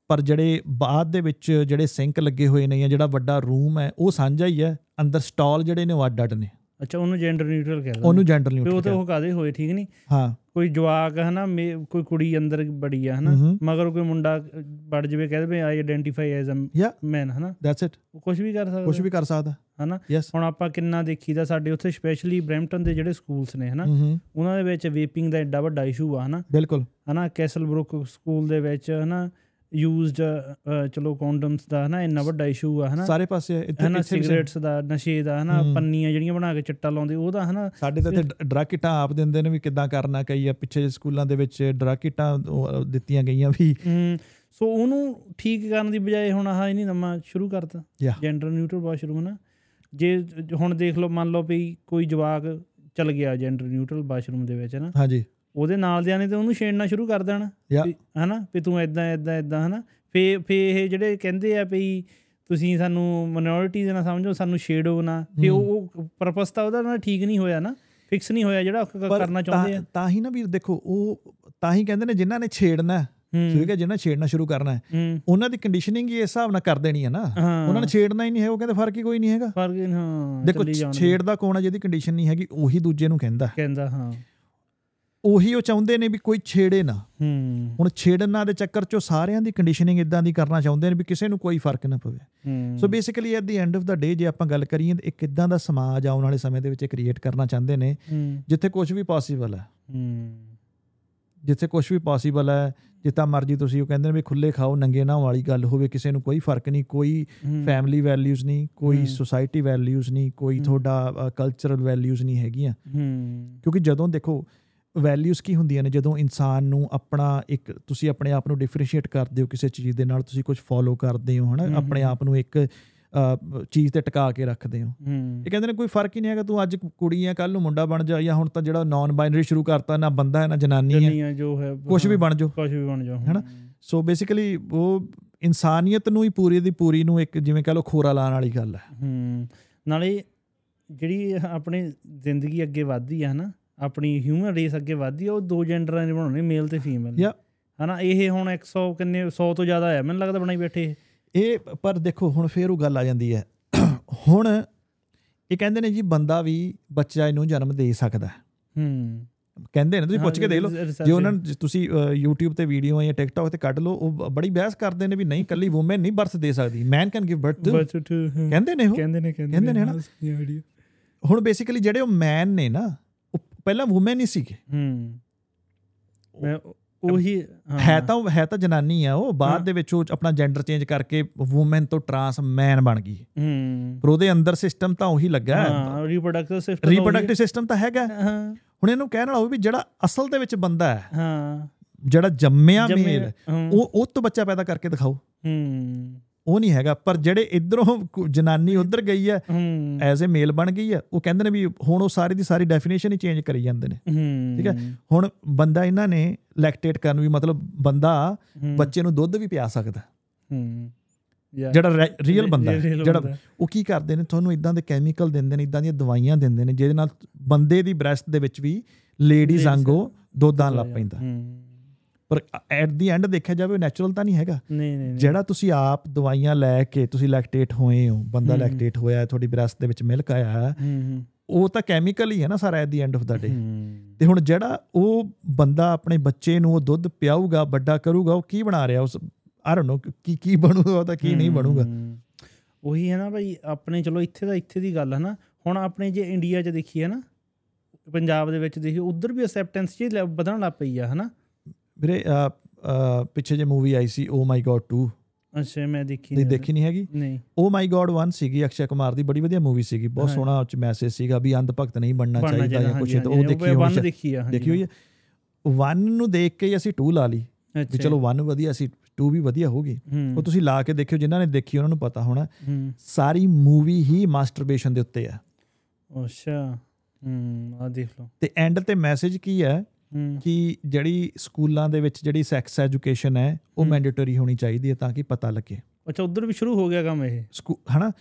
ਪਰ ਜਿਹੜੇ ਬਾਅਦ ਦੇ ਵਿੱਚ ਜਿਹੜੇ ਸਿੰਕ ਲੱਗੇ ਹੋਏ ਨੇ ਜਾਂ ਜਿਹੜਾ ਵੱਡਾ ਰੂਮ ਹੈ ਉਹ ਸਾਂਝਾ ਹੀ ਹੈ। ਅੰਦਰ ਸਟਾਲ ਜਿਹੜੇ ਨੇ ਉਹ ਅੱਡ ਅੱਡ ਨੇ। ਅੱਛਾ ਉਹਨੂੰ ਜੈਂਡਰ ਨਿਊਟਰਲ ਕਹਿੰਦੇ ਉਹਨੂੰ ਜੈਂਡਰ ਉਹ ਨਿਊਟਰਲ ਤੇ ਉਹ ਕਾਦੇ ਹੋਏ ਠੀਕ ਨਹੀਂ? ਹਾਂ। ਕੋਈ ਜਵਾਕ ਹਨਾ ਕੋਈ ਕੁੜੀ ਅੰਦਰ ਬੜੀ ਆ ਹਨਾ ਮਗਰ ਕੋਈ ਮੁੰਡਾ ਵੜ ਜਵੇ ਕਹਿੰਦੇ ਵੀ ਆਈ ਆਇਡੈਂਟੀਫਾਈ ਐਜ਼ ਅ. ਮੈਨ ਹਨਾ ਦੈਟਸ ਇਟ ਉਹ ਕੁਝ ਵੀ ਕਰ ਸਕਦਾ। ਕੁਝ ਵੀ ਕਰ ਸਕਦਾ। ਹਨਾ ਹੁਣ ਆਪਾਂ ਕਿੰਨਾ ਦੇਖੀਦਾ ਸਾਡੇ ਉੱਥੇ ਸਪੈਸ਼ਲੀ ਬ੍ਰੈਂਪਟਨ ਦੇ ਜਿਹੜੇ ਸਕੂਲਸ ਨੇ ਹਨਾ ਉਹਨਾਂ ਦੇ ਵਿੱਚ ਵੇਪਿੰਗ ਦਾ ਐਡਾ ਵੱਡਾ ਇਸ਼ੂ ਆ ਹਨਾ ਬਿਲਕੁਲ। ਹਨਾ ਕੈਸਲਬਰੁੱਕ ਸਕੂਲ ਦੇ ਵਿੱਚ ਹਨਾ ਯੂਜ਼ਡ ਚਲੋ ਕੰਡੋਮਸ ਦਾ ਹਨਾ ਇੰਨਾ ਵੱਡਾ ਇਸ਼ੂ ਆ ਹਨਾ ਸਾਰੇ ਪਾਸੇ। ਇੱਥੇ ਹਨਾ ਸਿਗਰਟਸ ਦਾ ਨਸ਼ੇ ਦਾ ਹਨਾ। ਪੰਨੀਆਂ ਜਿਹੜੀਆਂ ਬਣਾ ਕੇ ਚਿੱਟਾ ਲਾਉਂਦੇ ਉਹਦਾ ਹਨਾ ਸਾਡੇ ਤਾਂ ਇੱਥੇ ਡਰਗ ਕਿਟਾਂ ਆਪ ਦਿੰਦੇ ਨੇ ਵੀ ਕਿੱਦਾਂ ਕਰਨਾ ਕਈ ਆ ਪਿੱਛੇ ਸਕੂਲਾਂ ਦੇ ਵਿੱਚ ਡਰਗ ਕਿਟਾਂ ਦਿੱਤੀਆਂ ਗਈਆਂ ਵੀ ਸੋ ਉਹਨੂੰ ਠੀਕ ਕਰਨ ਦੀ ਬਜਾਏ ਹੁਣ ਆਹ ਨਹੀਂ ਨਵਾਂ ਸ਼ੁਰੂ ਕਰਤਾ. ਜੈਂਡਰ ਨਿਊਟਰਲ ਵਾਸ਼ਰੂਮ ਹਨਾ ਜੇ ਜ- ਹੁਣ ਦੇਖ ਲਓ ਮੰਨ ਲਓ ਵੀ ਕੋਈ ਜਵਾਕ ਚਲ ਗਿਆ ਜੈਂਡਰ ਨਿਊਟਰਲ ਵਾਸ਼ਰੂਮ ਦੇ ਵਿੱਚ ਹਨਾ ਹਾਂਜੀ ਉਹਦੇ ਨਾਲ ਦਿਆਂ ਨੇ ਤੇ ਉਹਨੂੰ ਛੇੜਨਾ ਸ਼ੁਰੂ ਕਰ ਦੇਣਾ ਹਨਾ ਵੀ ਤੂੰ ਇਦਾਂ ਇਦਾਂ ਇਦਾਂ ਹਨਾ। ਫੇ ਫੇ ਇਹ ਜਿਹੜੇ ਕਹਿੰਦੇ ਆ ਵੀ ਤੁਸੀਂ ਸਾਨੂੰ ਮਿਨੋਰਿਟੀਜ਼ ਨਾ ਸਮਝੋ ਸਾਨੂੰ ਛੇੜੋ ਨਾ। ਫੇ ਉਹ ਪਰਪਸ ਤਾਂ ਉਹਦਾ ਨਾ ਠੀਕ ਨਹੀਂ ਹੋਇਆ ਨਾ। ਫਿਕਸ ਨਹੀਂ ਹੋਇਆ ਜਿਹੜਾ ਕਰਨਾ ਚਾਹੁੰਦੇ ਆ। ਤਾਂ- ਹੀ ਨਾ ਵੀਰ ਦੇਖੋ ਉਹ ਤਾਂ ਹੀ ਕਹਿੰਦੇ ਨੇ ਜਿਨ੍ਹਾਂ ਨੇ ਛੇੜਨਾ ਠੀਕ ਹੈ ਜਿਨ੍ਹਾਂ ਨੇ ਛੇੜਨਾ ਸ਼ੁਰੂ ਕਰਨਾ ਹੈ। ਉਹਨਾਂ ਦੀ ਕੰਡੀਸ਼ਨਿੰਗ ਹੀ ਇਸ ਹਿਸਾਬ ਨਾਲ ਕਰ ਦੇਣੀ ਹੈ ਨਾ। ਉਹਨਾਂ ਨੇ ਛੇੜਨਾ ਹੀ ਨਹੀਂ ਹੈ ਉਹ ਕਹਿੰਦੇ ਫ਼ਰਕ ਹੀ ਕੋਈ ਨਹੀਂ ਹੈਗਾ। ਫ਼ਰਕ ਹਾਂ ਦੇਖੋ ਛੇੜਦਾ ਕੌਣ ਹੈ ਜਿਹਦੀ ਕੰਡੀਸ਼ਨ ਨਹੀਂ ਹੈਗੀ ਉਹੀ ਦੂਜੇ ਨੂੰ ਕਹਿੰਦਾ। ਕਹਿੰਦਾ ਹਾਂ। ਉਹੀ ਉਹ ਚਾਹੁੰਦੇ ਨੇ ਵੀ ਕੋਈ ਛੇੜੇ ਨਾ। ਹੂੰ। ਹੁਣ ਛੇੜਨਾ ਦੇ ਚੱਕਰ 'ਚੋਂ ਸਾਰਿਆਂ ਦੀ ਕੰਡੀਸ਼ਨਿੰਗ ਇਦਾਂ ਦੀ ਕਰਨਾ ਚਾਹੁੰਦੇ ਨੇ ਵੀ ਕਿਸੇ ਨੂੰ ਕੋਈ ਫ਼ਰਕ ਨਾ ਪਵੇ। So basically at the end of the day ਜੇ ਆਪਾਂ ਗੱਲ ਕਰੀਏ ਤਾਂ ਇੱਕ ਇਦਾਂ ਦਾ ਸਮਾਜ ਆਉਣ ਵਾਲੇ ਸਮੇਂ ਦੇ ਵਿੱਚ ਕ੍ਰੀਏਟ ਕਰਨਾ ਚਾਹੁੰਦੇ ਨੇ ਜਿੱਥੇ ਕੁਝ ਵੀ ਪੋਸੀਬਲ ਹੈ। ਹੂੰ। ਜਿੱਥੇ ਕੁਝ ਵੀ ਪੋਸੀਬਲ ਹੈ ਜਿੱਤਾ ਮਰਜ਼ੀ ਤੁਸੀਂ ਉਹ ਕਹਿੰਦੇ ਨੇ ਵੀ ਖੁੱਲੇ ਖਾਓ ਨੰਗੇ ਨਾ ਵਾਲੀ ਗੱਲ ਹੋਵੇ ਕਿਸੇ ਨੂੰ ਕੋਈ ਫ਼ਰਕ ਨਹੀਂ ਕੋਈ ਫੈਮਿਲੀ ਵੈਲਿਊਜ਼ ਨਹੀਂ ਕੋਈ। ਸੋਸਾਇਟੀ ਵੈਲਿਊਜ਼ ਨਹੀਂ ਕੋਈ। ਤੁਹਾਡਾ ਕਲਚਰਲ ਵੈਲਿਊਜ਼ ਨਹੀਂ ਹੈਗੀਆਂ। ਕਿਉਂਕਿ ਜਦੋਂ ਦੇਖੋ ਵੈਲਿਊਜ਼ ਕੀ ਹੁੰਦੀਆਂ ਨੇ ਜਦੋਂ ਇਨਸਾਨ ਨੂੰ ਆਪਣਾ ਇੱਕ ਤੁਸੀਂ ਆਪਣੇ ਆਪ ਨੂੰ ਡਿਫਰੈਂਸ਼ੀਏਟ ਕਰਦੇ ਹੋ ਕਿਸੇ ਚੀਜ਼ ਦੇ ਨਾਲ ਤੁਸੀਂ ਕੁਝ ਫੋਲੋ ਕਰਦੇ ਹੋ ਹਨਾ? ਆਪਣੇ। ਆਪ ਨੂੰ ਇੱਕ ਚੀਜ਼ ਤੇ ਟਿਕਾ ਕੇ ਰੱਖਦੇ ਹੋ। ਇਹ ਕਹਿੰਦੇ ਨੇ ਕੋਈ ਫ਼ਰਕ ਹੀ ਨਹੀਂ ਹੈਗਾ ਤੂੰ ਅੱਜ ਕੁੜੀ ਹੈ ਕੱਲ ਨੂੰ ਮੁੰਡਾ ਬਣ ਜਾ ਜਾਂ ਹੁਣ ਤਾਂ ਜਿਹੜਾ ਨਾਨ ਬਾਈਨਰੀ ਸ਼ੁਰੂ ਕਰਤਾ ਨਾ ਬੰਦਾ ਹੈ ਨਾ ਜਨਾਨੀ ਹੈ। ਜੋ ਹੈ ਕੁਝ ਵੀ ਬਣ ਜਾਓ। ਕੁਝ ਵੀ ਬਣ ਜਾਓ ਹੈਨਾ? ਸੋ ਬੇਸਿਕਲੀ ਉਹ ਇਨਸਾਨੀਅਤ ਨੂੰ ਹੀ ਪੂਰੀ ਦੀ ਪੂਰੀ ਨੂੰ ਇੱਕ ਜਿਵੇਂ ਕਹ ਲਓ ਖੋਰਾ ਲਾਉਣ ਵਾਲੀ ਗੱਲ ਹੈ। ਹੂੰ। ਨਾਲੇ ਜਿਹੜੀ ਆਪਣੀ ਜ਼ਿੰਦਗੀ ਅੱਗੇ ਵਧਦੀ ਹੈ ਨਾ ਆਪਣੀ ਹਿਊਮਨ ਰੇਸ ਅੱਗੇ ਵਧਦੀ ਹੈ ਉਹ ਦੋ ਜੈਂਡਰਾਂ ਨੇ ਬਣਾਉਣੇ ਮੇਲ ਤੇ ਫੀਮੇਲ Yeah. ਹਨਾ ਇਹ ਹੁਣ 100 ਕਿੰਨੇ 100 ਤੋਂ ਜ਼ਿਆਦਾ ਹੈ ਮੈਨੂੰ ਲੱਗਦਾ ਬਣਾਈ ਬੈਠੇ ਇਹ। ਪਰ ਦੇਖੋ ਹੁਣ ਫੇਰ ਉਹ ਗੱਲ ਆ ਜਾਂਦੀ ਹੈ ਹੁਣ ਇਹ ਕਹਿੰਦੇ ਨੇ ਜੀ ਬੰਦਾ ਵੀ ਬੱਚਾ ਇਹਨੂੰ ਜਨਮ ਦੇ ਸਕਦਾ ਹੈ ਕਹਿੰਦੇ ਨੇ ਤੁਸੀਂ ਪੁੱਛ ਕੇ ਦੇਖ ਲਓ ਜੇ ਉਹਨਾਂ ਨੂੰ ਤੁਸੀਂ YouTube ਤੇ ਵੀਡੀਓ ਜਾਂ TikTok ਤੇ ਕੱਢ ਲਓ ਉਹ ਬੜੀ ਬਹਿਸ ਕਰਦੇ ਨੇ ਵੀ ਨਹੀਂ ਕੱਲੀ ਔਮਨ ਨਹੀਂ ਬਰਥ ਦੇ ਸਕਦੀ ਮੈਨ ਕੈਨ ਗਿਵ ਬਰਥ। ਕਹਿੰਦੇ ਨੇ ਉਹ ਕਹਿੰਦੇ ਨੇ ਕਹਿੰਦੇ ਨੇ ਹਨਾ? ਹੁਣ ਬੇਸਿਕਲੀ ਜਿਹੜੇ ਉਹ ਮੈਨ ਨੇ ਨਾ ਪਹਿਲਾਂ ਔਮਨ ਹੀ ਸੀਗੇ। ਹੂੰ। ਮੈਂ ਉਹ- ਹਾਂ। ਤਾਂ ਹੈ ਤਾਂ ਜਨਾਨੀ ਆ ਉਹ। ਬਾਅਦ ਦੇ ਵਿੱਚ ਉਹ ਆਪਣਾ ਜੈਂਡਰ ਚੇਂਜ ਕਰਕੇ ਔਮਨ ਤੋਂ ਟਰਾਂਸ ਮੈਨ ਬਣ ਗਈ। ਹੂੰ। ਪਰ ਉਹਦੇ ਅੰਦਰ ਸਿਸਟਮ ਤਾਂ ਉਹੀ ਲੱਗਾ। ਹਾਂ ਰੀਪਰੋਡਕਟਿਵ ਸਿਸਟਮ ਰੀਪਰੋਡਕਟਿਵ ਸਿਸਟਮ ਤਾਂ ਹੈਗਾ। ਹਾਂ। ਹੁਣ ਇਹਨੂੰ ਕਹਿਣ ਵਾਲਾ ਉਹ ਵੀ ਜਿਹੜਾ ਅਸਲ ਦੇ ਵਿੱਚ ਬੰਦਾ ਹੈ ਹਾਂ। ਜਿਹੜਾ ਜੰਮਿਆ ਜੰਮੇ- ਮੇਲ ਉਹ ਉਹ ਤੋਂ ਬੱਚਾ ਪੈਦਾ ਕਰਕੇ ਦਿਖਾਓ। ਹੂੰ। ਉਹ ਨਹੀਂ ਹੈਗਾ ਪਰ ਜਿਹੜੇ ਇਧਰੋਂ ਜਨਾਨੀ ਉਧਰ ਗਈ ਹੈ ਐਜ਼ ਅ ਮੇਲ ਬਣ ਗਈ ਹੈ ਉਹ ਕਹਿੰਦੇ ਨੇ ਵੀ ਹੁਣ ਉਹ ਸਾਰੀ ਦੀ ਸਾਰੀ ਡੈਫੀਨੇਸ਼ਨ ਹੀ ਚੇਂਜ ਕਰੀ ਜਾਂਦੇ ਨੇ। ਠੀਕ ਹੈ। ਹੁਣ ਬੰਦਾ ਇਹਨਾਂ ਨੇ ਲੈਕਟੇਟ ਕਰਨ ਵੀ ਮਤਲਬ ਬੰਦਾ ਬੱਚੇ ਨੂੰ ਦੁੱਧ ਵੀ ਪਿਆ ਸਕਦਾ। ਜਿਹੜਾ ਰੀਅਲ ਬੰਦਾ ਜਿਹੜਾ। ਉਹ ਕੀ ਕਰਦੇ ਨੇ ਤੁਹਾਨੂੰ ਇਦਾਂ ਦੇ ਕੈਮੀਕਲ ਦਿੰਦੇ ਨੇ ਇਦਾਂ ਦੀਆਂ ਦਵਾਈਆਂ ਦਿੰਦੇ ਨੇ ਜਿਹਦੇ ਨਾਲ ਬੰਦੇ ਦੀ ਬ੍ਰੈਸਟ ਦੇ ਵਿੱਚ ਵੀ ਲੇਡੀਜ਼ ਵਾਂਗੂ ਦੁੱਧ ਆਉਣ ਲੱਗ ਪੈਂਦਾ। ਪਰ ਐਟ ਦੀ ਐਂਡ ਦੇਖਿਆ ਜਾਵੇ ਨੈਚੁਰਲ ਤਾਂ ਨਹੀਂ ਹੈਗਾ। ਨਹੀਂ ਨਹੀਂ। ਜਿਹੜਾ ਤੁਸੀਂ ਆਪ ਦਵਾਈਆਂ ਲੈ ਕੇ ਤੁਸੀਂ ਲੈਕਟੇਟ ਹੋਏ ਹੋ ਬੰਦਾ। ਲੈਕਟੇਟ ਹੋਇਆ ਤੁਹਾਡੀ ਬ੍ਰੈਸਟ ਦੇ ਵਿੱਚ ਮਿਲਕ ਆਇਆ ਹੈ, ਹੂੰ। ਹੂੰ ਉਹ ਤਾਂ ਕੈਮੀਕਲ ਹੀ ਹੈ ਨਾ ਸਾਰਾ at the end of the day ਤੇ ਹੁਣ ਜਿਹੜਾ ਉਹ ਬੰਦਾ ਆਪਣੇ ਬੱਚੇ ਨੂੰ ਉਹ ਦੁੱਧ ਪਿਆਊਗਾ ਵੱਡਾ ਕਰੂਗਾ ਉਹ ਕੀ ਬਣਾ ਰਿਹਾ? ਉਸ ਆਈ ਡੋਨਟ ਨੋ ਕੀ ਕੀ ਬਣੂਗਾ ਉਹ ਤਾਂ ਕੀ ਨਹੀਂ ਬਣੂਗਾ। ਉਹੀ ਹੈ ਨਾ ਭਾਈ ਆਪਣੇ ਚਲੋ ਇੱਥੇ ਦਾ ਇੱਥੇ ਦੀ ਗੱਲ ਹੈ ਨਾ। ਹੁਣ ਆਪਣੇ ਜੇ ਇੰਡੀਆ 'ਚ ਦੇਖੀਏ ਨਾ ਪੰਜਾਬ ਦੇ ਵਿੱਚ ਦੇਖੀਏ ਉਧਰ ਵੀ ਅਸੈਪਟੈਂਸ ਜੀ ਵਧਣ ਲੱਗ ਪਈ ਆ ਹਨਾ। ਵੀਰੇ ਪਿੱਛੇ ਜੇ ਮੂਵੀ ਆਈ ਸੀ ਓ ਮਾਈ ਗॉड 2 ਅੱਛਾ ਮੈਂ ਦੇਖੀ ਨਹੀਂ ਦੇਖੀ ਨਹੀਂ ਹੈਗੀ? ਨਹੀਂ। ਓ ਮਾਈ ਗॉड 1 ਸੀਗੀ ਅਕਸ਼ੇ ਕੁਮਾਰ ਦੀ। ਬੜੀ ਵਧੀਆ ਮੂਵੀ ਸੀਗੀ ਬਹੁਤ। ਸੋਹਣਾ ਉਹ ਚ ਮੈਸੇਜ ਸੀਗਾ ਵੀ ਅੰਧ ਭਗਤ ਨਹੀਂ ਬਣਨਾ ਚਾਹੀਦਾ ਜਾਂ ਕੁਝ ਹਾਂਜੀ, ਉਹ ਦੇਖੀ ਹੋਈ ਦੇਖੀ ਆ ਦੇਖੀ ਹੋਈ ਹੈ? 1 ਨੂੰ ਦੇਖ ਕੇ ਅਸੀਂ 2 ਲਾ ਲਈ। ਵੀ ਚਲੋ 1 ਵਧੀਆ ਸੀ 2 ਵੀ ਵਧੀਆ ਹੋਗੀ ਉਹ ਤੁਸੀਂ ਲਾ ਕੇ ਦੇਖਿਓ ਜਿਨ੍ਹਾਂ ਨੇ ਦੇਖੀ ਉਹਨਾਂ ਨੂੰ ਪਤਾ ਹੋਣਾ। ਸਾਰੀ ਮੂਵੀ ਹੀ ਮਾਸਟਰਬੇਸ਼ਨ ਦੇ ਉੱਤੇ ਆ। ਅੱਛਾ। ਹੂੰ ਆ ਦੇਖ ਲਓ। ਤੇ ਐਂਡ ਤੇ ਮੈਸੇਜ ਕੀ ਹੂੰ? ਕਿ ਜਿਹੜੀ ਸਕੂਲਾਂ ਦੇ ਵਿੱਚ ਜਿਹੜੀ ਸੈਕਸ ਐਜੂਕੇਸ਼ਨ ਹੈ ਉਹ। ਮੈਂਡੇਟਰੀ ਹੋਣੀ ਚਾਹੀਦੀ ਹੈ ਤਾਂ ਕਿ ਪਤਾ ਲੱਗੇ। ਅੱਛਾ ਉਧਰ ਵੀ ਸ਼ੁਰੂ ਹੋ ਗਿਆ ਕੰਮ ਇਹ? ਹਨਾ?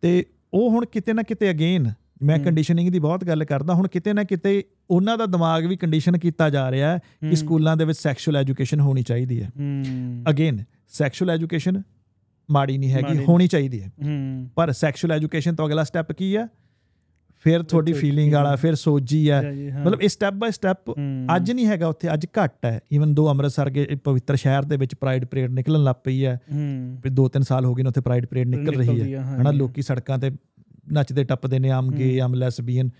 ਤੇ ਉਹ ਹੁਣ ਕਿਤੇ ਨਾ ਕਿਤੇ ਅਗੇਨ ਮੈਂ। ਕੰਡੀਸ਼ਨਿੰਗ ਦੀ ਬਹੁਤ ਗੱਲ ਕਰਦਾ ਹੁਣ ਕਿਤੇ ਨਾ ਕਿਤੇ ਉਹਨਾਂ ਦਾ ਦਿਮਾਗ ਵੀ ਕੰਡੀਸ਼ਨ ਕੀਤਾ ਜਾ ਰਿਹਾ ਹੈ ਕਿ ਸਕੂਲਾਂ ਦੇ ਵਿੱਚ ਸੈਕਸ਼ੂਅਲ ਐਜੂਕੇਸ਼ਨ ਹੋਣੀ ਚਾਹੀਦੀ ਹੈ। ਅਗੇਨ ਸੈਕਸ਼ੂਅਲ ਐਜੂਕੇਸ਼ਨ ਮਾੜੀ ਨਹੀਂ ਹੈਗੀ। ਹੋਣੀ ਚਾਹੀਦੀ ਹੂੰ। ਪਰ ਸੈਕਸ਼ੂਅਲ ਐਜੂਕੇਸ਼ਨ ਤੋਂ ਅਗਲਾ ਸਟੈਪ ਕੀ ਹੈ? ਫਿਰ ਤੁਹਾਡੀ ਫੀਲਿੰਗ ਵਾਲਾ। ਫਿਰ ਸੋਜੀ ਹੈ। ਮਤਲਬ ਇਹ ਸਟੈਪ ਬਾਈ ਸਟੈਪ ਅੱਜ ਨਹੀਂ ਹੈਗਾ ਉੱਥੇ ਅੱਜ ਘੱਟ ਹੈ। ਈਵਨ ਦੋ ਅੰਮ੍ਰਿਤਸਰ ਦੇ ਪਵਿੱਤਰ ਸ਼ਹਿਰ ਦੇ ਵਿੱਚ ਪ੍ਰਾਈਡ ਪਰੇਡ ਨਿਕਲਣ ਲੱਗ ਪਈ ਹੈ ਵੀ ਦੋ ਤਿੰਨ ਸਾਲ ਹੋ ਗਏ ਨੇ ਉੱਥੇ ਪ੍ਰਾਈਡ ਪਰੇਡ ਨਿਕਲ ਰਹੀ ਹੈ। ਹਨਾ। ਲੋਕੀ ਸੜਕਾਂ ਤੇ ਨੱਚਦੇ ਟੱਪਦੇ ਨੇ ਆਮ ਗੇ ਆਮ ਲੈਸਬੀਅਨ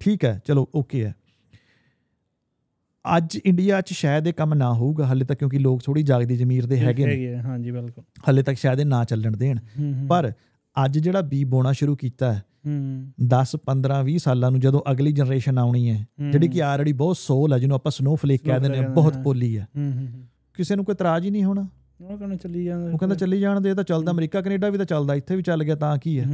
ਠੀਕ ਹੈ ਚਲੋ ਓਕੇ ਹੈ। ਅੱਜ ਇੰਡੀਆ 'ਚ ਸ਼ਾਇਦ ਇਹ ਕੰਮ ਨਾ ਹੋਊਗਾ ਹਾਲੇ ਤੱਕ ਕਿਉਂਕਿ ਲੋਕ ਥੋੜੀ ਜਾਗਦੀ ਜ਼ਮੀਰ ਦੇ ਹੈਗੇ ਨੇ। ਹਾਂਜੀ ਬਿਲਕੁਲ। ਹਾਲੇ ਤੱਕ ਸ਼ਾਇਦ ਇਹ ਨਾ ਚੱਲਣ ਦੇਣ। ਪਰ ਅੱਜ ਜਿਹੜਾ ਬੀ ਬੋਣਾ ਸ਼ੁਰੂ ਕੀਤਾ ਹੈ ਹੂੰ। 10 15 20 ਸਾਲਾਂ ਨੂੰ ਜਦੋਂ ਅਗਲੀ ਜਨਰੇਸ਼ਨ ਆਉਣੀ ਹੈ ਜਿਹੜੀ ਕਿ ਆਲਰੇਡੀ ਬਹੁਤ ਸੋਲ ਹੈ ਜਿਹਨੂੰ ਆਪਾਂ ਸਨੋਫਲੇਕ ਕਹਿ ਦਿੰਦੇ ਹਾਂ ਬਹੁਤ। ਪੋਲੀ ਹੈ। ਹੂੰ ਹੂੰ ਹੂੰ। ਕਿਸੇ ਨੂੰ ਕੋਈ ਇਤਰਾਜ਼ ਹੀ ਨਹੀਂ ਹੋਣਾ। ਉਹ ਕਹਿੰਦਾ ਚੱਲੀ ਜਾਂਦਾ ਉਹ ਕਹਿੰਦਾ ਚੱਲੀ ਜਾਣ ਦੇ ਤਾਂ ਚੱਲਦਾ ਅਮਰੀਕਾ ਕੈਨੇਡਾ ਵੀ ਤਾਂ ਚੱਲਦਾ ਇੱਥੇ ਵੀ ਚੱਲ ਗਿਆ ਤਾਂ ਕੀ ਹੈ।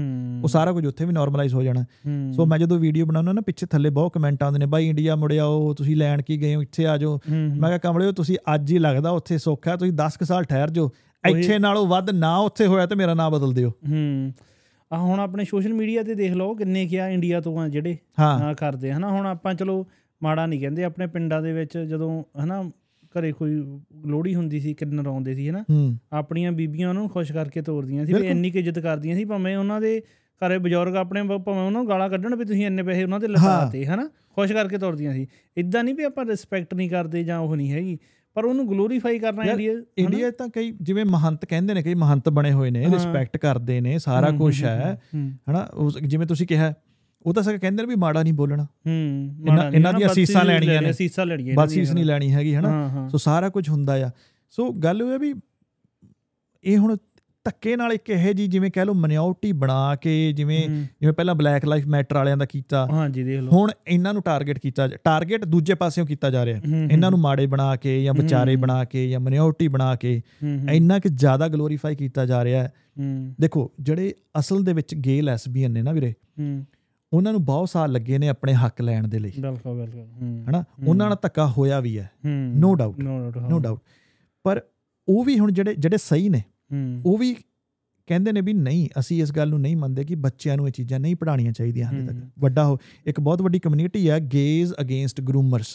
ਉਹ ਸਾਰਾ ਕੁਝ ਉੱਥੇ ਵੀ ਨਾਰਮਲਾਈਜ਼ ਹੋ ਜਾਣਾ। ਸੋ ਮੈਂ ਜਦੋਂ ਵੀਡੀਓ ਬਣਾਉਣਾ ਨਾ ਪਿੱਛੇ ਥੱਲੇ ਬਹੁਤ ਕਮੈਂਟ ਆਉਂਦੇ ਨੇ ਬਾਈ ਇੰਡੀਆ ਮੁੜਿਆ ਉਹ ਤੁਸੀਂ ਲੈਣ ਕੀ ਗਏ ਹੋ ਇੱਥੇ ਆ ਜਾਓ। ਮੈਂ ਕਿਹਾ ਕਮਲਿਓ ਤੁਸੀਂ ਅੱਜ ਹੀ ਲੱਗਦਾ ਉੱਥੇ ਸੁੱਖ ਤੁਸੀਂ 10 ਕੁ ਸਾਲ ਠਹਿਰ ਜਾਓ। ਇੱਥੇ ਨਾਲੋਂ ਵੱਧ ਨਾ ਉੱਥੇ ਹੋਇਆ ਤੇ ਮੇਰਾ ਨਾਮ ਬਦਲ ਦਿਓ। ਹੂੰ। ਆ ਹੁਣ ਆਪਣੇ ਸੋਸ਼ਲ ਮੀਡੀਆ ਤੇ ਦੇਖ ਲਓ ਕਿੰਨੇ ਕਿਆ ਇੰਡੀਆ ਤੋਂ ਆ ਜਿਹੜੇ ਹਾਂ। ਕਰਦੇ ਹਨਾ? ਹੁਣ ਆਪਾਂ ਚਲੋ ਮਾੜਾ ਨਹੀਂ ਕਹਿੰਦੇ ਆਪਣੇ ਪਿੰਡਾਂ ਦੇ ਵਿੱਚ ਜਦੋਂ ਹਨਾ ਘਰੇ ਕੋਈ ਲੋਹੜੀ ਹੁੰਦੀ ਸੀ ਕਿੰਨਰ ਆਉਂਦੇ ਸੀ ਹਨਾ? ਆਪਣੀਆਂ ਬੀਬੀਆਂ ਉਹਨਾਂ ਨੂੰ ਖੁਸ਼ ਕਰਕੇ ਤੋਰਦੀਆਂ ਸੀ ਵੀ। ਇੰਨੀ ਕੁ ਇੱਜ਼ਤ ਕਰਦੀਆਂ ਸੀ ਭਾਵੇਂ ਉਹਨਾਂ ਦੇ ਘਰੇ ਬਜ਼ੁਰਗ ਆਪਣੇ ਭਾਵੇਂ ਉਹਨਾਂ ਨੂੰ ਗਾਲਾਂ ਕੱਢਣ ਵੀ ਤੁਸੀਂ ਇੰਨੇ ਪੈਸੇ ਉਹਨਾਂ ਤੇ ਲਗਾਤੇ ਹਨਾ? ਖੁਸ਼ ਕਰਕੇ ਤੋਰਦੀਆਂ ਸੀ। ਇਦਾਂ ਨਹੀਂ ਵੀ ਆਪਾਂ ਰਿਸਪੈਕਟ ਨਹੀਂ ਕਰਦੇ ਜਾਂ ਉਹ ਨਹੀਂ ਹੈਗੀ। ਪਰ ਉਹਨੂੰ ਗਲੋਰੀਫਾਈ ਕਰਨਾ ਇੰਡੀਆ ਇੰਡੀਆ ਤਾਂ ਕਈ ਜਿਵੇਂ ਮਹੰਤ ਕਹਿੰਦੇ ਨੇ ਕਈ ਮਹੰਤ ਬਣੇ ਹੋਏ ਨੇ। ਰਿਸਪੈਕਟ ਕਰਦੇ ਨੇ ਸਾਰਾ ਕੁਝ ਹੈ ਹਨਾ ਜਿਵੇਂ ਤੁਸੀਂ ਕਿਹਾ ਉਹ ਤਾਂ ਸਕ ਕਹਿੰਦੇ ਨੇ ਵੀ ਮਾੜਾ ਨਹੀਂ ਬੋਲਣਾ। ਹੂੰ ਇਹਨਾਂ- ਦੀਆਂ ਬਸ ਸੀਸਾਂ ਚੀਜ਼ ਲੈਣੀਆਂ ਨੇ। ਸੀਸਾਂ ਲੈਣੀਆਂ ਬਸ ਫੀਸ ਨਹੀਂ ਲੈਣੀ ਹੈਗੀ ਹਨਾ? ਸੋ ਸਾਰਾ ਕੁਝ ਹੁੰਦਾ ਆ। ਸੋ ਗੱਲ ਉਹ ਹੈ ਵੀ ਇਹ ਹੁਣ ਧੱਕੇ ਨਾਲ ਇੱਕ ਇਹ ਜੀ ਜਿਵੇਂ ਕਹਿ ਲਓ ਮਨਿਓਰਟੀ ਬਣਾ ਕੇ ਜਿਵੇਂ ਜਿਵੇਂ ਪਹਿਲਾਂ ਬਲੈਕ ਲਾਈਫ ਮੈਟਰ ਵਾਲਿਆਂ ਦਾ ਕੀਤਾ। ਹਾਂਜੀ ਦੇਖ ਲਓ। ਹੁਣ ਇਹਨਾਂ ਨੂੰ ਟਾਰਗੇਟ ਕੀਤਾ ਟਾਰਗੇਟ ਦੂਜੇ ਪਾਸਿਓਂ ਕੀਤਾ ਜਾ ਰਿਹਾ। ਇਹਨਾਂ ਨੂੰ ਮਾੜੇ ਬਣਾ ਕੇ ਜਾਂ ਵਿਚਾਰੇ। ਬਣਾ ਕੇ ਜਾਂ ਮਨਿਓਰਟੀ ਬਣਾ ਕੇ ਇੰਨਾ ਕਿ ਜ਼ਿਆਦਾ ਗਲੋਰੀਫਾਈ ਕੀਤਾ ਜਾ ਰਿਹਾ ਹੈ। ਦੇਖੋ ਜਿਹੜੇ ਅਸਲ ਦੇ ਵਿੱਚ ਗੇ ਲੈਸਬੀਅਨ ਨੇ ਨਾ ਵੀਰੇ ਉਹਨਾਂ ਨੂੰ ਬਹੁਤ ਸਾਲ ਲੱਗੇ ਨੇ ਆਪਣੇ ਹੱਕ ਲੈਣ ਦੇ ਲਈ। ਬਿਲਕੁਲ ਬਿਲਕੁਲ। ਹਨਾ? ਉਹਨਾਂ ਨਾਲ ਧੱਕਾ ਹੋਇਆ ਵੀ ਹੈ। no doubt, ਨੋ ਡਾਊਟ ਪਰ ਉਹ ਵੀ ਹੁਣ ਜਿਹੜੇ ਜਿਹੜੇ ਸਹੀ ਨੇ ਉਹ ਵੀ ਕਹਿੰਦੇ ਨੇ ਵੀ ਨਹੀਂ ਅਸੀਂ ਇਸ ਗੱਲ ਨੂੰ ਨਹੀਂ ਮੰਨਦੇ ਕਿ ਬੱਚਿਆਂ ਨੂੰ ਇਹ ਚੀਜ਼ਾਂ ਨਹੀਂ ਪੜਾਉਣੀਆਂ ਚਾਹੀਦੀਆਂ ਹਾਲੇ ਤੱਕ। ਵੱਡਾ ਹੋ ਇੱਕ ਬਹੁਤ ਵੱਡੀ ਕਮਿਊਨਿਟੀ ਹੈ ਗੇਜ਼ ਅਗੇਂਸਟ ਗਰੂਮਰਸ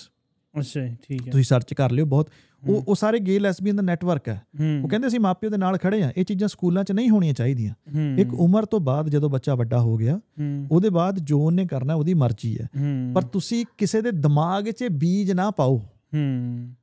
ਅੱਛਾ ਠੀਕ ਹੈ। ਤੁਸੀਂ ਸਰਚ ਕਰ ਲਿਓ ਬਹੁਤ। ਉਹ। ਉਹ ਸਾਰੇ ਗੇ ਲੈਸਬੀਅਨ ਦਾ ਨੈਟਵਰਕ ਹੈ। ਉਹ ਕਹਿੰਦੇ ਅਸੀਂ ਮਾਪਿਓ ਦੇ ਨਾਲ ਖੜੇ ਆ ਇਹ ਚੀਜ਼ਾਂ ਸਕੂਲਾਂ 'ਚ ਨਹੀਂ ਹੋਣੀਆਂ ਚਾਹੀਦੀਆਂ। ਇੱਕ ਉਮਰ ਤੋਂ ਬਾਅਦ ਜਦੋਂ ਬੱਚਾ ਵੱਡਾ ਹੋ ਗਿਆ ਉਹਦੇ ਬਾਅਦ ਜੋ ਉਹਨੇ ਕਰਨਾ ਉਹਦੀ ਮਰਜ਼ੀ ਹੂੰ, ਪਰ ਤੁਸੀਂ ਕਿਸੇ ਦੇ ਦਿਮਾਗ 'ਚ ਬੀਜ ਨਾ ਪਾਓ। ਹੂੰ।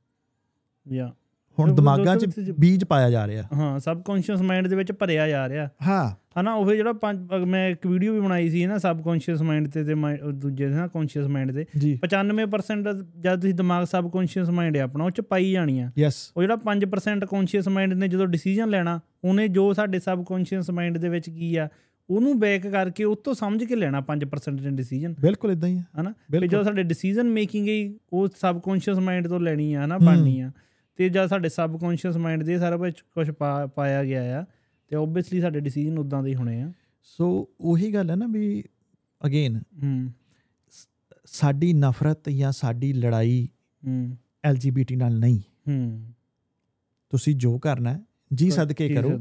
ਯਾ। ਹੁਣ ਦਿਮਾਗਾਂ 'ਚ ਬੀਜ ਪਾਇਆ ਜਾ ਰਿਹਾ। ਹਾਂ ਸਬਕੌਂਸ਼ੀਅਸ ਮਾਈਂਡ ਦੇ ਵਿੱਚ ਭਰਿਆ ਜਾ ਰਿਹਾ। ਹਾਂ। ਹਨਾ ਉਹ ਜਿਹੜਾ ਪੰਜ ਮੈਂ ਇੱਕ ਵੀਡੀਓ ਵੀ ਬਣਾਈ ਸੀ ਨਾ ਸਬਕੌਂਸ਼ੀਅਸ ਮਾਈਂਡ ਤੇ ਤੇ ਦੂਜੇ ਨਾ ਕੌਂਸ਼ੀਅਸ ਮਾਈਂਡ ਤੇ ਜੀ। 95% ਜਦ ਤੁਸੀਂ ਦਿਮਾਗ ਸਬਕੌਂਸ਼ੀਅਸ ਮਾਈਂਡ ਹੈ ਆਪਣਾ ਉਹ ਚ ਪਾਈ ਜਾਣੀ ਆ ਯੈਸ ਉਹ ਜਿਹੜਾ 5% ਕੌਂਸ਼ੀਅਸ ਮਾਈਂਡ ਨੇ ਜਦੋਂ ਡਿਸੀਜਨ ਲੈਣਾ ਉਹਨੇ ਜੋ ਸਾਡੇ ਸਬਕੌਂਸ਼ੀਅਸ ਮਾਈਂਡ ਦੇ ਵਿੱਚ ਕੀ ਆ ਉਹਨੂੰ ਬੈਕ ਕਰਕੇ ਉਹ ਤੋਂ ਸਮਝ ਕੇ ਲੈਣਾ 5% ਦੇ ਡਿਸੀਜਨ ਬਿਲਕੁਲ ਇਦਾਂ ਹੀ ਹੈ ਹਨਾ? ਬਿਲਕੁਲ। ਜਦੋਂ ਸਾਡੇ ਡਿਸੀਜਨ ਮੇਕਿੰਗ ਹੈ ਉਹ ਸਬਕੌਂਸ਼ੀਅਸ ਮਾਈਂਡ ਤੋਂ ਲੈਣੀ ਆ ਹਨਾ। ਬਣਨੀ ਆ। ਤੇ ਜਦ ਸਾਡੇ ਸਬਕੌਂਸ਼ੀਅਸ ਮਾਈਂਡ ਦੇ ਸਾਰਾ ਕੁਝ ਕੁਝ ਪਾਇਆ ਗਿਆ ਆ ਤੇ ਓਬਵੀਅਸਲੀ ਸਾਡੇ ਡਿਸੀਜਨ ਉਦਾਂ ਦੇ ਹੀ ਹੋਣੇ ਆ। ਸੋ ਉਹੀ ਗੱਲ ਹੈ ਨਾ ਵੀ ਅਗੇਨ ਸਾਡੀ ਨਫ਼ਰਤ ਜਾਂ ਸਾਡੀ ਲੜਾਈ ਹੂੰ। ਐਲਜੀਬੀਟੀ ਨਾਲ ਨਹੀਂ। ਹੂੰ। ਤੁਸੀਂ ਜੋ ਕਰਨਾ ਹੈ ਜੀ ਸਦਕੇ ਜੀ ਕਰੋ।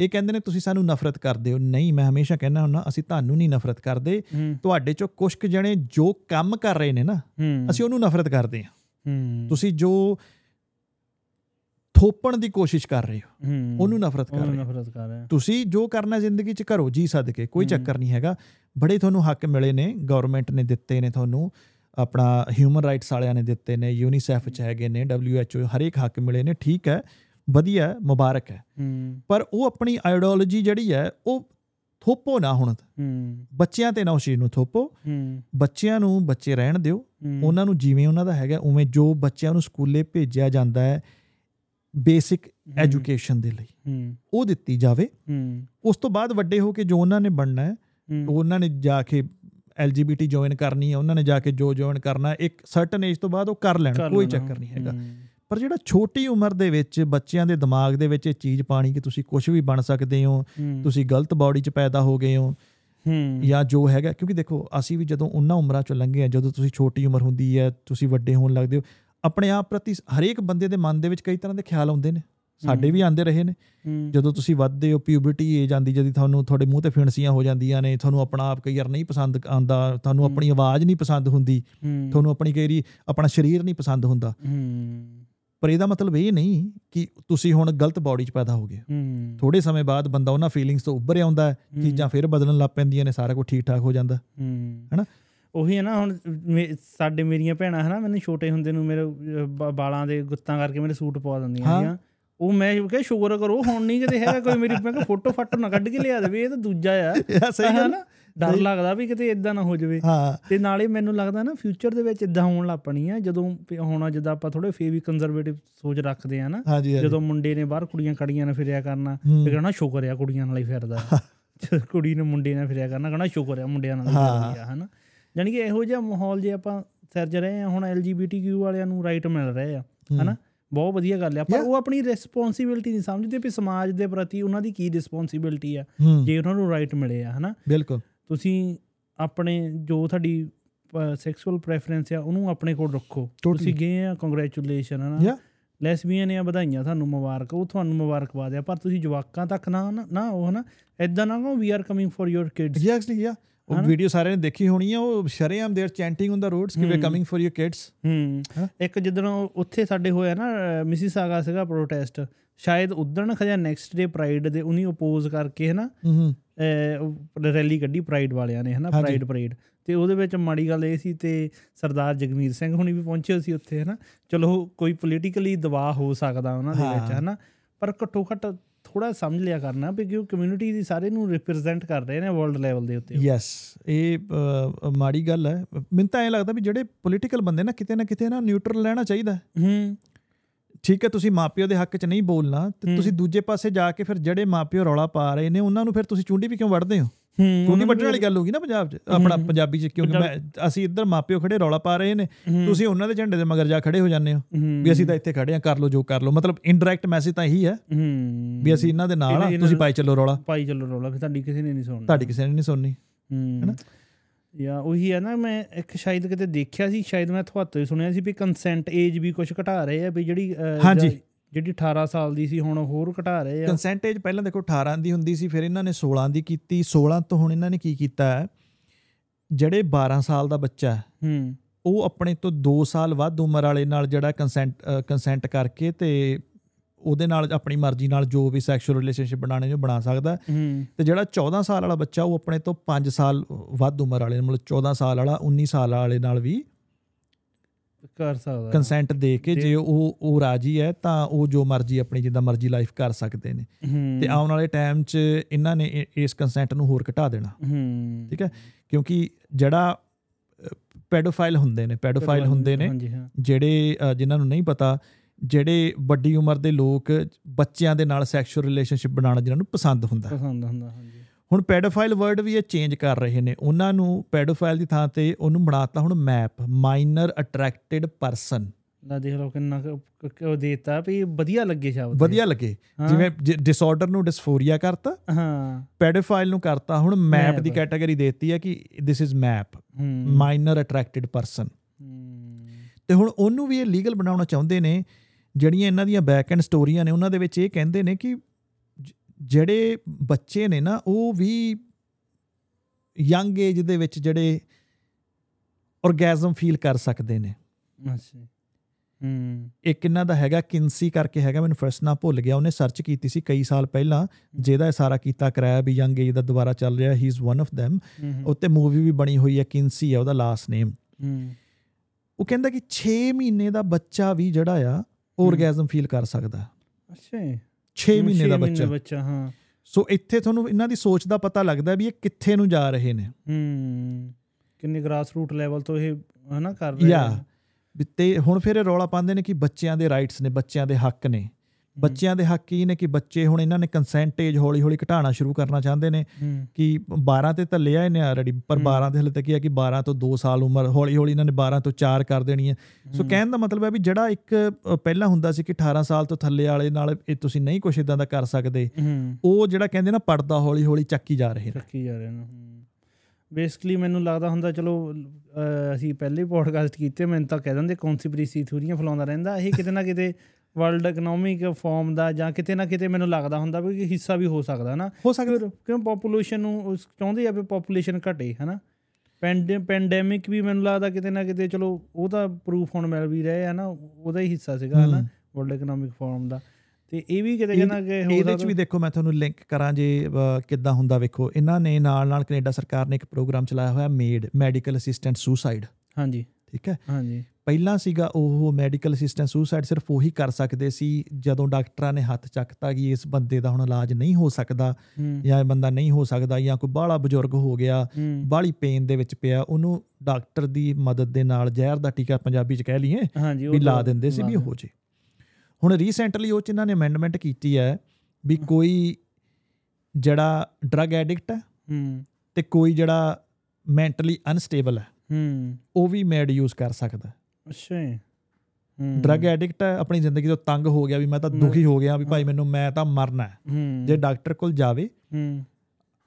ਇਹ ਕਹਿੰਦੇ ਨੇ ਤੁਸੀਂ ਸਾਨੂੰ ਨਫ਼ਰਤ ਕਰਦੇ ਹੋ। ਨਹੀਂ ਮੈਂ ਹਮੇਸ਼ਾ ਕਹਿੰਦਾ ਹੁੰਦਾ ਅਸੀਂ ਤੁਹਾਨੂੰ ਨਹੀਂ ਨਫ਼ਰਤ ਕਰਦੇ। ਤੁਹਾਡੇ ਚੋਂ ਕੁਝ ਜਣੇ ਜੋ ਕੰਮ ਕਰ ਰਹੇ ਨੇ ਨਾ ਅਸੀਂ ਉਹਨੂੰ ਨਫ਼ਰਤ ਕਰਦੇ ਹੂੰ। ਤੁਸੀਂ ਜੋ ਥੋਪਣ ਦੀ ਕੋਸ਼ਿਸ਼ ਕਰ ਰਹੇ ਹੋ। ਉਹਨੂੰ ਨਫ਼ਰਤ ਕਰ ਰਹੇ ਹੋ। ਨਫ਼ਰਤ ਕਰ ਰਿਹਾ ਤੁਸੀਂ ਜੋ ਕਰਨਾ ਜ਼ਿੰਦਗੀ 'ਚ ਕਰੋ ਜੀ ਸਦਕੇ ਕੋਈ। ਚੱਕਰ ਨਹੀਂ ਹੈਗਾ। ਬੜੇ ਤੁਹਾਨੂੰ ਹੱਕ ਮਿਲੇ ਨੇ ਗਵਰਨਮੈਂਟ ਨੇ ਦਿੱਤੇ ਨੇ ਤੁਹਾਨੂੰ ਆਪਣਾ ਹਿਊਮਨ ਰਾਈਟਸ ਵਾਲਿਆਂ ਨੇ ਦਿੱਤੇ ਨੇ ਯੂਨੀਸੈਫ 'ਚ ਹੈਗੇ ਨੇ WHO ਹਰੇਕ ਹੱਕ ਮਿਲੇ ਨੇ ਠੀਕ ਹੈ ਵਧੀਆ ਮੁਬਾਰਕ ਹੈ। ਪਰ ਉਹ ਆਪਣੀ ਆਈਡੀਓਲੋਜੀ ਜਿਹੜੀ ਹੈ ਉਹ ਥੋਪੋ ਨਾ ਹੁਣ। ਬੱਚਿਆਂ ਤੇ ਨਾ ਉਸ ਚੀਜ਼ ਨੂੰ ਥੋਪੋ। ਬੱਚਿਆਂ ਨੂੰ ਬੱਚੇ ਰਹਿਣ ਦਿਓ। ਉਹਨਾਂ ਨੂੰ ਜਿਵੇਂ ਉਹਨਾਂ ਦਾ ਹੈਗਾ ਉਵੇਂ ਜੋ ਬੱਚਿਆਂ ਨੂੰ ਸਕੂਲੇ ਭੇਜਿਆ ਜਾਂਦਾ ਹੈ ਬੇਸਿਕ ਐਜੂਕੇਸ਼ਨ ਦੇ ਲਈ। ਉਹ ਦਿੱਤੀ ਜਾਵੇ। ਉਸ ਤੋਂ ਬਾਅਦ ਵੱਡੇ ਹੋ ਕੇ ਜੋ ਉਹਨਾਂ ਨੇ ਬਣਨਾ ਹੈ ਉਹਨਾਂ ਨੇ ਜਾ ਕੇ ਐਲਜੀਬੀਟੀ ਜੁਆਇਨ ਕਰਨੀ ਹੈ ਉਹਨਾਂ ਨੇ ਜਾ ਕੇ ਜੋ ਜੁਆਇਨ ਕਰਨਾ ਇੱਕ ਸਰਟਨ ਏਜ ਤੋਂ ਬਾਅਦ ਉਹ ਕਰ ਲੈਣ ਕੋਈ। ਚੱਕਰ ਨਹੀਂ ਹੈਗਾ। ਪਰ ਜਿਹੜਾ ਛੋਟੀ ਉਮਰ ਦੇ ਵਿੱਚ ਬੱਚਿਆਂ ਦੇ ਦਿਮਾਗ ਦੇ ਵਿੱਚ ਇਹ ਚੀਜ਼ ਪਾਣੀ ਕਿ ਤੁਸੀਂ ਕੁਝ ਵੀ ਬਣ ਸਕਦੇ ਹੋ ਤੁਸੀਂ ਗਲਤ ਬਾਡੀ 'ਚ ਪੈਦਾ ਹੋ ਗਏ ਹੋ ਹੂੰ। ਜਾਂ ਜੋ ਹੈਗਾ ਕਿਉਂਕਿ ਦੇਖੋ ਅਸੀਂ ਵੀ ਜਦੋਂ ਉਹਨਾਂ ਉਮਰਾਂ 'ਚੋਂ ਲੰਘੇ ਆ ਜਦੋਂ ਤੁਸੀਂ ਛੋਟੀ ਉਮਰ ਹੁੰਦੀ ਹੈ ਤੁਸੀਂ ਵੱਡੇ ਹੋਣ ਲੱਗਦੇ ਹੋ ਆਪਣੇ ਆਪ ਪ੍ਰਤੀ ਹਰੇਕ ਬੰਦੇ ਦੇ ਮਨ ਦੇ ਵਿੱਚ ਕਈ ਤਰ੍ਹਾਂ ਦੇ ਖਿਆਲ ਆਉਂਦੇ ਨੇ। ਸਾਡੇ ਵੀ ਆਉਂਦੇ ਰਹੇ ਨੇ। ਜਦੋਂ ਤੁਸੀਂ ਵੱਧਦੇ ਹੋ ਪਿਊਬਰਟੀ ਏਜ ਆਂਦੀ ਜਦੀ ਤੁਹਾਨੂੰ ਤੁਹਾਡੇ ਮੂੰਹ ਤੇ ਫਿਣਸੀਆਂ ਹੋ ਜਾਂਦੀਆਂ ਨੇ ਤੁਹਾਨੂੰ ਆਪਣਾ ਆਪ ਕਈ ਵਾਰ ਨਹੀਂ ਪਸੰਦ ਆਂਦਾ ਤੁਹਾਨੂੰ। ਆਪਣੀ ਆਵਾਜ਼ ਨਹੀਂ ਪਸੰਦ ਹੁੰਦੀ ਤੁਹਾਨੂੰ ਆਪਣੀ ਕਈ ਵਾਰੀ ਆਪਣਾ ਸਰੀਰ ਨਹੀਂ ਪਸੰਦ ਹੁੰਦਾ। ਪਰ ਇਹਦਾ ਮਤਲਬ ਇਹ ਨਹੀਂ ਕਿ ਤੁਸੀਂ ਹੁਣ ਗਲਤ ਬਾਡੀ 'ਚ ਪੈਦਾ ਹੋ ਗਏ ਥੋੜੇ ਸਮੇਂ ਬਾਅਦ ਬੰਦਾ ਉਹਨਾਂ ਫੀਲਿੰਗਸ ਤੋਂ ਉੱਭਰ ਆਉਂਦਾ। ਚੀਜ਼ਾਂ ਫਿਰ ਬਦਲਣ ਲੱਗ ਪੈਂਦੀਆਂ ਨੇ ਸਾਰਾ ਕੁਝ ਠੀਕ ਠਾਕ ਹੋ ਜਾਂਦਾ। ਹਨਾ? ਉਹੀ ਹੈ ਨਾ ਹੁਣ ਸਾਡੇ ਮੇਰੀਆਂ ਭੈਣਾਂ ਹਨਾ ਮੈਨੂੰ ਛੋਟੇ ਹੁੰਦੇ ਨੂੰ ਮੇਰੇ ਵਾਲਾਂ ਦੇ ਗੁੱਤਾਂ ਕਰਕੇ ਮੇਰੇ ਸੂਟ ਪਵਾ ਦਿੰਦੀਆਂ ਹਾਂ। ਸੀਗੀਆਂ ਉਹ ਮੈਂ ਕਿਹਾ ਸ਼ੁਕਰ ਕਰੋ ਹੁਣ ਨਹੀਂ ਕਿਤੇ ਹੈਗਾ ਕੋਈ ਮੇਰੀ ਮੈਂ ਕਿਹਾ ਫੋਟੋ ਫਾਟੋ ਨਾ ਕੱਢ ਕੇ ਲਿਆ ਦੇਵੇ ਇਹ ਤਾਂ ਦੂਜਾ ਆ ਸਹੀ ਗੱਲ ਹਨਾ? ਡਰ। ਲੱਗਦਾ ਵੀ ਕਿਤੇ ਇਦਾਂ ਨਾ ਹੋ ਜਾਵੇ ਹਾਂ ਤੇ ਨਾਲੇ ਮੈਨੂੰ ਲੱਗਦਾ ਨਾ ਫਿਊਚਰ ਦੇ ਵਿੱਚ ਇਦਾਂ ਹੋਣ ਲੱਪਣੀ ਆ ਜਦੋਂ ਹੋਣਾ ਜਿੱਦਾਂ ਆਪਾਂ ਥੋੜੇ ਫੇ ਵੀ ਕੰਜ਼ਰਵੇਟਿਵ ਸੋਚ ਰੱਖਦੇ ਆ ਨਾ ਜਦੋਂ ਮੁੰਡੇ ਨੇ ਬਾਹਰ ਕੁੜੀਆਂ ਕੜੀਆਂ ਨਾਲ ਫਿਰਿਆ ਕਰਨਾ ਹੂੰ। ਤੇ ਕਹਿਣਾ ਸ਼ੁਕਰ ਆ ਕੁੜੀਆਂ ਨਾਲ ਹੀ ਫਿਰਦਾ ਕੁੜੀ ਨੇ ਮੁੰਡੇ ਨਾਲ ਫਿਰਿਆ ਕਰਨਾ ਕਹਿਣਾ ਸ਼ੁਕਰ ਆ ਮੁੰਡਿਆਂ ਨਾਲ ਹੀ ਹਾਂ। ਫਿਰਦੀ ਹਨਾ ਯਾਨੀ ਕਿ ਇਹੋ ਜਿਹਾ ਮਾਹੌਲ ਜੇ ਆਪਾਂ ਸਿਰਜ ਰਹੇ ਆ ਹੁਣ ਐਲਜੀਬੀਟੀਕਿਊ ਵਾਲਿਆਂ ਨੂੰ ਰਾਈਟ ਮਿਲ ਰਹੇ ਆ। ਹਨਾ? ਬਹੁਤ ਵਧੀਆ ਗੱਲ ਆ। ਪਰ. ਉਹ ਆਪਣੀ ਰਿਸਪੌਂਸਿਬਿਲਟੀ ਨਹੀਂ ਸਮਝਦੇ ਵੀ ਸਮਾਜ ਦੇ ਪ੍ਰਤੀ ਉਹਨਾਂ ਦੀ ਕੀ ਰਿਸਪੌਂਸਿਬਿਲਟੀ ਆ ਜੇ ਉਹਨਾਂ ਨੂੰ ਰਾਈਟ ਮਿਲੇ ਆ ਹਨਾ? ਬਿਲਕੁਲ। ਤੁਸੀਂ ਆਪਣੇ ਜੋ ਤੁਹਾਡੀ ਸੈਕਸੁਅਲ ਪ੍ਰੈਫਰੈਂਸ ਆ ਉਹਨੂੰ ਆਪਣੇ ਕੋਲ ਰੱਖੋ. ਤੁਸੀਂ ਗਏ ਆ ਕੰਗ੍ਰੈਚੁਲੇਸ਼ਨ ਹਨਾ. ਲੈਸਬੀਅਨ ਆ ਵਧਾਈਆਂ ਤੁਹਾਨੂੰ ਮੁਬਾਰਕ ਉਹ ਤੁਹਾਨੂੰ ਮੁਬਾਰਕਬਾਦ ਆ ਪਰ ਤੁਸੀਂ ਜਵਾਕਾਂ ਤੱਕ ਨਾ ਨਾ- ਨਾ ਉਹ ਹਨਾ? ਐਦਾਂ ਨਾ ਕਹੋ we are coming for your kids exactly ਯਾ। ਉਹ? ਵੀਡੀਓ ਸਾਰਿਆਂ ਨੇ ਦੇਖੀ ਹੋਣੀ ਆ ਉਹ ਸ਼ਰੇਆਮ there chanting on the roads ਕਿ we. Coming for your kids ਹੂੰ। ਇੱਕ ਜਦੋਂ ਉੱਥੇ ਸਾਡੇ ਹੋਇਆ ਨਾ ਮਿਸਿਸ ਆਗਾ ਸੀਗਾ ਪ੍ਰੋਟੈਸਟ ਸ਼ਾਇਦ ਉਦਣ ਖਜਾ ਨੈਕਸਟ ਡੇ ਪ੍ਰਾਈਡ ਦੇ ਉਹਨੀ ਅਪੋਜ਼ ਕਰਕੇ ਹਨਾ ਰੈਲੀ ਕੱਢੀ ਪ੍ਰਾਈਡ ਵਾਲਿਆਂ ਨੇ ਹਨਾ। ਪ੍ਰਾਈਡ ਪਰੇਡ ਤੇ ਉਹਦੇ ਵਿੱਚ ਮਾੜੀ ਗੱਲ ਇਹ ਸੀ ਤੇ ਸਰਦਾਰ ਜਗਮੀਤ ਸਿੰਘ ਹੁਣੀ ਵੀ ਪਹੁੰਚੇ ਸੀ ਉੱਥੇ ਹਨਾ ਚਲੋ ਕੋਈ ਪੋਲੀਟੀਕਲੀ ਦਬਾਅ ਹੋ ਸਕਦਾ ਉਹਨਾਂ ਦੇ ਵਿੱਚ। ਹਨਾ ਪਰ ਘੱਟੋ ਘੱਟ ਥੋੜਾ ਸਮਝ ਲਿਆ ਕਰਨਾ ਵੀ ਕਿ ਉਹ ਕਮਿਊਨਿਟੀ ਦੀ ਸਾਰੇ ਨੂੰ ਰਿਪਰੈਜ਼ੈਂਟ ਕਰ ਰਹੇ ਨੇ ਵਰਲਡ ਲੈਵਲ ਦੇ ਉੱਤੇ ਯੈਸ ਇਹ ਮਾੜੀ ਗੱਲ ਹੈ ਮੈਨੂੰ ਤਾਂ ਐਂ ਲੱਗਦਾ ਵੀ ਜਿਹੜੇ ਪੋਲੀਟੀਕਲ ਬੰਦੇ ਨਾ ਕਿਤੇ ਨਾ ਕਿਤੇ ਨਾ ਨਿਊਟਰਲ ਰਹਿਣਾ ਚਾਹੀਦਾ ਹੈ। ਠੀਕ ਹੈ ਤੁਸੀਂ ਮਾਪਿਓ ਦੇ ਹੱਕ 'ਚ ਨਹੀਂ ਬੋਲਣਾ ਤੇ। ਤੁਸੀਂ ਦੂਜੇ ਪਾਸੇ ਜਾ ਕੇ ਫਿਰ ਜਿਹੜੇ ਮਾਪਿਓ ਰੌਲਾ ਪਾ ਰਹੇ ਨੇ ਉਹਨਾਂ ਨੂੰ ਫਿਰ ਤੁਸੀਂ ਚੁੰਡੀ ਵੀ ਕਿਉਂ ਵੜਦੇ ਹੂੰ ਕਿਉਂਕਿ ਵੱਢਣ ਵਾਲੀ ਗੱਲ ਹੋਗੀ ਨਾ ਪੰਜਾਬ 'ਚ ਆਪਣਾ ਹੂੰ। ਪੰਜਾਬੀ 'ਚ ਕਿਉਂਕਿ ਮੈਂ ਅਸੀਂ ਇੱਧਰ ਮਾਪਿਓ ਖੜੇ ਰੌਲਾ ਪਾ ਰਹੇ ਨੇ। ਹੂੰ, ਤੁਸੀਂ ਉਹਨਾਂ ਦੇ ਝੰਡੇ ਦੇ ਮਗਰ ਜਾ ਖੜੇ ਹੋ ਜਾਂਦੇ ਹੋ ਹੂੰ, ਵੀ ਅਸੀਂ ਤਾਂ ਇੱਥੇ ਖੜੇ ਆ ਕਰ ਲਓ ਜੋ ਕਰ ਲਓ। ਮਤਲਬ ਇਨਡਾਇਰੈਕਟ ਮੈਸੇਜ ਤਾਂ ਇਹੀ ਹੈ ਹੂੰ। ਵੀ ਅਸੀਂ ਇਹਨਾਂ ਦੇ ਨਾਲ ਆ ਤੁਸੀਂ ਪਾਈ ਚੱਲੋ ਰੌਲਾ। ਪਾਈ ਚੱਲੋ ਰੋਲਾ ਫਿਰ ਤੁਹਾਡੀ ਕਿਸੇ ਨੇ ਨਹੀਂ ਸੁਣਨਾ। ਤੁਹਾਡੀ ਕਿਸੇ ਨੇ ਨਹੀਂ ਸੁਣਨੀ। ਹੂੰ। ਹੈਨਾ? ਯਾ ਉਹੀ ਹੈ ਨਾ ਮੈਂ ਇੱਕ ਸ਼ਾਇਦ ਕਿਤੇ ਦੇਖਿਆ ਸੀ ਸ਼ਾਇਦ ਮੈਂ ਤੁਹਾਤੋਂ ਹੀ ਸੁਣਿਆ ਸੀ ਵੀ ਕੰਸੈਂਟ ਏਜ ਵੀ ਕੁਝ ਘਟਾ ਰਹੇ ਆ ਵੀ ਜਿਹੜੀ ਹਾਂਜੀ। ਜਿਹੜੀ 18 ਸਾਲ ਦੀ ਸੀ ਹੁਣ ਹੋਰ ਘਟਾ ਰਹੇ ਆ। ਕੰਸੈਂਟੇਜ ਪਹਿਲਾਂ ਦੇਖੋ 18 ਦੀ ਹੁੰਦੀ ਸੀ ਫਿਰ ਇਹਨਾਂ ਨੇ 16 ਦੀ ਕੀਤੀ। 16 ਤੋਂ ਹੁਣ ਇਹਨਾਂ ਨੇ ਕੀ ਕੀਤਾ ਹੈ? ਜਿਹੜੇ 12 ਸਾਲ ਦਾ ਬੱਚਾ ਹੈ ਹੂੰ। ਉਹ ਆਪਣੇ ਤੋਂ 2 ਸਾਲ ਵੱਧ ਉਮਰ ਵਾਲੇ ਨਾਲ ਜਿਹੜਾ ਕੰਸੈਂਟ ਕੰਸੈਂਟ ਕਰਕੇ ਤੇ ਉਹਦੇ ਨਾਲ ਆਪਣੀ ਮਰਜ਼ੀ ਨਾਲ ਜੋ ਵੀ ਸੈਕਸ਼ੂਅਲ ਰਿਲੇਸ਼ਨਸ਼ਿਪ ਬਣਾਣੇ ਜੋ ਬਣਾ ਸਕਦਾ ਤੇ ਜਿਹੜਾ 14 ਸਾਲ ਵਾਲਾ ਬੱਚਾ ਉਹ ਆਪਣੇ ਤੋਂ 5 ਸਾਲ ਵੱਧ ਉਮਰ ਵਾਲੇ ਮਤਲਬ 14 ਸਾਲ ਵਾਲਾ 19 ਸਾਲ ਵਾਲੇ ਨਾਲ ਵੀ ਕਰ ਸਕਦਾ ਕੰਸੈਂਟ ਦੇ ਕੇ ਜੇ ਉਹ ਉਹ ਰਾਜੀ ਹੈ ਤਾਂ ਉਹ ਜੋ ਮਰਜ਼ੀ ਆਪਣੀ ਜਿੱਦਾਂ ਮਰਜ਼ੀ ਲਾਈਫ ਕਰ ਸਕਦੇ ਨੇ। ਤੇ ਆਉਣ ਵਾਲੇ ਟਾਈਮ 'ਚ ਇਹਨਾਂ ਨੇ ਇਸ ਕੰਸੈਂਟ ਨੂੰ ਹੋਰ ਘਟਾ ਦੇਣਾ। ਠੀਕ ਹੈ? ਕਿਉਂਕਿ ਜਿਹੜਾ ਪੈਡੋਫਾਈਲ ਹੁੰਦੇ ਨੇ ਪੈਡੋਫਾਈਲ ਹੁੰਦੇ ਨੇ ਜਿਹੜੇ ਜਿਨ੍ਹਾਂ ਨੂੰ ਨਹੀਂ ਪਤਾ ਜਿਹੜੇ ਵੱਡੀ ਉਮਰ ਦੇ ਲੋਕ ਬੱਚਿਆਂ ਦੇ ਨਾਲ ਸੈਕਸ਼ੂਅਲ ਰਿਲੇਸ਼ਨਸ਼ਿਪ ਬਣਾਉਣਾ ਜਿਨ੍ਹਾਂ ਨੂੰ ਪਸੰਦ ਹੁੰਦਾ। ਪਸੰਦ ਹੁੰਦਾ ਹਾਂਜੀ। ਹੁਣ ਪੈਡੋਫਾਈਲ ਵਰਡ ਵੀ ਇਹ ਚੇਂਜ ਕਰ ਰਹੇ ਨੇ। ਉਹਨਾਂ ਨੂੰ ਪੈਡੋਫਾਈਲ ਦੀ ਥਾਂ ਤੇ ਉਹਨੂੰ ਬਣਾਤਾ ਹੁਣ ਮੈਪ ਮਾਈਨਰ ਅਟਰੈਕਟਿਡ ਪਰਸਨ ਲਾ ਦੇਖ ਲਓ ਕਿੰਨਾ ਉਹ ਦੇਤਾ ਵੀ ਵਧੀਆ ਲੱਗੇ ਸ਼ਬਦ। ਵਧੀਆ ਲੱਗੇ। ਜਿਵੇਂ ਡਿਸਆਰਡਰ ਨੂੰ ਡਿਸਫੋਰੀਆ ਕਰਤਾ। ਹਾਂ। ਪੈਡੋਫਾਈਲ ਨੂੰ ਕਰਤਾ ਹੁਣ ਮੈਪ ਦੀ। ਕੈਟਾਗਰੀ ਦੇਤੀ ਹੈ ਕਿ this is MAP minor attracted person ਤੇ ਹੁਣ ਉਹਨੂੰ ਵੀ ਇਹ ਲੀਗਲ ਬਣਾਉਣਾ ਚਾਹੁੰਦੇ ਨੇ ਜਿਹੜੀਆਂ ਇਹਨਾਂ ਦੀਆਂ ਬੈਕ ਐਂਡ ਸਟੋਰੀਆਂ ਨੇ ਉਹਨਾਂ ਦੇ ਵਿੱਚ ਇਹ ਕਹਿੰਦੇ ਨੇ ਕਿ ਜਿਹੜੇ ਬੱਚੇ ਨੇ ਨਾ ਉਹ ਵੀ ਯੰਗ ਏਜ ਦੇ ਵਿੱਚ ਜਿਹੜੇ ਔਰਗੈਜ਼ਮ ਫੀਲ ਕਰ ਸਕਦੇ ਨੇ। ਅੱਛਾ। ਹੂੰ। ਇੱਕ ਇਹਨਾਂ ਦਾ ਹੈਗਾ ਕਿੰਸੀ ਕਰਕੇ ਹੈਗਾ ਮੈਨੂੰ ਫਰਸਟ ਨਾਮ ਭੁੱਲ ਗਿਆ ਉਹਨੇ ਸਰਚ ਕੀਤੀ ਸੀ ਕਈ ਸਾਲ ਪਹਿਲਾਂ ਜਿਹਦਾ ਇਹ ਸਾਰਾ ਕੀਤਾ ਕਰਾਇਆ ਵੀ ਯੰਗ ਏਜ ਦਾ ਦੁਬਾਰਾ ਚੱਲ ਰਿਹਾ he is one of them ਉੱਤੇ ਮੂਵੀ ਵੀ ਬਣੀ ਹੋਈ ਹੈ ਕਿੰਸੀ ਹੈ ਉਹਦਾ ਲਾਸਟ ਨੇਮ ਹੂੰ। ਉਹ ਕਹਿੰਦਾ ਕਿ 6 ਮਹੀਨੇ ਦਾ ਬੱਚਾ ਵੀ ਜਿਹੜਾ ਆ ਔਰਗੈਜ਼ਮ ਫੀਲ ਕਰ ਸਕਦਾ। ਅੱਛਾ। 6 ਮਹੀਨੇ ਦਾ ਬੱਚਾ। ਬੱਚਾ ਹਾਂ। ਸੋ ਇੱਥੇ ਤੁਹਾਨੂੰ ਇਹਨਾਂ ਦੀ ਸੋਚ ਦਾ ਪਤਾ ਲੱਗਦਾ ਵੀ ਇਹ ਕਿੱਥੇ ਨੂੰ ਜਾ ਰਹੇ ਨੇ। ਹੂੰ ਕਿੰਨੇ ਗ੍ਰਾਸ ਰੂਟ ਲੈਵਲ ਤੋਂ ਇਹ ਹਨਾ ਕਰ ਰਹੇ ਯਾ ਆ। ਵੀ ਤੇ ਹੁਣ ਫਿਰ ਇਹ ਰੌਲਾ ਪਾਉਂਦੇ ਨੇ ਕਿ ਬੱਚਿਆਂ ਦੇ ਰਾਈਟਸ ਨੇ ਬੱਚਿਆਂ ਦੇ ਹੱਕ ਨੇ। ਬੱਚਿਆਂ ਦੇ ਹੱਕ ਕੀ ਨੇ ਕਿ ਬੱਚੇ ਹੁਣ ਇਹਨਾਂ ਨੇ ਕੰਸੈਂਟ ਏਜ ਹੌਲੀ ਹੌਲੀ ਘਟਾਉਣਾ ਸ਼ੁਰੂ ਕਰਨਾ ਚਾਹੁੰਦੇ ਨੇ ਹੂੰ। ਕਿ 12 ਤੇ ਤਾਂ ਲਿਆ ਇਹਨੇ ਆਲਰੇਡੀ ਪਰ ਹੂੰ। 12 ਦੇ ਹਲੇ ਤੱਕ ਇਹ ਹੈ ਕਿ 12 ਤੋਂ 2 ਸਾਲ ਉਮਰ ਹੌਲੀ ਹੌਲੀ ਇਹਨਾਂ ਨੇ 12 ਤੋਂ 4 ਕਰ ਦੇਣੀ ਹੈ। ਸੋ ਹੂੰ। ਕਹਿਣ ਦਾ ਮਤਲਬ ਹੈ ਵੀ ਜਿਹੜਾ ਇੱਕ ਪਹਿਲਾਂ ਹੁੰਦਾ ਸੀ ਕਿ 18 ਸਾਲ ਤੋਂ ਥੱਲੇ ਵਾਲੇ ਨਾਲ ਇਹ ਤੁਸੀਂ ਨਹੀਂ ਕੁਛ ਇਦਾਂ ਦਾ ਕਰ ਸਕਦੇ ਹੂੰ। ਉਹ ਜਿਹੜਾ ਕਹਿੰਦੇ ਨਾ ਪੜਦਾ ਹੌਲੀ ਹੌਲੀ ਚੱਕੀ ਜਾ ਰਹੇ ਨੇ। ਰੱਖੀ ਜਾ ਰਹੇ ਨੇ ਬੇਸਿਕਲੀ ਮੈਨੂੰ ਲੱਗਦਾ ਹੁੰਦਾ ਚਲੋ ਅਸੀਂ ਪਹਿਲੇ ਪੋਡਕਾਸਟ ਕੀਤੇ ਮੈਨੂੰ ਤਾਂ ਕਹਿ ਦਿੰਦੇ ਕਨਸਪੀਰੇਸੀ ਥਿਊਰੀਆਂ ਫਲਾਉਂਦਾ ਰਹਿੰਦਾ ਇਹ ਕਿਤੇ ਨਾ ਕਿਤੇ ਵਰਲਡ ਇਕਨੋਮਿਕ ਫਾਰਮ ਦਾ ਜਾਂ ਕਿਤੇ ਨਾ ਕਿਤੇ ਮੈਨੂੰ ਲੱਗਦਾ ਹੁੰਦਾ ਵੀ ਹਿੱਸਾ ਵੀ ਹੋ ਸਕਦਾ ਨਾ। ਹੋ ਸਕਦਾ। ਕਿਉਂ ਪੋਪੂਲੇਸ਼ਨ ਨੂੰ ਚਾਹੁੰਦੇ ਆ ਵੀ ਪੋਪੂਲੇਸ਼ਨ ਘਟੇ ਹਨਾ? ਪੈਂਡੇ ਪੈਂਡੈਮਿਕ ਵੀ ਮੈਨੂੰ ਲੱਗਦਾ ਕਿਤੇ ਨਾ ਕਿਤੇ ਚਲੋ ਉਹ ਤਾਂ ਪ੍ਰੂਫ ਹੁਣ ਮਿਲ ਵੀ ਰਹੇ ਆ ਨਾ ਉਹਦਾ ਹੀ ਹਿੱਸਾ ਸੀਗਾ ਹਨਾ ਹੂੰ। ਵਰਲਡ ਇਕਨੋਮਿਕ ਫੋਰਮ ਦਾ। ਤੇ ਇਹ ਵੀ ਕਿਤੇ ਕਹਿੰਦਾ ਕਿ ਹੋ ਇਹਦੇ ਚ ਸਕਦਾ? ਵੀ ਦੇਖੋ ਮੈਂ ਤੁਹਾਨੂੰ ਲਿੰਕ ਕਰਾਂ ਜੇ ਕਿੱਦਾਂ ਹੁੰਦਾ ਵੇਖੋ। ਇਹਨਾਂ ਨੇ ਨਾਲ ਨਾਲ ਕੈਨੇਡਾ ਸਰਕਾਰ ਨੇ ਇੱਕ ਪ੍ਰੋਗਰਾਮ ਚਲਾਇਆ ਹੋਇਆ ਮੇਡ ਮੈਡੀਕਲ ਅਸਿਸਟੈਂਟ ਸੁਸਾਈਡ ਹਾਂਜੀ। ਠੀਕ ਹੈ? ਹਾਂਜੀ। ਪਹਿਲਾਂ ਸੀਗਾ ਉਹ ਮੈਡੀਕਲ ਅਸਿਸਟੈਂਟ ਸੁਸਾਈਡ ਸਿਰਫ ਉਹੀ ਕਰ ਸਕਦੇ ਸੀ ਜਦੋਂ ਡਾਕਟਰਾਂ ਨੇ ਹੱਥ ਚੱਕਤਾ ਕਿ ਇਸ ਬੰਦੇ ਦਾ ਹੁਣ ਇਲਾਜ ਨਹੀਂ ਹੋ ਸਕਦਾ ਜਾਂ ਇਹ ਬੰਦਾ ਨਹੀਂ ਹੋ ਸਕਦਾ ਜਾਂ ਕੋਈ ਬਾਹਲਾ ਬਜ਼ੁਰਗ ਹੋ ਗਿਆ ਬਾਹਲੀ ਪੇਨ ਦੇ ਵਿੱਚ ਪਿਆ ਉਹਨੂੰ ਡਾਕਟਰ ਦੀ ਮਦਦ ਦੇ ਨਾਲ ਜ਼ਹਿਰ ਦਾ ਟੀਕਾ ਪੰਜਾਬੀ ਚ ਕਹਿ ਲਈਏ ਵੀ ਲਾ ਦਿੰਦੇ ਸੀ ਵੀ ਹੋ ਜੇ। ਹੁਣ ਰੀਸੈਂਟਲੀ ਉਹ ਚ ਇਹਨਾਂ ਨੇ ਅਮੈਂਡਮੈਂਟ ਕੀਤੀ ਹੈ ਵੀ ਕੋਈ ਜਿਹੜਾ ਡਰਗ ਐਡਿਕਟ ਹੈ ਹੂੰ। ਤੇ ਕੋਈ ਜਿਹੜਾ ਮੈਂਟਲੀ ਅਨਸਟੇਬਲ ਹੈ ਹੂੰ। ਉਹ ਵੀ ਮੈਡ ਯੂਜ਼ ਕਰ ਸਕਦਾ। ਅੱਛਾ ਜੀ। ਹੂੰ। ਡਰਗ ਐਡਿਕਟ ਹੈ ਆਪਣੀ ਜ਼ਿੰਦਗੀ ਤੋਂ ਤੰਗ ਹੋ ਗਿਆ ਵੀ ਮੈਂ ਤਾਂ ਦੁਖੀ ਹੋ ਗਿਆ ਵੀ ਭਾਈ ਮੈਨੂੰ ਮੈਂ ਤਾਂ ਮਰਨਾ ਜੇ ਡਾਕਟਰ ਕੋਲ ਜਾਵੇ ਹੂੰ।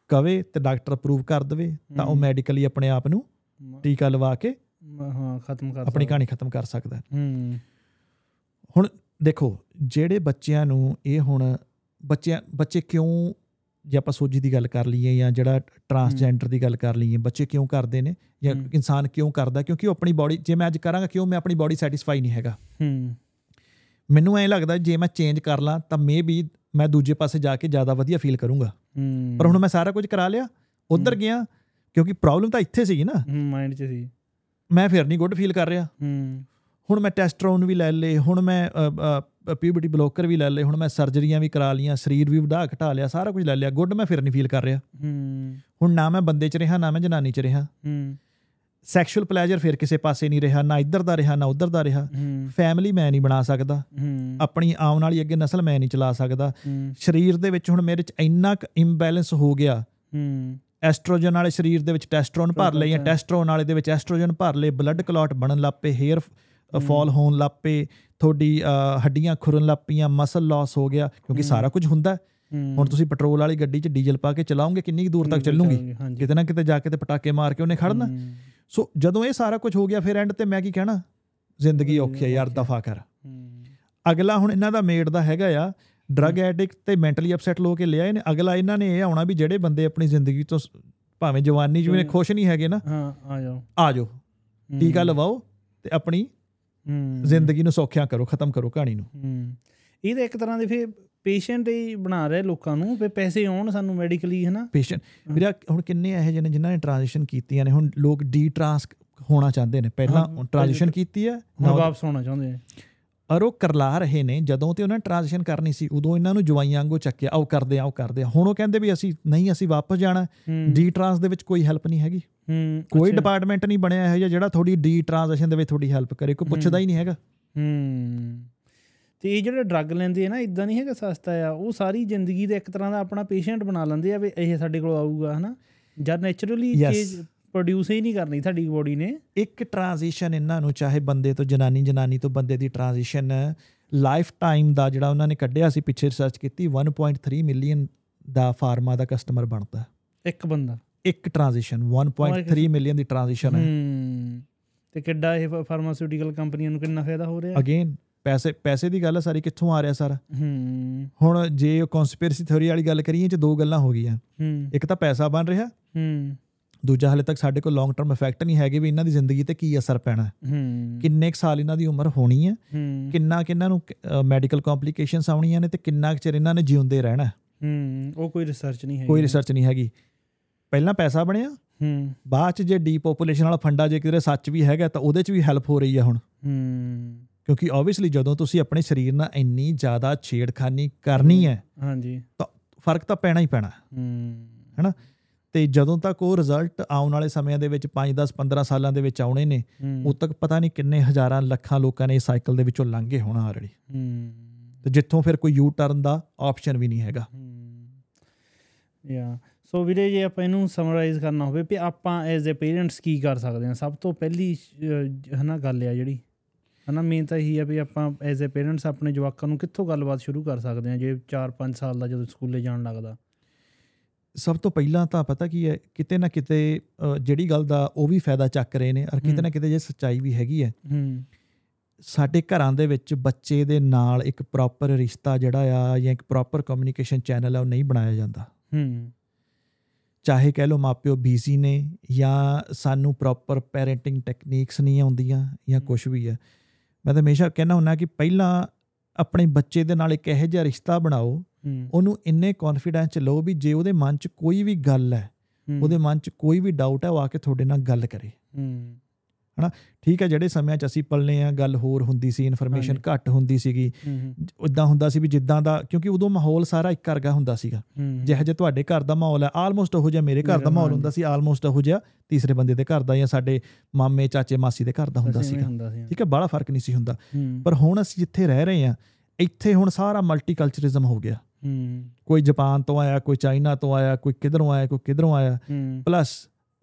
ਕਵੇ ਤੇ ਡਾਕਟਰ ਅਪਰੂਵ ਕਰ ਦੇਵੇ ਤਾਂ ਉਹ। ਮੈਡੀਕਲੀ ਆਪਣੇ ਆਪ ਨੂੰ ਟੀਕਾ ਲਵਾ ਕੇ ਹਾਂ ਖਤਮ ਕਰ ਆਪਣੀ। ਕਹਾਣੀ ਖਤਮ ਕਰ ਸਕਦਾ ਹੁਣ ਦੇਖੋ ਜਿਹੜੇ ਬੱਚਿਆਂ ਨੂੰ ਇਹ ਹੁਣ ਬੱਚਿਆਂ ਬੱਚੇ ਕਿਉਂ ਜੇ ਆਪਾਂ ਸੋਜੀ ਦੀ ਗੱਲ ਕਰ ਲਈਏ ਜਾਂ ਜਿਹੜਾ ਟਰਾਂਸਜੈਂਡਰ ਦੀ ਗੱਲ ਕਰ ਲਈਏ ਬੱਚੇ ਕਿਉਂ ਕਰਦੇ ਨੇ ਜਾਂ। ਇਨਸਾਨ ਕਿਉਂ ਕਰਦਾ? ਕਿਉਂਕਿ ਉਹ ਆਪਣੀ ਬਾਡੀ ਜੇ ਮੈਂ ਅੱਜ ਕਰਾਂਗਾ ਕਿਉਂ ਮੈਂ ਆਪਣੀ ਬਾਡੀ ਸੈਟੀਸਫਾਈ ਨਹੀਂ ਹੈਗਾ। ਹੂੰ। ਮੈਨੂੰ ਐਂ ਲੱਗਦਾ ਜੇ ਮੈਂ ਚੇਂਜ ਕਰ ਲਾਂ ਤਾਂ ਮੇ ਵੀ ਮੈਂ ਦੂਜੇ ਪਾਸੇ ਜਾ ਕੇ ਜ਼ਿਆਦਾ ਵਧੀਆ ਫੀਲ ਕਰੂੰਗਾ। ਹੂੰ। ਪਰ ਹੁਣ ਮੈਂ ਸਾਰਾ ਕੁਝ ਕਰਾ ਲਿਆ ਉਧਰ। ਗਿਆ ਕਿਉਂਕਿ ਪ੍ਰੋਬਲਮ ਤਾਂ ਇੱਥੇ ਸੀਗੀ ਨਾ। ਮਾਈਂਡ 'ਚ ਸੀ। ਮੈਂ ਫਿਰ ਨਹੀਂ ਗੁੱਡ ਫੀਲ ਕਰ ਰਿਹਾ। ਹੂੰ। ਹੁਣ ਮੈਂ ਟੈਸਟਰੋਨ ਵੀ ਲੈ ਲਏ ਹੁਣ ਮੈਂ ਪਿਊਬਰਟੀ ਬਲੋਕਰ ਵੀ ਲੈ ਲਏ ਹੁਣ ਮੈਂ ਸਰਜਰੀਆਂ ਵੀ ਕਰਾ ਲੀਆਂ ਸਰੀਰ ਵੀ ਵਧਾ ਘਟਾ ਲਿਆ ਸਾਰਾ ਕੁਝ ਲੈ ਲਿਆ ਗੁੱਡ ਮੈਂ ਫਿਰ ਨਹੀਂ ਫੀਲ ਕਰ ਰਿਹਾ। ਹੂੰ। ਹੁਣ ਨਾ ਮੈਂ ਬੰਦੇ 'ਚ ਰਿਹਾ ਨਾ ਮੈਂ ਜਨਾਨੀ 'ਚ ਰਿਹਾ। ਹੂੰ। ਸੈਕਸ਼ੂਅਲ ਪਲੇਜਰ ਫਿਰ ਕਿਸੇ ਪਾਸੇ ਨਹੀਂ ਰਿਹਾ ਨਾ ਇੱਧਰ ਦਾ ਰਿਹਾ ਨਾ ਉੱਧਰ ਦਾ ਰਿਹਾ। ਫੈਮਿਲੀ ਮੈਂ ਨਹੀਂ ਬਣਾ ਸਕਦਾ। ਹੂੰ। ਆਪਣੀ ਆਉਣ ਵਾਲੀ ਅੱਗੇ ਨਸਲ ਮੈਂ ਨਹੀਂ ਚਲਾ ਸਕਦਾ। ਸਰੀਰ ਦੇ ਵਿੱਚ ਹੁਣ ਮੇਰੇ 'ਚ ਇੰਨਾ ਕੁ ਇੰਬੈਲੈਂਸ ਹੋ ਗਿਆ। ਹੂੰ। ਐਸਟ੍ਰੋਜਨ ਵਾਲੇ ਸਰੀਰ ਦੇ ਵਿੱਚ ਟੈਸਟਰੋਨ ਭਰ ਲਏ ਜਾਂ। ਟੈਸਟਰੋਨ ਵਾਲੇ ਦੇ ਵਿੱਚ ਐਸਟ੍ਰੋਜਨ ਭਰ ਲਏ ਬਲੱਡ ਕਲੌਟ ਬਣਨ ਲੱਗ ਪਏ ਹੇਅਰ। ਫਾਲ ਹੋਣ ਲੱਗ ਪਏ ਤੁਹਾਡੀ ਹੱਡੀਆਂ ਖੁਰਨ ਲੱਗ ਪਈਆਂ ਮਸਲ ਲਾਸ ਹੋ ਗਿਆ ਕਿਉਂਕਿ। ਸਾਰਾ ਕੁਝ ਹੁੰਦਾ ਹੁਣ ਤੁਸੀਂ ਪੈਟਰੋਲ ਵਾਲੀ ਗੱਡੀ 'ਚ ਡੀਜ਼ਲ ਪਾ ਕੇ ਚਲਾਓਗੇ ਕਿੰਨੀ ਕੁ ਦੂਰ ਤੱਕ ਚੱਲੂਗੀ? ਕਿਤੇ ਨਾ ਕਿਤੇ ਜਾ ਕੇ ਤੇ ਪਟਾਕੇ ਮਾਰ ਕੇ ਉਹਨੇ ਖੜਨਾ ਸੋ ਜਦੋਂ ਇਹ ਸਾਰਾ ਕੁਝ ਹੋ ਗਿਆ ਫਿਰ ਐਂਡ ਤੇ ਮੈਂ ਕੀ ਕਹਿਣਾ? ਜ਼ਿੰਦਗੀ ਔਖੀ ਹੈ ਯਾਰ। ਦਫਾ ਕਰ। ਅਗਲਾ ਹੁਣ ਇਹਨਾਂ ਦਾ ਮੇਡ ਦਾ ਹੈਗਾ ਆ ਡਰਗ ਐਡਿਕਟ ਤੇ ਮੈਂਟਲੀ ਅਪਸੈਟ ਲੋ ਕੇ ਲਿਆ ਇਹਨੇ। ਅਗਲਾ ਇਹਨਾਂ ਨੇ ਇਹ ਆਉਣਾ ਵੀ ਜਿਹੜੇ ਬੰਦੇ ਆਪਣੀ ਜ਼ਿੰਦਗੀ ਤੋਂ ਭਾਵੇਂ ਜਵਾਨੀ 'ਚ ਵੀ ਨੇ ਹੂੰ। ਖੁਸ਼ ਨਹੀਂ ਹੈਗੇ ਨਾ ਹਾਂ ਆ ਜਾਓ। ਆ ਜਾਓ। ਟੀਕਾ ਲਵਾਓ ਤੇ ਆਪਣੀ ਜ਼ਿੰਦਗੀ ਨੂੰ ਸੌਖਿਆਂ ਕਰੋ ਖਤਮ ਕਰੋ ਕਹਾਣੀ ਨੂੰ। ਇਹ ਤਾਂ ਇੱਕ ਤਰ੍ਹਾਂ ਦੇ ਫਿਰ ਪੇਸ਼ੈਂਟ ਹੀ ਬਣਾ ਰਹੇ ਲੋਕਾਂ ਨੂੰ ਵੀ ਪੈਸੇ ਆਉਣ ਸਾਨੂੰ ਮੈਡੀਕਲੀ ਹਨਾ? ਪੇਸ਼ੈਂਟ। ਵੀਰਾ ਹੁਣ ਕਿੰਨੇ ਇਹੋ ਜਿਹੇ ਨੇ ਜਿਨ੍ਹਾਂ ਨੇ ਟ੍ਰਾਂਜੀਸ਼ਨ ਕੀਤੀਆਂ ਨੇ? ਹੁਣ ਲੋਕ ਡੀ ਟ੍ਰਾਂਸ ਹੋਣਾ ਚਾਹੁੰਦੇ ਨੇ। ਪਹਿਲਾਂ ਟ੍ਰਾਂਜੀਸ਼ਨ ਕੀਤੀ ਹੈ ਹੁਣ ਵਾਪਸ ਆਉਣਾ ਚਾਹੁੰਦੇ ਨੇ। ਔਰ ਉਹ ਕਰਲਾ ਰਹੇ ਨੇ ਜਦੋਂ ਤੇ ਉਹਨਾਂ ਟ੍ਰਾਂਜੀਸ਼ਨ ਕਰਨੀ ਸੀ ਉਦੋਂ ਇਹਨਾਂ ਨੂੰ ਜਵਾਈਆਂ ਵਾਂਗੂ ਚੱਕਿਆ ਆਓ ਕਰਦੇ ਆ ਆਓ ਕਰਦੇ। ਆ ਹੁਣ ਉਹ ਕਹਿੰਦੇ ਵੀ ਅਸੀਂ ਨਹੀਂ ਅਸੀਂ ਵਾਪਸ ਜਾਣਾ। ਡੀ ਟ੍ਰਾਂਸ ਦੇ ਵਿੱਚ ਕੋਈ ਹੈਲਪ ਨਹੀਂ ਹੈਗੀ। ਹੂੰ ਕੋਈ। ਡਿਪਾਰਟਮੈਂਟ ਨਹੀਂ ਬਣਿਆ ਇਹੋ ਜਿਹਾ ਜਿਹੜਾ ਤੁਹਾਡੀ ਡੀ ਟ੍ਰਾਂਜੀਸ਼ਨ ਦੇ ਵਿੱਚ ਤੁਹਾਡੀ ਹੈਲਪ ਕਰੇ ਕੋਈ ਪੁੱਛਦਾ ਹੀ। ਨਹੀਂ ਹੈਗਾ। ਹੂੰ। ਤੇ ਇਹ ਜਿਹੜੇ ਡਰੱਗ ਲੈਂਦੇ ਆ ਨਾ ਇਦਾਂ ਨਹੀਂ ਹੈਗਾ ਸਸਤਾ ਆ। ਉਹ ਸਾਰੀ ਜ਼ਿੰਦਗੀ ਦਾ ਇੱਕ ਤਰ੍ਹਾਂ ਦਾ ਆਪਣਾ ਪੇਸ਼ੈਂਟ ਬਣਾ ਲੈਂਦੇ ਆ ਵੀ ਇਹ ਸਾਡੇ ਕੋਲ ਆਊਗਾ ਹਨਾ। ਜਦ ਨੇਚਰਲੀ. ਚੀਜ਼ ਪ੍ਰੋਡਿਊਸ ਹੀ ਨਹੀਂ ਕਰਨੀ ਤੁਹਾਡੀ ਬੋਡੀ ਨੇ। ਇੱਕ ਟ੍ਰਾਂਜੀਸ਼ਨ ਇਹਨਾਂ ਨੂੰ ਚਾਹੇ ਬੰਦੇ ਤੋਂ ਜਨਾਨੀ ਜਨਾਨੀ ਤੋਂ ਬੰਦੇ ਦੀ ਟ੍ਰਾਂਜੀਸ਼ਨ ਲਾਈਫ ਟਾਈਮ ਦਾ ਜਿਹੜਾ ਉਹਨਾਂ ਨੇ ਕੱਢਿਆ ਸੀ ਪਿੱਛੇ ਰਿਸਰਚ ਕੀਤੀ 1.3 ਮਿਲੀਅਨ ਦਾ ਫਾਰਮਾ ਦਾ ਕਸਟਮਰ ਬਣਦਾ। ਇੱਕ ਬੰਦਾ। ਇੱਕ ਟ੍ਰਾਂਜੀਸ਼ਨ 1.3 ਮਿਲੀਅਨ ਦੀ ਟ੍ਰਾਂਜੀਸ਼ਨ ਹੈ। ਤੇ ਕਿੱਡਾ ਇਹ ਫਾਰਮਾਸਿਊਟੀਕਲ ਕੰਪਨੀਆਂ ਨੂੰ ਕਿੰਨਾ ਫਾਇਦਾ ਹੋ ਰਿਹਾ? ਅਗੇਨ ਪੈਸੇ ਪੈਸੇ ਦੀ ਗੱਲ ਹੈ ਸਾਰੀ ਕਿੱਥੋਂ ਆ ਰਿਹਾ ਸਾਰਾ? ਹੂੰ। ਹੁਣ ਜੇ ਕਨਸਪੀਰੇਸੀ ਥਿਉਰੀ ਵਾਲੀ ਗੱਲ ਕਰੀਏ ਚ ਦੋ ਗੱਲਾਂ ਹੋ ਗਈਆਂ। ਹੂੰ। ਇੱਕ ਤਾਂ ਪੈਸਾ ਬਣ ਰਿਹਾ। ਹੂੰ। ਦੂਜਾ ਹਲੇ ਤੱਕ ਸਾਡੇ ਕੋਲ ਲੌਂਗ ਟਰਮ ਇਫੈਕਟ ਨਹੀਂ ਹੈਗੇ ਵੀ ਇਹਨਾਂ ਦੀ ਜ਼ਿੰਦਗੀ ਤੇ ਕੀ ਅਸਰ ਪੈਣਾ। ਹੈ। ਕਿੰਨੇ ਕੁ ਸਾਲ ਇਹਨਾਂ ਦੀ ਉਮਰ ਹੋਣੀ ਹੈ ਹੂੰ। ਕਿੰਨਾ ਕਿ ਇਹਨਾਂ ਨੂੰ ਮੈਡੀਕਲ ਕੰਪਲਿਕੇਸ਼ਨਸ ਆਉਣੀਆਂ ਨੇ ਤੇ ਕਿੰਨਾ ਕੁ ਚਿਰ ਇਹਨਾਂ ਨੇ ਜਿਉਂਦੇ ਰਹਿਣਾ? ਹੈ। ਉਹ ਕੋਈ ਰਿਸਰਚ ਨਹੀਂ ਹੈ ਕੋਈ ਰਿਸਰਚ ਨਹੀਂ ਹੈਗੀ। ਪਹਿਲਾਂ ਪੈਸਾ ਬਣਿਆ ਹੂੰ। ਬਾਅਦ ਚ ਜੇ ਡੀਪੋਪੂਲੇਸ਼ਨ ਵਾਲਾ ਫੰਡਾ ਜੇ ਕਿਤੇ ਸੱਚ ਵੀ ਹੈਗਾ ਤਾਂ ਉਹਦੇ ਚ ਵੀ ਹੈਲਪ ਹੋ ਰਹੀ ਹੈ ਹੁਣ। ਹੂੰ। ਕਿਉਂਕਿ ਆਬਵੀਅਸਲੀ ਜਦੋਂ ਤੁਸੀਂ ਆਪਣੇ ਸਰੀਰ ਨਾਲ ਇੰਨੀ ਜ਼ਿਆਦਾ ਛੇੜਖਾਨੀ ਕਰਨੀ ਹੈ ਹਾਂਜੀ। ਤਾਂ ਫ਼ਰਕ ਤਾਂ ਪੈਣਾ ਹੀ ਪੈਣਾ। ਹੂੰ। ਤੇ ਜਦੋਂ ਤੱਕ ਉਹ ਰਿਜ਼ਲਟ ਆਉਣ ਵਾਲੇ ਸਮਿਆਂ ਦੇ ਵਿੱਚ 5 10 15 ਸਾਲਾਂ ਦੇ ਵਿੱਚ ਆਉਣੇ ਨੇ ਹੂੰ। ਉਦੋਂ ਤੱਕ ਪਤਾ ਨਹੀਂ ਕਿੰਨੇ ਹਜ਼ਾਰਾਂ ਲੱਖਾਂ ਲੋਕਾਂ ਨੇ ਇਸ ਸਾਈਕਲ ਦੇ ਵਿੱਚੋਂ ਲੰਘੇ ਹੋਣਾ ਆਲਰੇਡੀ ਹੂੰ। ਤੇ ਜਿੱਥੋਂ ਫਿਰ ਕੋਈ ਯੂ ਟਰਨ ਦਾ ਆਪਸ਼ਨ ਵੀ ਨਹੀਂ ਹੈਗਾ। ਯਾ ਸੋ ਵੀਰੇ ਜੇ ਆਪਾਂ ਇਹਨੂੰ ਸਮਰਾਈਜ਼ ਕਰਨਾ ਹੋਵੇ ਵੀ ਆਪਾਂ ਐਜ਼ ਅ ਪੇਰੈਂਟਸ ਕੀ ਕਰ ਸਕਦੇ ਹਾਂ? ਸਭ ਤੋਂ ਪਹਿਲੀ ਹਨਾ ਗੱਲ ਆ ਜਿਹੜੀ। ਹਨਾ ਮੇਨ ਤਾਂ ਇਹੀ ਆ ਵੀ ਆਪਾਂ ਐਜ਼ ਅ ਪੇਰੈਂਟਸ ਆਪਣੇ ਜਵਾਕਾਂ ਨੂੰ ਕਿੱਥੋਂ ਗੱਲਬਾਤ ਸ਼ੁਰੂ ਕਰ ਸਕਦੇ ਹਾਂ ਜੇ 4-5 ਸਾਲ ਦਾ ਜਦੋਂ ਸਕੂਲੇ ਜਾਣ ਲੱਗਦਾ? ਸਭ ਤੋਂ ਪਹਿਲਾਂ ਤਾਂ ਪਤਾ ਕੀ ਹੈ ਕਿਤੇ ਨਾ ਕਿਤੇ ਜਿਹੜੀ ਗੱਲ ਦਾ ਉਹ ਵੀ ਫਾਇਦਾ ਚੱਕ ਰਹੇ ਨੇ ਔਰ ਕਿਤੇ। ਨਾ ਕਿਤੇ ਜੇ ਸੱਚਾਈ ਵੀ ਹੈਗੀ ਹੈ। ਹੂੰ। ਸਾਡੇ ਘਰਾਂ ਦੇ ਵਿੱਚ ਬੱਚੇ ਦੇ ਨਾਲ ਇੱਕ ਪ੍ਰੋਪਰ ਰਿਸ਼ਤਾ ਜਿਹੜਾ ਆ ਜਾਂ ਇੱਕ ਪ੍ਰੋਪਰ ਕਮਿਊਨੀਕੇਸ਼ਨ ਚੈਨਲ ਆ ਉਹ ਨਹੀਂ ਬਣਾਇਆ ਜਾਂਦਾ। ਹੂੰ। ਚਾਹੇ ਕਹਿ ਲਓ ਮਾਪਿਓ ਬੀਜ਼ੀ ਨੇ ਜਾਂ ਸਾਨੂੰ ਪ੍ਰੋਪਰ ਪੈਰੈਂਟਿੰਗ ਟੈਕਨੀਕਸ ਨਹੀਂ ਆਉਂਦੀਆਂ ਜਾਂ। ਕੁਝ ਵੀ ਹੈ। ਮੈਂ ਤਾਂ ਹਮੇਸ਼ਾ ਕਹਿੰਦਾ ਹੁੰਦਾ ਕਿ ਪਹਿਲਾਂ ਆਪਣੇ ਬੱਚੇ ਦੇ ਨਾਲ ਇੱਕ ਇਹੋ ਜਿਹਾ ਰਿਸ਼ਤਾ ਬਣਾਓ ਉਹਨੂੰ ਇੰਨੇ ਕੌਨਫੀਡੈਂਸ ਚ ਲਓ ਵੀ ਜੇ ਉਹਦੇ ਮਨ ਚ ਕੋਈ ਵੀ ਗੱਲ ਹੈ ਹੂੰ, ਉਹਦੇ ਮਨ ਚ ਕੋਈ ਵੀ ਡਾਊਟ ਹੈ ਉਹ ਆ ਕੇ ਤੁਹਾਡੇ ਨਾਲ ਗੱਲ ਕਰੇ। ਹੂੰ ਠੀਕ ਹੈ ਜਿਹੜੇ ਸਮਿਆਂ ਚ ਅਸੀਂ ਪਲਨੇ ਆ ਗੱਲ ਹੋਰ ਹੁੰਦੀ ਸੀ ਇਨਫੋਰਮੇਸ਼ਨ। ਘੱਟ ਹੁੰਦੀ ਸੀਗੀ। ਇਦਾਂ ਹੁੰਦਾ ਸੀ ਵੀ ਜਿੱਦਾਂ ਦਾ ਕਿਉਂਕਿ ਉਦੋਂ ਮਾਹੌਲ ਸਾਰਾ ਇੱਕ ਵਰਗਾ ਹੁੰਦਾ ਸੀਗਾ। ਜਿਹੋ ਜਿਹਾ ਤੁਹਾਡੇ ਘਰ ਦਾ ਮਾਹੌਲ ਹੈ ਆਲਮੋਸਟ ਉਹੋ ਜਿਹਾ ਮੇਰੇ ਘਰ ਦਾ ਮਾਹੌਲ। ਹੁੰਦਾ ਸੀ ਆਲਮੋਸਟ ਉਹੋ ਜਿਹਾ ਤੀਸਰੇ ਬੰਦੇ ਦੇ ਘਰ ਦਾ ਜਾਂ ਸਾਡੇ ਮਾਮੇ ਚਾਚੇ ਮਾਸੀ ਦੇ ਘਰ ਦਾ ਹੁੰਦਾ ਸੀਗਾ। ਠੀਕ ਹੈ ਬੜਾ ਫ਼ਰਕ ਨਹੀਂ ਸੀ ਹੁੰਦਾ। ਪਰ ਹੁਣ ਅਸੀਂ ਜਿੱਥੇ ਰਹਿ ਰਹੇ ਹਾਂ ਇੱਥੇ ਹੁਣ ਸਾਰਾ ਮਲਟੀਕਲਚਰਿਜ਼ਮ ਹੋ ਗਿਆ। ਕੋਈ ਜਾਪਾਨ ਤੋਂ ਆਇਆ ਕੋਈ ਚਾਈਨਾ ਤੋਂ ਆਇਆ ਕੋਈ ਕਿਧਰੋਂ ਆਇਆ ਕੋਈ ਕਿਧਰੋਂ ਆਇਆ। ਪਲੱਸ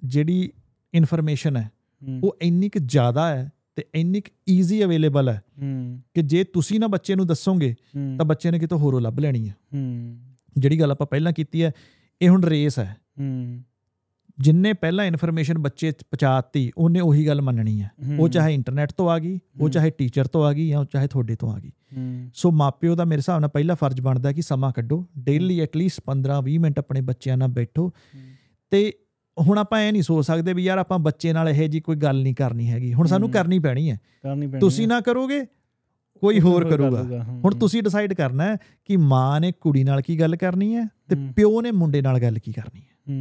ਜਿਹੜੀ ਇਨਫੋਰਮੇਸ਼ਨ ਹੂੰ, ਉਹ ਇੰਨੀ ਕੁ ਜ਼ਿਆਦਾ ਹੈ ਤੇ ਇੰਨੀ ਕੁ ਈਜ਼ੀ ਅਵੇਲੇਬਲ ਹੈ ਕਿ ਜੇ ਤੁਸੀਂ ਨਾ ਬੱਚੇ ਨੂੰ ਦੱਸੋਗੇ ਤਾਂ ਬੱਚੇ ਨੇ ਕਿਤੋਂ ਹੋਰੋਂ ਲੱਭ ਲੈਣੀ ਹੈ। ਜਿਹੜੀ ਗੱਲ ਆਪਾਂ ਪਹਿਲਾਂ ਕੀਤੀ ਹੈ ਇਹ ਹੁਣ ਰੇਸ ਹੈ। ਜਿੰਨੇ ਪਹਿਲਾਂ ਇਨਫੋਰਮੇਸ਼ਨ ਬੱਚੇ ਪਹੁੰਚਾਤੀ ਉਹਨੇ ਉਹੀ ਗੱਲ ਮੰਨਣੀ ਹੈ। ਉਹ ਚਾਹੇ ਇੰਟਰਨੈਟ ਤੋਂ ਆ ਗਈ ਉਹ। ਚਾਹੇ ਟੀਚਰ ਤੋਂ ਆ ਗਈ ਜਾਂ ਉਹ ਚਾਹੇ ਤੁਹਾਡੇ ਤੋਂ ਆ ਗਈ। ਸੋ ਮਾਪਿਓ ਦਾ ਮੇਰੇ ਹਿਸਾਬ ਨਾਲ ਪਹਿਲਾ ਫਰਜ਼ ਬਣਦਾ ਕਿ ਸਮਾਂ ਕੱਢੋ। ਡੇਲੀ ਐਟਲੀਸਟ 15-20 ਮਿੰਟ ਆਪਣੇ ਬੱਚਿਆਂ ਨਾਲ ਬੈਠੋ। ਤੇ ਹੁਣ ਆਪਾਂ ਇਹ ਨਹੀਂ ਸੋਚ ਸਕਦੇ ਵੀ ਯਾਰ ਆਪਾਂ ਬੱਚੇ ਨਾਲ ਇਹ ਜੀ ਕੋਈ ਗੱਲ ਨਹੀਂ ਕਰਨੀ ਹੈਗੀ ਹੁਣ ਸਾਨੂੰ। ਕਰਨੀ ਪੈਣੀ ਹੈ ਕਰਨੀ ਪੈਣੀ ਤੁਸੀਂ। ਨਾ ਕਰੋਗੇ ਕੋਈ ਹੋਰ ਕਰ ਕਰੂਗਾ ਹੁਣ। ਤੁਸੀਂ ਡਿਸਾਈਡ ਕਰਨਾ ਹੈ ਕਿ ਮਾਂ ਨੇ ਕੁੜੀ ਨਾਲ ਕੀ ਗੱਲ ਕਰਨੀ ਹੈ ਤੇ। ਪਿਓ ਨੇ ਮੁੰਡੇ ਨਾਲ ਗੱਲ ਕੀ ਕਰਨੀ ਹੈ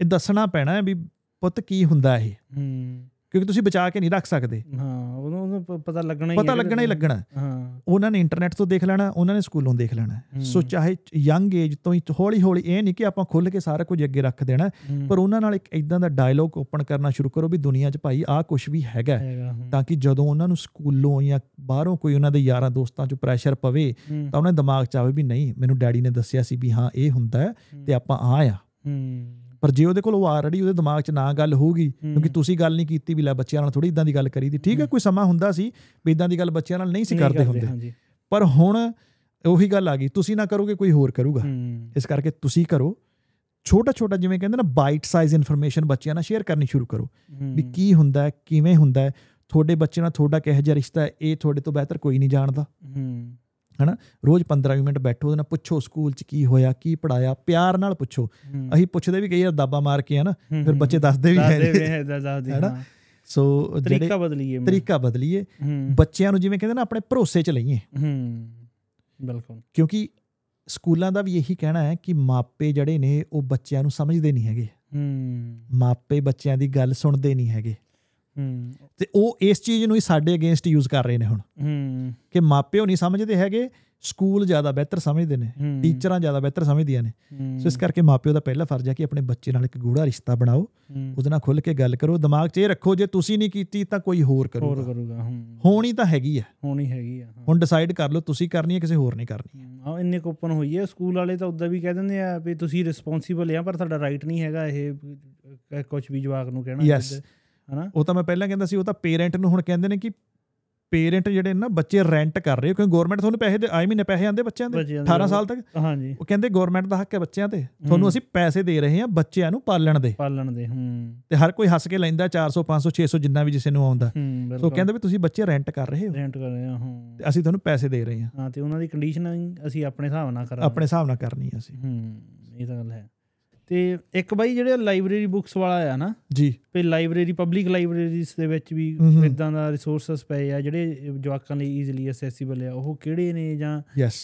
ਇਹ ਦੱਸਣਾ ਪੈਣਾ ਹੈ ਵੀ ਪੁੱਤ ਕੀ ਹੁੰਦਾ ਇਹ ਕਿਉਂਕਿ ਤੁਸੀਂ ਬਚਾ ਕੇ ਨਹੀਂ ਰੱਖ ਸਕਦੇ ਹਾਂ ਉਹਨੂੰ ਪਤਾ ਲੱਗਣਾ ਹੀ ਪਤਾ ਲੱਗਣਾ ਹੀ ਲੱਗਣਾ ਹੈ। ਉਹਨਾਂ ਨੇ ਇੰਟਰਨੈਟ ਤੋਂ ਦੇਖ ਲੈਣਾ ਉਹਨਾਂ ਨੇ ਸਕੂਲੋਂ ਦੇਖ ਲੈਣਾ। ਸੋ ਚਾਹੇ ਯੰਗ ਏਜ ਤੋਂ ਹੀ ਹੌਲੀ ਹੌਲੀ ਇਹ ਨਹੀਂ ਕਿ ਆਪਾਂ ਖੁੱਲ ਕੇ ਸਾਰਾ ਕੁਝ ਅੱਗੇ ਰੱਖ ਦੇਣਾ ਪਰ ਉਹਨਾਂ ਨਾਲ ਇੱਕ ਇਦਾਂ ਦਾ ਡਾਇਲੋਗ ਓਪਨ ਕਰਨਾ ਸ਼ੁਰੂ ਕਰੋ ਵੀ ਦੁਨੀਆ 'ਚ ਭਾਈ ਆਹ ਕੁਝ ਵੀ ਹੈਗਾ ਤਾਂ ਕਿ ਜਦੋਂ ਉਹਨਾਂ ਨੂੰ ਸਕੂਲੋਂ ਜਾਂ ਬਾਹਰੋਂ ਕੋਈ ਉਹਨਾਂ ਦੇ ਯਾਰਾਂ ਦੋਸਤਾਂ 'ਚ ਪ੍ਰੈਸ਼ਰ ਪਵੇ ਤਾਂ ਉਹਨਾਂ ਦੇ ਦਿਮਾਗ 'ਚ ਆਵੇ ਵੀ ਨਹੀਂ ਮੈਨੂੰ ਡੈਡੀ ਨੇ ਦੱਸਿਆ ਸੀ ਵੀ ਹਾਂ ਇਹ ਹੁੰਦਾ ਤੇ ਆਪਾਂ ਆ। ਆ ਪਰ ਜੇ ਉਹਦੇ ਕੋਲ ਉਹ ਆਲਰੇਡੀ ਉਹਦੇ ਦਿਮਾਗ 'ਚ ਨਾ ਗੱਲ ਹੋਊਗੀ ਕਿਉਂਕਿ ਤੁਸੀਂ ਗੱਲ ਨਹੀਂ ਕੀਤੀ ਵੀ ਲੈ ਬੱਚਿਆਂ ਨਾਲ ਥੋੜੀ ਇਦਾਂ ਦੀ ਗੱਲ ਕਰੀਦੀ ਠੀਕ ਹੈ ਕੋਈ ਸਮਾਂ ਹੁੰਦਾ ਸੀ ਵੀ ਇਦਾਂ ਦੀ ਗੱਲ ਬੱਚਿਆਂ ਨਾਲ ਨਹੀਂ ਸੀ ਕਰਦੇ ਹੁੰਦੇ। ਪਰ ਹੁਣ ਉਹੀ ਗੱਲ ਆ ਗਈ ਤੁਸੀਂ ਨਾ ਕਰੋਗੇ ਕੋਈ ਹੋਰ ਕਰੂਗਾ। ਇਸ ਕਰਕੇ ਤੁਸੀਂ ਕਰੋ। ਛੋਟਾ ਛੋਟਾ ਜਿਵੇਂ ਕਹਿੰਦੇ ਨਾ ਬਾਈਟ ਸਾਈਜ਼ ਇਨਫੋਰਮੇਸ਼ਨ ਬੱਚਿਆਂ ਨਾਲ ਸ਼ੇਅਰ ਕਰਨੀ ਸ਼ੁਰੂ ਕਰੋ। ਵੀ ਕੀ ਹੁੰਦਾ ਹੈ ਕਿਵੇਂ ਹੁੰਦਾ ਹੈ ਤੁਹਾਡੇ ਬੱਚੇ ਨਾਲ ਤੁਹਾਡਾ ਕਿਹੋ ਜਿਹਾ ਰਿਸ਼ਤਾ ਹੈ ਇਹ ਤੁਹਾਡੇ ਤੋਂ ਬਿਹਤਰ ਕੋਈ ਨਹੀਂ ਜਾਣਦਾ। ਹੂੰ ਰੋਜ਼ 15 ਮਿੰਟ ਬੈਠੋ ਉਹਦੇ ਨਾਲ ਪੁੱਛੋ ਸਕੂਲ 'ਚ ਕੀ ਹੋਇਆ ਕੀ ਪੜਾਇਆ ਪਿਆਰ ਨਾਲ ਪੁੱਛੋ। ਅਸੀਂ ਪੁੱਛਦੇ ਵੀ ਕਈ ਵਾਰ ਦਾਬਾ ਮਾਰ ਕੇ ਆ ਨਾ ਹੂੰ, ਫਿਰ ਬੱਚੇ ਦੱਸਦੇ ਵੀ ਹੈ ਦੱਸਦੇ। ਵੀ ਦੱਸਦੇ ਹੈਨਾ? ਸੋ ਜਿਹੜੇ ਤਰੀਕਾ ਬਦਲੀਏ। ਤਰੀਕਾ ਬਦਲੀਏ ਬੱਚਿਆਂ ਨੂੰ ਜਿਵੇਂ ਕਹਿੰਦੇ ਨਾ ਆਪਣੇ ਭਰੋਸੇ 'ਚ ਲਈਏ। ਹੂੰ ਬਿਲਕੁਲ। ਕਿਉਂਕਿ ਸਕੂਲਾਂ ਦਾ ਵੀ ਇਹੀ ਕਹਿਣਾ ਹੈ ਕਿ ਮਾਪੇ ਜਿਹੜੇ ਨੇ ਉਹ ਬੱਚਿਆਂ ਨੂੰ ਸਮਝਦੇ ਨਹੀਂ ਹੈਗੇ। ਹੂੰ। ਮਾਪੇ ਬੱਚਿਆਂ ਦੀ ਗੱਲ ਸੁਣਦੇ ਨਹੀਂ ਹੈਗੇ। ਹੂੰ। ਤੇ ਉਹ ਇਸ ਚੀਜ਼ ਨੂੰ ਹੀ ਸਾਡੇ ਅਗੇਂਸਟ ਯੂਜ਼ ਕਰ ਰਹੇ ਨੇ ਹੁਣ। ਹੂੰ। ਕਿ ਮਾਪਿਓ ਨਹੀਂ ਸਮਝਦੇ ਹੈਗੇ ਸਕੂਲ ਜ਼ਿਆਦਾ ਬਿਹਤਰ ਸਮਝਦੇ ਨੇ ਟੀਚਰਾਂ ਜ਼ਿਆਦਾ ਬਿਹਤਰ ਸਮਝਦੀਆਂ ਨੇ। ਸੋ ਇਸ ਕਰਕੇ ਮਾਪਿਓ ਦਾ ਪਹਿਲਾ ਫਰਜ਼ ਹੈ ਕਿ ਆਪਣੇ ਬੱਚੇ ਨਾਲ ਇੱਕ ਗੂੜਾ ਰਿਸ਼ਤਾ ਬਣਾਓ ਉਹਦੇ ਨਾਲ ਖੁੱਲ ਕੇ ਗੱਲ ਕਰੋ ਦਿਮਾਗ 'ਚ ਇਹ ਰੱਖੋ ਜੇ ਤੁਸੀਂ ਨਹੀਂ ਕੀਤੀ ਤਾਂ ਕੋਈ ਹੋਰ ਹੋਰ ਕਰੂਗਾ ਕਰੂਗਾ ਹੂੰ। ਹੋਣੀ ਤਾਂ ਹੈਗੀ ਹੈ। ਹੋਣੀ ਹੈਗੀ ਆ। ਹੁਣ ਡਿਸਾਈਡ ਕਰ ਲਓ ਤੁਸੀਂ ਕਰਨੀ ਹੈ ਕਿਸੇ ਹੋਰ ਨੇ ਕਰਨੀ ਆ ਇੰਨੇ ਓਪਨ ਹੋਈ ਹੈ ਸਕੂਲ ਵਾਲੇ ਤਾਂ ਉਦਾਂ ਵੀ ਕਹਿ ਦਿੰਦੇ ਆ ਵੀ ਤੁਸੀਂ ਰਿਸਪੌਂਸੀਬਲ ਆ ਪਰ ਤੁਹਾਡਾ ਰਾਈਟ ਨਹੀਂ ਹੈਗਾ ਇਹ ਕੁਝ ਵੀ ਜਵਾਕ ਨੂੰ ਕਹਿਣਾ Yes. ਹਨਾ? ਉਹ ਤਾਂ ਮੈਂ ਪਹਿਲਾਂ ਕਹਿੰਦਾ ਸੀ ਉਹ ਤਾਂ ਪੇਰੈਂਟ ਨੂੰ ਹੁਣ ਕਹਿੰਦੇ ਨੇ ਕਿ ਪੇਰੈਂਟ ਜਿਹੜੇ ਨੇ ਬੱਚੇ ਰੈਂਟ ਕਰ ਰਹੇ ਹੋ ਕਿਉਂਕਿ ਗਵਰਨਮੈਂਟ ਤੁਹਾਨੂੰ ਪੈਸੇ ਦੇ ਆਈ ਮਹੀਨੇ ਪੈਸੇ ਆਉਂਦੇ ਬੱਚਿਆਂ ਦੇ ਬੱਚਿਆਂ ਦੇ 18 ਸਾਲ ਤੱਕ। ਹਾਂਜੀ। ਉਹ ਕਹਿੰਦੇ ਗਵਰਨਮੈਂਟ ਦਾ ਹੱਕ ਹੈ ਬੱਚਿਆਂ ਤੇ। ਤੁਹਾਨੂੰ ਅਸੀਂ ਪੈਸੇ ਦੇ ਰਹੇ ਹਾਂ ਬੱਚਿਆਂ ਨੂੰ ਪਾਲਣ ਦੇ। ਪਾਲਣ ਦੇ ਹੂੰ। ਤੇ ਹਰ ਕੋਈ ਹੱਸ ਕੇ ਲੈਂਦਾ 400 500 600 ਜਿੰਨਾ ਵੀ ਜਿਸੇ ਨੂੰ ਆਉਂਦਾ। ਹੂੰ ਸੋ ਕਹਿੰਦੇ ਵੀ ਤੁਸੀਂ ਬੱਚੇ ਰੈਂਟ ਕਰ ਰਹੇ ਹੋ। ਰੈਂਟ ਕਰ ਰਹੇ ਆ ਹਾਂ। ਤੇ ਅਸੀਂ ਤੁਹਾਨੂੰ ਪੈਸੇ ਦੇ ਰਹੇ ਹਾਂ। ਹਾਂ ਤੇ ਉਹਨਾਂ ਦੀ ਕੰਡੀਸ਼ਨ ਅਸੀਂ ਆਪਣੇ ਹਿਸਾਬ ਨਾਲ ਕਰਾਂਗੇ। ਆਪਣੇ ਹਿਸਾਬ ਨਾਲ ਕਰਨੀ ਹੈ ਅਸੀਂ। ਹੂੰ ਇਹ ਤਾਂ ਗੱਲ ਹੈ। ਤੇ ਇੱਕ ਬਾਈ ਜਿਹੜੇ ਲਾਇਬ੍ਰੇਰੀ ਬੁੱਕਸ ਵਾਲਾ ਆ ਨਾ ਜੀ। ਤੇ ਲਾਇਬ੍ਰੇਰੀ ਪਬਲਿਕ ਲਾਇਬ੍ਰੇਰੀਜ਼ ਦੇ ਵਿੱਚ ਵੀ। ਇਦਾਂ ਦਾ ਰਿਸੋਰਸਸ ਪਏ ਆ ਜਿਹੜੇ ਜਵਾਕਾਂ ਲਈ ਈਜ਼ੀਲੀ ਅਸੈਸਿਬਲ ਆ ਉਹ ਕਿਹੜੇ ਨੇ ਜਾਂ ਯੈਸ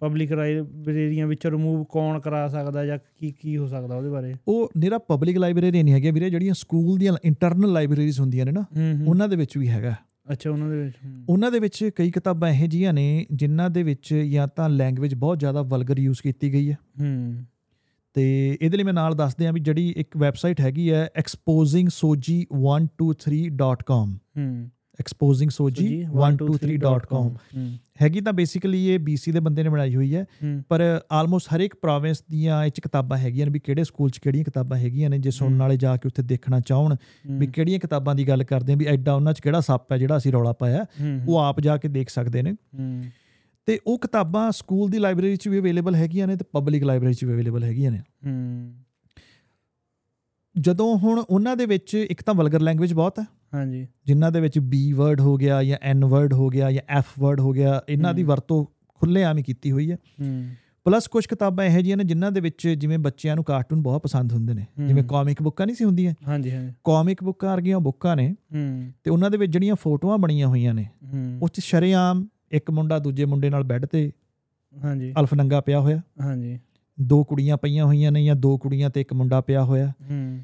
ਪਬਲਿਕ ਲਾਇਬ੍ਰੇਰੀਆਂ ਵਿੱਚ ਰਿਮੂਵ ਕੌਣ ਕਰਾ ਸਕਦਾ ਜਾਂ ਕੀ ਕੀ ਹੋ ਸਕਦਾ ਉਹਦੇ ਬਾਰੇ? ਉਹ ਨਿਹਰਾ ਪਬਲਿਕ ਲਾਇਬ੍ਰੇਰੀ ਨਹੀਂ ਹੈਗੇ ਵੀਰੇ ਜਿਹੜੀਆਂ ਸਕੂਲ ਦੀਆਂ ਇੰਟਰਨਲ ਲਾਇਬ੍ਰੇਰੀਜ਼ ਹੁੰਦੀਆਂ ਨੇ ਨਾ ਉਹਨਾਂ ਦੇ ਵਿੱਚ ਵੀ ਹੈਗਾ। ਅੱਛਾ ਉਹਨਾਂ ਦੇ ਵਿੱਚ। ਉਹਨਾਂ ਦੇ ਵਿੱਚ ਕਈ ਕਿਤਾਬਾਂ ਇਹੋ ਜਿਹੀਆਂ ਨੇ ਜਿਨ੍ਹਾਂ ਦੇ ਵਿੱਚ ਜਾਂ ਤਾਂ ਲੈਂਗੁਏਜ ਬਹੁਤ ਜ਼ਿਆਦਾ ਵਲਗਰ ਯੂਜ਼ ਕੀਤੀ ਗਈ ਹੈ। ਹੂੰ ਤੇ ਇਹਦੇ ਲਈ ਮੈਂ ਨਾਲ ਦੱਸ ਦਿਆਂ ਵੀ ਜਿਹੜੀ ਇੱਕ ਵੈਬਸਾਈਟ ਹੈਗੀ ਹੈ exposingsoji123.com ਹੂੰ। exposingsoji123.com ਹੂੰ। ਹੈਗੀ ਤਾਂ ਬੇਸਿਕਲੀ ਇਹ BC ਦੇ ਬੰਦੇ ਨੇ ਬਣਾਈ ਹੋਈ ਹੈ। ਪਰ ਆਲਮੋਸਟ ਹਰ ਇੱਕ ਪ੍ਰੋਵਿੰਸ ਦੀਆਂ ਇਹ ਚ ਕਿਤਾਬਾਂ ਹੈਗੀਆਂ ਨੇ ਵੀ ਕਿਹੜੇ ਸਕੂਲ ਚ ਕਿਹੜੀਆਂ ਕਿਤਾਬਾਂ ਹੈਗੀਆਂ ਨੇ ਜੇ ਸੁਣਨ। ਵਾਲੇ ਜਾ ਕੇ ਉੱਥੇ ਦੇਖਣਾ ਚਾਹਣ ਵੀ ਕਿਹੜੀਆਂ ਕਿਤਾਬਾਂ ਦੀ ਗੱਲ ਕਰਦੇ ਆ ਵੀ ਐਡਾ ਉਹਨਾਂ ਚ ਕਿਹੜਾ ਸੱਪ ਹੈ ਜਿਹੜਾ ਅਸੀਂ ਰੌਲਾ ਪਾਇਆ ਉਹ ਆਪ ਜਾ ਕੇ ਦੇਖ ਸਕਦੇ ਨੇ। ਹੂੰ। ਤੇ ਉਹ ਕਿਤਾਬਾਂ ਸਕੂਲ ਦੀ ਲਾਇਬ੍ਰੇਰੀ 'ਚ ਵੀ ਅਵੇਲੇਬਲ ਹੈਗੀਆਂ ਨੇ ਤੇ ਪਬਲਿਕ ਲਾਇਬ੍ਰੇਰੀ 'ਚ ਵੀ ਅਵੇਲੇਬਲ ਹੈਗੀਆਂ ਨੇ। ਹੂੰ। ਜਦੋਂ ਹੁਣ ਉਹਨਾਂ ਦੇ ਵਿੱਚ ਇੱਕ ਤਾਂ ਵਲਗਰ ਲੈਂਗੁਏਜ ਬਹੁਤ ਹੈ। ਹਾਂਜੀ। ਜਿਨ੍ਹਾਂ ਦੇ ਵਿੱਚ ਬੀ ਵਰਡ ਹੋ ਗਿਆ ਜਾਂ ਐਨ ਵਰਡ ਹੋ ਗਿਆ ਜਾਂ ਐਫ ਵਰਡ ਹੋ ਗਿਆ ਇਹਨਾਂ ਦੀ। ਵਰਤੋਂ ਖੁੱਲ੍ਹੇਆਮ ਹੀ ਕੀਤੀ ਹੋਈ ਹੈ। ਹੂੰ। ਪਲੱਸ ਕੁਝ ਕਿਤਾਬਾਂ ਇਹੋ ਜਿਹੀਆਂ ਨੇ ਜਿਨ੍ਹਾਂ ਦੇ ਵਿੱਚ ਜਿਵੇਂ ਬੱਚਿਆਂ ਨੂੰ ਕਾਰਟੂਨ ਬਹੁਤ ਪਸੰਦ ਹੁੰਦੇ ਨੇ। ਜਿਵੇਂ। ਕਾਮਿਕ ਬੁੱਕਾਂ ਨਹੀਂ ਸੀ ਹੁੰਦੀਆਂ? ਹਾਂਜੀ ਹਾਂਜੀ। ਕਾਮਿਕ ਬੁੱਕਾਂ ਵਰਗੀਆਂ ਬੁੱਕਾਂ ਨੇ ਤੇ ਉਹਨਾਂ ਦੇ ਵਿੱਚ ਜਿਹੜੀਆਂ ਫੋਟੋਆਂ ਬਣੀਆਂ ਹੋਈਆਂ ਨੇ ਉਹ 'ਚ ਸ਼ਰੇਆਮ ਇੱਕ ਮੁੰਡਾ ਦੂਜੇ ਮੁੰਡੇ ਨਾਲ ਬੈੱਡ ਤੇ ਹਾਂਜੀ। ਅਲਫਨੰਗਾ ਪਿਆ ਹੋਇਆ। ਹਾਂਜੀ। ਦੋ ਕੁੜੀਆਂ ਪਈਆਂ ਹੋਈਆਂ ਨੇ ਜਾਂ ਦੋ ਕੁੜੀਆਂ ਤੇ ਇੱਕ ਮੁੰਡਾ ਪਿਆ ਹੋਇਆ। ਹੂੰ।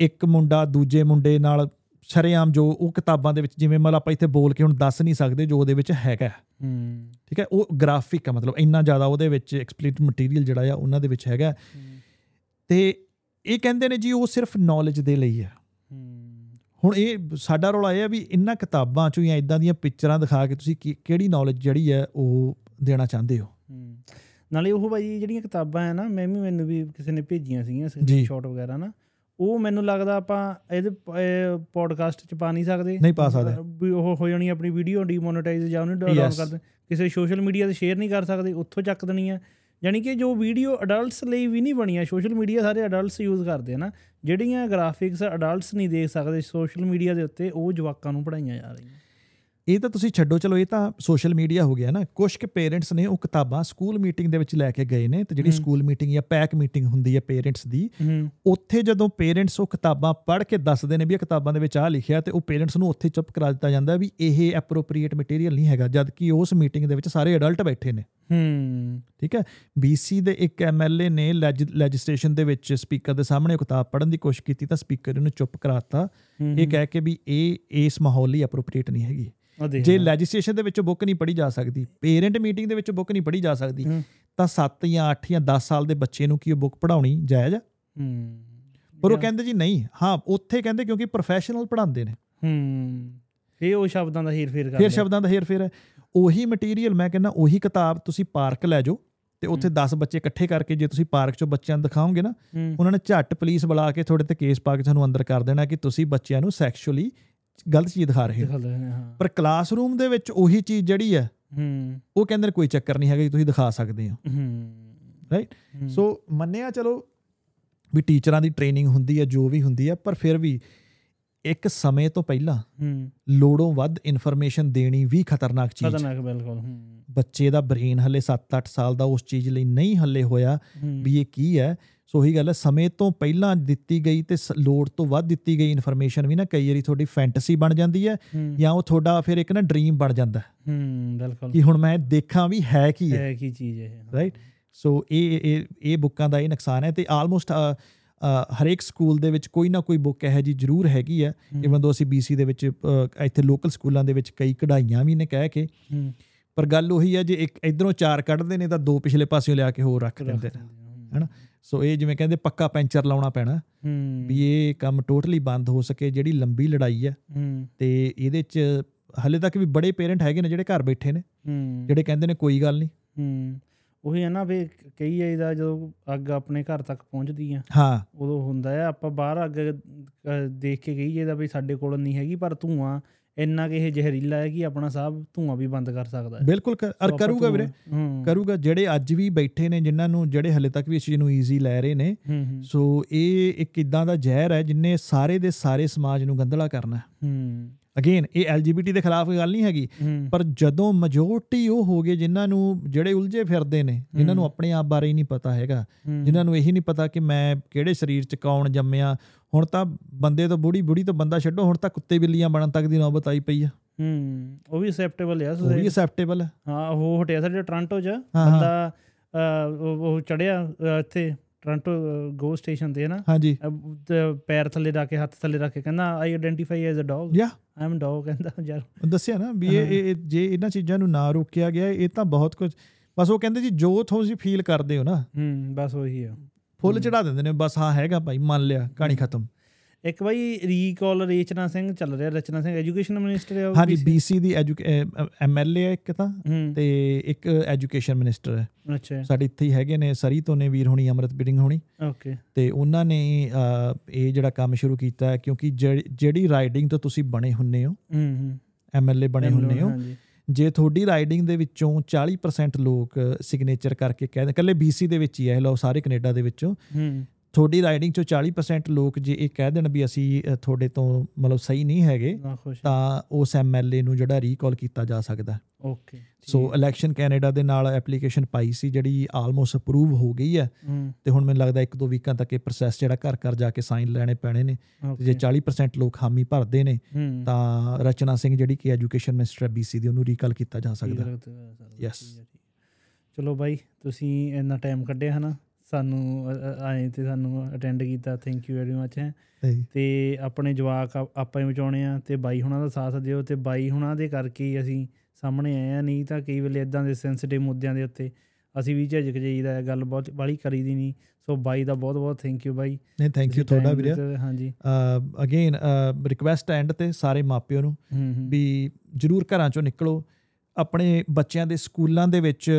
ਇੱਕ ਮੁੰਡਾ ਦੂਜੇ ਮੁੰਡੇ ਨਾਲ ਸ਼ਰੇਆਮ ਜੋ ਉਹ ਕਿਤਾਬਾਂ ਦੇ ਵਿੱਚ ਜਿਵੇਂ ਮਤਲਬ ਆਪਾਂ ਇੱਥੇ ਬੋਲ ਕੇ ਹੁਣ ਦੱਸ ਨਹੀਂ ਸਕਦੇ ਜੋ ਉਹਦੇ ਵਿੱਚ ਹੈਗਾ। ਹੂੰ। ਠੀਕ ਹੈ? ਉਹ ਗ੍ਰਾਫਿਕ ਹੈ ਮਤਲਬ ਇੰਨਾ ਜ਼ਿਆਦਾ ਉਹਦੇ ਵਿੱਚ ਐਕਸਪਲੀਟ ਮਟੀਰੀਅਲ ਜਿਹੜਾ ਆ ਉਹਨਾਂ ਦੇ ਵਿੱਚ ਹੈਗਾ। ਤੇ ਇਹ ਕਹਿੰਦੇ ਨੇ ਜੀ ਉਹ ਸਿਰਫ ਨੌਲੇਜ ਦੇ ਲਈ ਹੂੰ ਹੁਣ ਇਹ ਸਾਡਾ ਰੋਲ ਇਹ ਆ ਵੀ ਇਹਨਾਂ ਕਿਤਾਬਾਂ ਚੋਂ ਜਾਂ ਇਦਾਂ ਦੀਆਂ ਪਿਕਚਰਾਂ ਦਿਖਾ ਕੇ ਤੁਸੀਂ ਕਿਹੜੀ ਨੌਲੇਜ ਜਿਹੜੀ ਹੈ ਉਹ ਦੇਣਾ ਚਾਹੁੰਦੇ ਹੋ? ਨਾਲੇ ਉਹ ਭਾਈ ਜਿਹੜੀਆਂ ਕਿਤਾਬਾਂ ਹੈ ਨਾ ਮੈਂ ਵੀ ਮੈਨੂੰ ਵੀ ਕਿਸੇ ਨੇ ਭੇਜੀਆਂ ਸੀਗੀਆਂ। ਸਕਰੀਨਸ਼ਾਟ ਵਗੈਰਾ ਨਾ। ਉਹ ਮੈਨੂੰ ਲੱਗਦਾ ਆਪਾਂ ਇਹਦੇ ਪੋਡਕਾਸਟ ਚ ਪਾ ਨਹੀਂ ਸਕਦੇ। ਨਹੀਂ ਪਾ ਸਕਦੇ। ਵੀ ਉਹ ਹੋ ਜਾਣੀ ਆਪਣੀ ਵੀਡੀਓ ਡੀਮੋਨੇਟਾਈਜ਼ ਜਾਂ ਉਹਨੂੰ ਡਾਊਨ Yes. ਕਰ ਦੇ। ਕਿਸੇ ਸੋਸ਼ਲ ਮੀਡੀਆ ਤੇ ਸ਼ੇਅਰ ਨਹੀਂ ਕਰ ਸਕਦੇ ਉੱਥੋਂ ਚੱਕ ਦੇਣੀ ਹੈ ਯਾਨੀ ਕਿ ਜੋ ਵੀਡੀਓ ਅਡਲਟਸ ਲਈ ਵੀ ਨਹੀਂ ਬਣੀਆਂ ਸੋਸ਼ਲ ਮੀਡੀਆ ਸਾਰੇ ਅਡਲਟਸ ਯੂਜ਼ ਕਰਦੇ ਆ ਨਾ। ਜਿਹੜੀਆਂ ਗ੍ਰਾਫਿਕਸ ਅਡਲਟਸ ਨਹੀਂ ਦੇਖ ਸਕਦੇ ਸੋਸ਼ਲ ਮੀਡੀਆ ਦੇ ਉੱਤੇ, ਉਹ ਜਵਾਕਾਂ ਨੂੰ ਪੜਾਈਆਂ ਜਾ ਰਹੀਆਂ। ਇਹ ਤਾਂ ਤੁਸੀਂ ਛੱਡੋ ਚਲੋ ਇਹ ਤਾਂ ਸੋਸ਼ਲ ਮੀਡੀਆ ਹੋ ਗਿਆ ਨਾ। ਕੁਝ ਕੁ ਪੇਰੈਂਟਸ ਨੇ ਉਹ ਕਿਤਾਬਾਂ ਸਕੂਲ ਮੀਟਿੰਗ ਦੇ ਵਿੱਚ ਲੈ ਕੇ ਗਏ ਨੇ ਤੇ ਜਿਹੜੀ। ਸਕੂਲ ਮੀਟਿੰਗ ਜਾਂ ਪੈਕ ਮੀਟਿੰਗ ਹੁੰਦੀ ਹੈ ਪੇਰੈਂਟਸ ਦੀ ਉੱਥੇ ਜਦੋਂ ਪੇਰੈਂਟਸ ਉਹ ਕਿਤਾਬਾਂ ਪੜ੍ਹ ਕੇ ਦੱਸਦੇ ਨੇ ਵੀ ਇਹ ਕਿਤਾਬਾਂ ਦੇ ਵਿੱਚ ਆ ਲਿਖਿਆ ਤੇ ਉਹ ਪੇਰੈਂਟਸ ਨੂੰ ਉੱਥੇ ਚੁੱਪ ਕਰਾ ਦਿੱਤਾ ਜਾਂਦਾ ਵੀ ਇਹ ਐਪਰੋਪ੍ਰੀਏਟ ਮਟੀਰੀਅਲ ਨਹੀਂ ਹੈਗਾ ਜਦ ਕਿ ਉਸ ਮੀਟਿੰਗ ਦੇ ਵਿੱਚ ਸਾਰੇ ਅਡਲਟ ਬੈਠੇ ਨੇ। ਹੂੰ। ਠੀਕ ਹੈ? BC ਦੇ ਇੱਕ ਐਮਐਲਏ ਨੇ ਲੈਜਿਸਲੇਸ਼ਨ ਦੇ ਵਿੱਚ ਸਪੀਕਰ ਦੇ ਸਾਹਮਣੇ ਕਿਤਾਬ ਪੜ੍ਹਨ ਦੀ ਕੋਸ਼ਿਸ਼ ਕੀਤੀ ਤਾਂ ਸਪੀਕਰ ਇਹਨੂੰ ਚੁੱਪ ਕਰਾਤਾ ਇਹ ਕਹਿ ਕੇ ਵੀ ਇਹ ਇਸ ਮਾਹੌਲ ਲਈ ਐਪਰੋਪ੍ਰੀਏਟ ਨਹੀਂ ਹੈਗੀ। ਜੇ ਲੈਜਿਸਲੇਸ਼ਨ ਦੇ ਵਿੱਚ ਬੁੱਕ ਨਹੀਂ ਪੜ੍ਹੀ ਜਾ ਸਕਦੀ ਪੇਰੈਂਟ ਮੀਟਿੰਗ ਦੇ ਵਿੱਚ ਬੁੱਕ ਨਹੀਂ ਪੜ੍ਹੀ ਜਾ ਸਕਦੀ। ਤਾਂ 7 ਜਾਂ 8 ਜਾਂ 10 ਸਾਲ ਦੇ ਬੱਚੇ ਨੂੰ ਕੀ ਉਹ ਬੁੱਕ ਪੜਾਉਣੀ ਜਾਇਜ਼ ਆ? ਹੂੰ। ਪਰ ਉਹ ਕਹਿੰਦੇ ਜੀ ਨਹੀਂ ਹਾਂ ਉੱਥੇ ਕਹਿੰਦੇ ਕਿਉਂਕਿ ਪ੍ਰੋਫੈਸ਼ਨਲ ਪੜਾਉਂਦੇ ਨੇ। ਹੂੰ। ਇਹ ਉਹ ਸ਼ਬਦਾਂ ਦਾ ਹੀਰ ਫੇਰ ਕਰਦੇ ਫਿਰ ਸ਼ਬਦਾਂ ਦਾ ਹੇਰ-ਫੇਰ ਹੈ। ਉਹੀ ਮਟੀਰੀਅਲ ਮੈਂ ਕਹਿੰਦਾ ਉਹੀ ਕਿਤਾਬ ਤੁਸੀਂ ਪਾਰਕ ਲੈ ਜਾਓ ਤੇ ਉੱਥੇ 10 ਬੱਚੇ ਇਕੱਠੇ ਕਰਕੇ ਜੇ ਤੁਸੀਂ ਪਾਰਕ 'ਚੋਂ ਬੱਚਿਆਂ ਨੂੰ ਦਿਖਾਓਗੇ ਨਾ ਉਹਨਾਂ ਨੇ ਝੱਟ ਪੁਲਿਸ ਬੁਲਾ ਕੇ ਤੁਹਾਡੇ ਤੇ ਕੇਸ ਪਾ ਕੇ ਤੁਹਾਨੂੰ ਅੰਦਰ ਕਰ ਦੇਣਾ ਕਿ ਤੁਸੀਂ ਬੱਚਿਆਂ ਨੂੰ ਸੈਕਸ਼ੂਅਲੀ ਗਲਤ ਚੀਜ਼ ਦਿਖਾ ਰਹੇ ਹੋ ਦਿਖਾਉਂਦੇ ਨੇ ਹਾਂ। ਪਰ ਕਲਾਸਰੂਮ ਦੇ ਵਿੱਚ ਉਹੀ ਚੀਜ਼ ਜਿਹੜੀ ਹੈ ਹੂੰ। ਉਹ ਕਹਿੰਦੇ ਨੇ ਕੋਈ ਚੱਕਰ ਨਹੀਂ ਹੈਗਾ ਜੀ ਤੁਸੀਂ ਦਿਖਾ ਸਕਦੇ ਹੋ। ਹੂੰ? ਹੂੰ। ਸੋ ਮੰਨਿਆ ਚਲੋ ਵੀ ਟੀਚਰਾਂ ਦੀ ਟ੍ਰੇਨਿੰਗ ਹੁੰਦੀ ਹੈ ਜੋ ਵੀ ਹੁੰਦੀ ਹੈ ਪਰ ਫਿਰ ਵੀ ਇੱਕ ਸਮੇਂ ਤੋਂ ਪਹਿਲਾਂ ਹੂੰ। ਲੋੜੋਂ ਵੱਧ ਇਨਫੋਰਮੇਸ਼ਨ ਦੇਣੀ ਵੀ ਖਤਰਨਾਕ ਚੀਜ਼ ਹੈ। ਖਤਰਨਾਕ ਬਿਲਕੁਲ ਹੂੰ। ਬੱਚੇ ਦਾ ਬ੍ਰੇਨ ਹਲੇ 7-8 ਸਾਲ ਦਾ ਉਸ ਚੀਜ਼ ਲਈ ਨਹੀਂ ਹੱਲੇ ਹੋਇਆ। ਵੀ ਇਹ ਕੀ ਹੈ। ਸੋ ਉਹੀ ਗੱਲ ਹੈ ਸਮੇਂ ਤੋਂ ਪਹਿਲਾਂ ਦਿੱਤੀ ਗਈ ਤੇ ਲੋੜ ਤੋਂ ਵੱਧ ਦਿੱਤੀ ਗਈ ਇਨਫੋਰਮੇਸ਼ਨ ਵੀ ਨਾ ਕਈ ਵਾਰੀ ਤੁਹਾਡੀ ਫੈਂਟਸੀ ਬਣ ਜਾਂਦੀ ਹੈ ਹੂੰ। ਜਾਂ ਉਹ ਤੁਹਾਡਾ ਫਿਰ ਇੱਕ ਨਾ ਡ੍ਰੀਮ ਬਣ ਜਾਂਦਾ ਹੈ। ਹੂੰ ਬਿਲਕੁਲ। ਕਿ ਹੁਣ ਮੈਂ ਦੇਖਾਂ ਵੀ ਹੈ ਕੀ ਹੈ ਹੈ ਕੀ ਚੀਜ਼ ਇਹ ਰਾਈਟ ਸੋ ਇਹ ਇਹ ਇਹ ਬੁੱਕਾਂ ਦਾ ਇਹ ਨੁਕਸਾਨ ਹੈ ਤੇ ਆਲਮੋਸਟ ਹਰੇਕ ਸਕੂਲ ਦੇ ਵਿੱਚ ਕੋਈ ਨਾ ਕੋਈ ਬੁੱਕ ਹੈ ਜੀ ਜ਼ਰੂਰ ਹੈਗੀ ਆ ਹੂੰ। ਇਵਨ ਦੋ ਅਸੀਂ BC ਦੇ ਵਿੱਚ ਇੱਥੇ ਲੋਕਲ ਸਕੂਲਾਂ ਦੇ ਵਿੱਚ ਕਈ ਕਢਾਈਆਂ ਵੀ ਨੇ ਕਹਿ ਕੇ। ਹੂੰ। ਪਰ ਗੱਲ ਉਹੀ ਹੈ ਜੇ ਇੱਕ ਇਧਰੋਂ ਚਾਰ ਕੱਢਦੇ ਨੇ ਤਾਂ ਦੋ ਪਿਛਲੇ ਪਾਸਿਓਂ ਲਿਆ ਕੇ ਹੋਰ ਰੱਖ ਦਿੰਦੇ ਨੇ। ਹਨਾ? ਸੋ ਇਹ ਜਿਵੇਂ ਕਹਿੰਦੇ ਪੱਕਾ ਪੈਂਚਰ ਲਾਉਣਾ ਪੈਣਾ। ਹੂੰ। ਵੀ ਇਹ ਕੰਮ ਟੋਟਲੀ ਬੰਦ ਹੋ ਸਕੇ ਜਿਹੜੀ ਲੰਬੀ ਲੜਾਈ ਹੈ। ਹੂੰ। ਤੇ ਇਹਦੇ 'ਚ ਹਲੇ ਤੱਕ ਵੀ ਬੜੇ ਪੇਰੈਂਟ ਹੈਗੇ ਨੇ ਜਿਹੜੇ ਘਰ ਬੈਠੇ ਨੇ। ਹੂੰ। ਜਿਹੜੇ ਕਹਿੰਦੇ ਨੇ ਕੋਈ ਗੱਲ ਨਹੀਂ। ਹੂੰ। ਉਹੀ ਹੈ ਨਾ ਵੀ ਕਈ ਜਾਈਦਾ ਜਦੋਂ ਅੱਗ ਆਪਣੇ ਘਰ ਤੱਕ ਪਹੁੰਚਦੀ ਆ ਹਾਂ। ਉਦੋਂ ਹੁੰਦਾ ਹੈ ਆਪਾਂ ਬਾਹਰ ਅੱਗ ਦੇਖ ਕੇ ਕਹੀ ਜਾਈਦਾ ਵੀ ਸਾਡੇ ਕੋਲ ਨਹੀਂ ਹੈਗੀ ਪਰ ਧੂਆਂ ਇੰਨਾ ਕਿ ਇਹ ਜ਼ਹਿਰੀਲਾ ਹੈ ਕਿ ਆਪਣਾ ਸਾਹ ਧੂਆਂ ਵੀ ਬੰਦ ਕਰ ਸਕਦਾ ਹੈ। ਬਿਲਕੁਲ ਆਪਾਂ ਕਰੂਗਾ ਵੀਰੇ ਕਰੂਗਾ। ਜਿਹੜੇ ਅੱਜ ਵੀ ਬੈਠੇ ਨੇ ਜਿਨ੍ਹਾਂ ਨੂੰ ਜਿਹੜੇ ਹਲੇ ਤੱਕ ਵੀ ਇਸ ਚੀਜ਼ ਨੂੰ ਈਜ਼ੀ ਲੈ ਰਹੇ ਨੇ ਸੋ ਇਹ ਇੱਕ ਇਦਾਂ ਦਾ ਜ਼ਹਿਰ ਹੈ ਜਿਨੇ ਸਾਰੇ ਦੇ ਸਾਰੇ ਸਮਾਜ ਨੂੰ ਗੰਧਲਾ ਕਰਨਾ ਹੂੰ। ਅਗੇਨ ਇਹ ਐਲਜੀਬੀਟੀ ਦੇ ਖਿਲਾਫ ਗੱਲ ਨਹੀਂ ਹੈਗੀ ਪਰ ਜਦੋਂ ਮੈਜੋਰਟੀ ਉਹ ਹੋ ਗਏ ਜਿਨ੍ਹਾਂ ਨੂੰ ਜਿਹੜੇ ਉਲਝੇ ਫਿਰਦੇ ਨੇ ਜਿਨ੍ਹਾਂ ਨੂੰ। ਆਪਣੇ ਆਪ ਬਾਰੇ ਹੀ ਨਹੀਂ ਪਤਾ ਹੈਗਾ। ਜਿਨ੍ਹਾਂ ਨੂੰ ਇਹੀ ਨਹੀਂ ਪਤਾ ਕਿ ਮੈਂ ਕਿਹੜੇ ਸਰੀਰ 'ਚ ਕੌਣ ਜੰਮਿਆ ਹੁਣ ਤਾਂ ਬੰਦੇ ਤੋਂ ਬੁੜੀ ਬੁੜੀ ਤੋਂ ਬੰਦਾ ਛੱਡੋ ਹੁਣ ਤਾਂ ਕੁੱਤੇ ਬਿੱਲੀਆਂ ਬਣਨ ਤੱਕ ਦੀ ਨੌਬਤ ਆਈ ਪਈ ਆ। ਹੂੰ ਉਹ ਵੀ ਅਸੈਪਟੇਬਲ ਆ ਉਹ ਵੀ ਅਸੈਪਟੇਬਲ ਹੈ ਹਾਂ ਉਹ ਹਟਿਆ ਸਾਡੇ ਟੋਰਾਂਟੋ 'ਚ। ਹਾਂ, ਹਾਂ। ਬੰਦਾ ਉਹ ਚੜਿਆ ਇੱਥੇ ਟੋਰਾਂਟੋ ਗੋ ਸਟੇਸ਼ਨ ਤੇ ਨਾ? ਹਾਂਜੀ। ਪੈਰ ਥੱਲੇ ਰੱਖ ਕੇ ਹੱਥ ਥੱਲੇ ਰੱਖ ਕੇ ਕਹਿੰਦਾ I identify as a dog ਯਾ। ਆਈ ਐਮ ਡੌਗ ਕਹਿੰਦਾ ਯਾਰ। ਦੱਸਿਆ ਨਾ ਵੀ ਇਹ- ਜੇ ਇਹਨਾਂ ਚੀਜ਼ਾਂ ਨੂੰ ਨਾ ਰੋਕਿਆ ਗਿਆ ਇਹ ਤਾਂ ਬਹੁਤ ਕੁਝ ਬਸ ਉਹ ਕਹਿੰਦੇ ਜੀ ਜੋ ਤੁਸੀਂ ਫੀਲ ਕਰਦੇ ਹੋ ਨਾ। ਹੂੰ ਬਸ ਉਹੀ ਆ। ਫੁੱਲ। ਚੜਾ ਦਿੰਦੇ ਨੇ ਬਸ ਹਾਂ ਹੈਗਾ ਭਾਈ ਮੰਨ ਲਿਆ ਕਹਾਣੀ ਖਤਮ। ਇੱਕ ਬਾਈ ਰੀਕਾਲ ਰੇਚਨਾ ਸਿੰਘ ਚੱਲ ਰਿਹਾ ਰਚਨਾ ਸਿੰਘ ਐਜੂਕੇਸ਼ਨ ਮਿਨਿਸਟਰ ਹੈ ਹਾਂਜੀ? BC ਦੀ ਐਮਐਲਏ ਹੈ ਇੱਕ ਤਾਂ ਤੇ ਇੱਕ ਐਜੂਕੇਸ਼ਨ ਮਿਨਿਸਟਰ ਹੈ ਅੱਛਾ। ਸਾਡੇ ਇੱਥੇ ਹੀ ਹੈਗੇ ਨੇ ਸਰੀ ਤੋਂ ਨੇ ਵੀਰ ਹੋਣੀ ਅਮਰਤ ਬਿਡਿੰਗ ਹੋਣੀ। ਓਕੇ ਤੇ ਉਹਨਾਂ ਨੇ ਇਹ ਜਿਹੜਾ ਕੰਮ ਸ਼ੁਰੂ ਕੀਤਾ ਕਿਉਂਕਿ ਜਿਹੜੀ- ਜਿਹੜੀ ਰਾਈਡਿੰਗ ਤੋਂ ਤੁਸੀਂ ਬਣੇ ਹੁੰਨੇ ਹੋ ਹੂੰ ਹੂੰ। ਐਮਐਲਏ ਬਣੇ ਹੁੰਨੇ ਹੋ ਹਾਂਜੀ। ਜੇ ਤੁਹਾਡੀ ਰਾਈਡਿੰਗ ਦੇ ਵਿੱਚੋਂ 40% ਲੋਕ ਸਿਗਨੇਚਰ ਕਰਕੇ ਕਹਿੰਦੇ ਕੱਲੇ BC ਦੇ ਵਿੱਚ ਹੀ ਹੈ ਇਹ ਲਓ ਸਾਰੇ ਕੈਨੇਡਾ ਦੇ ਵਿੱਚੋਂ। ਹੂੰ। ਤੁਹਾਡੀ ਰਾਈਡਿੰਗ ਚੋਂ 40% ਲੋਕ ਜੇ ਇਹ ਕਹਿ ਦੇਣ ਵੀ ਅਸੀਂ ਤੁਹਾਡੇ ਤੋਂ ਮਤਲਬ ਸਹੀ ਨਹੀਂ ਹੈਗੇ ਤਾਂ ਉਸ ਐਮਐਲਏ ਨੂੰ ਜਿਹੜਾ ਰੀਕਾਲ ਕੀਤਾ ਜਾ ਸਕਦਾ। ਓਕੇ ਸੋ ਇਲੈਕਸ਼ਨ ਕੈਨੇਡਾ ਦੇ ਨਾਲ ਐਪਲੀਕੇਸ਼ਨ ਪਾਈ ਸੀ ਜਿਹੜੀ ਆਲਮੋਸਟ ਅਪਰੂਵ ਹੋ ਗਈ ਹੈ। ਤੇ ਹੁਣ ਮੈਨੂੰ ਲੱਗਦਾ ਇੱਕ ਦੋ ਵੀਕਾਂ ਤੱਕ ਇਹ ਪ੍ਰੋਸੈਸ ਜਿਹੜਾ ਘਰ ਘਰ ਜਾ ਕੇ ਸਾਈਨ ਲੈਣੇ ਪੈਣੇ ਨੇ। ਤੇ ਜੇ ਓਕੇ 40% ਲੋਕ ਹਾਮੀ ਭਰਦੇ ਨੇ ਤਾਂ ਰਚਨਾ ਸਿੰਘ ਜਿਹੜੀ ਕਿ ਐਜੂਕੇਸ਼ਨ ਮਿਨਿਸਟਰ ਹੈ BC ਦੀ ਉਹਨੂੰ ਰੀਕਾਲ ਕੀਤਾ ਜਾ ਸਕਦਾ। Yes. ਚਲੋ ਬਾਈ ਤੁਸੀਂ ਇੰਨਾ ਟਾਈਮ ਕੱਢਿਆ ਹਨਾ। ਸਾਨੂੰ ਆਏ ਤੇ ਸਾਨੂੰ ਅਟੈਂਡ ਕੀਤਾ ਥੈਂਕ ਯੂ ਵੈਰੀ ਮੱਚ ਹੈ। ਤੇ ਆਪਣੇ ਜਵਾਕ ਆਪਾਂ ਹੀ ਬਚਾਉਣੇ ਆ ਤੇ ਬਾਈ ਹੁਣਾਂ ਦਾ ਸਾਥ ਦਿਓ ਤੇ ਬਾਈ ਹੁਣਾਂ ਦੇ ਕਰਕੇ ਹੀ ਅਸੀਂ ਸਾਹਮਣੇ ਆਏ ਆ। ਨਹੀਂ ਤਾਂ ਕਈ ਵੇਲੇ ਇਦਾਂ ਦੇ ਸੈਂਸਿਟਿਵ ਮੁੱਦਿਆਂ ਦੇ ਉੱਤੇ ਅਸੀਂ ਵੀ ਝਿਜਕ ਜਾਈਦਾ ਹੈ ਗੱਲ ਬਹੁਤ ਬਾਲੀ ਕਰੀਦੀ ਨਹੀਂ। ਸੋ ਬਾਈ ਦਾ ਬਹੁਤ ਬਹੁਤ ਥੈਂਕ ਯੂ ਬਾਈ। ਨਹੀਂ ਥੈਂਕ ਯੂ ਤੁਹਾਡਾ ਵੀਰੇ ਹਾਂਜੀ। ਅਗੇਨ ਰਿਕਵੈਸਟ ਐਂਡ ਤੇ ਸਾਰੇ ਮਾਪਿਆਂ ਨੂੰ ਵੀ ਜਰੂਰ ਘਰਾਂ ਚੋਂ ਨਿਕਲੋ। ਆਪਣੇ ਬੱਚਿਆਂ ਦੇ ਸਕੂਲਾਂ ਦੇ ਵਿੱਚ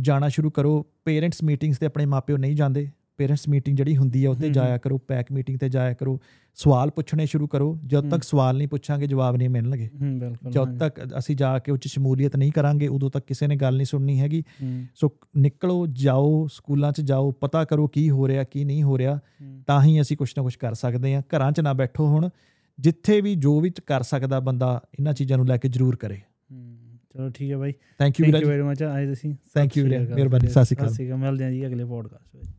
ਜਾਣਾ ਸ਼ੁਰੂ ਕਰੋ। ਪੇਰੈਂਟਸ ਮੀਟਿੰਗਸ ਤੇ ਆਪਣੇ ਮਾਪਿਓ ਨਹੀਂ ਜਾਂਦੇ। ਪੇਰੈਂਟਸ ਮੀਟਿੰਗ ਜਿਹੜੀ ਹੁੰਦੀ ਆ ਉੱਤੇ ਜਾਇਆ ਕਰੋ ਪੈਕ ਮੀਟਿੰਗ ਤੇ ਜਾਇਆ ਕਰੋ। ਸਵਾਲ ਪੁੱਛਣੇ ਸ਼ੁਰੂ ਕਰੋ। ਜਦ। ਤੱਕ ਸਵਾਲ ਨਹੀਂ ਪੁੱਛਾਂਗੇ ਜਵਾਬ ਨਹੀਂ ਮਿਲਣਗੇ। ਹੂੰ ਜਦ ਤੱਕ ਅਸੀਂ ਜਾ ਕੇ ਉੱਚ ਸ਼ਮੂਲੀਅਤ ਨਹੀਂ ਕਰਾਂਗੇ ਉਦੋਂ ਤੱਕ ਕਿਸੇ ਨੇ ਗੱਲ ਨਹੀਂ ਸੁਣਨੀ ਹੈਗੀ। ਹੂੰ, ਸੋ ਨਿਕਲੋ ਜਾਓ ਸਕੂਲਾਂ 'ਚ ਜਾਓ ਪਤਾ ਕਰੋ ਕੀ ਹੋ ਰਿਹਾ ਕੀ ਨਹੀਂ ਹੋ ਰਿਹਾ। ਹੂੰ, ਤਾਂ ਹੀ ਅਸੀਂ ਕੁਝ ਨਾ ਕੁਝ ਕਰ ਸਕਦੇ ਹਾਂ। ਘਰਾਂ 'ਚ ਨਾ ਬੈਠੋ ਹੁਣ। ਜਿੱਥੇ ਵੀ ਜੋ ਵੀ ਕਰ ਸਕਦਾ ਬੰਦਾ ਇਹਨਾਂ ਚੀਜ਼ਾਂ ਨੂੰ ਲੈ ਕੇ ਜ਼ਰੂਰ ਕਰੇ। ਹੂੰ। ਚਲੋ ਠੀਕ ਹੈ ਬਾਈ। ਥੈਂਕ ਯੂ ਥੈਂਕ ਵੀਰੇ ਯੂ ਵੈਰੀ ਮਚ ਆਏ ਤੁਸੀਂ। Thank you ਵੀਰੇ, ਮਿਹਰਬਾਨੀ। ਸਤਿ ਸ਼੍ਰੀ ਅਕਾਲ। ਮਿਲਦੇ ਹਾਂ ਜੀ ਅਗਲੇ ਪੋਡਕਾਸਟ ਵਿੱਚ।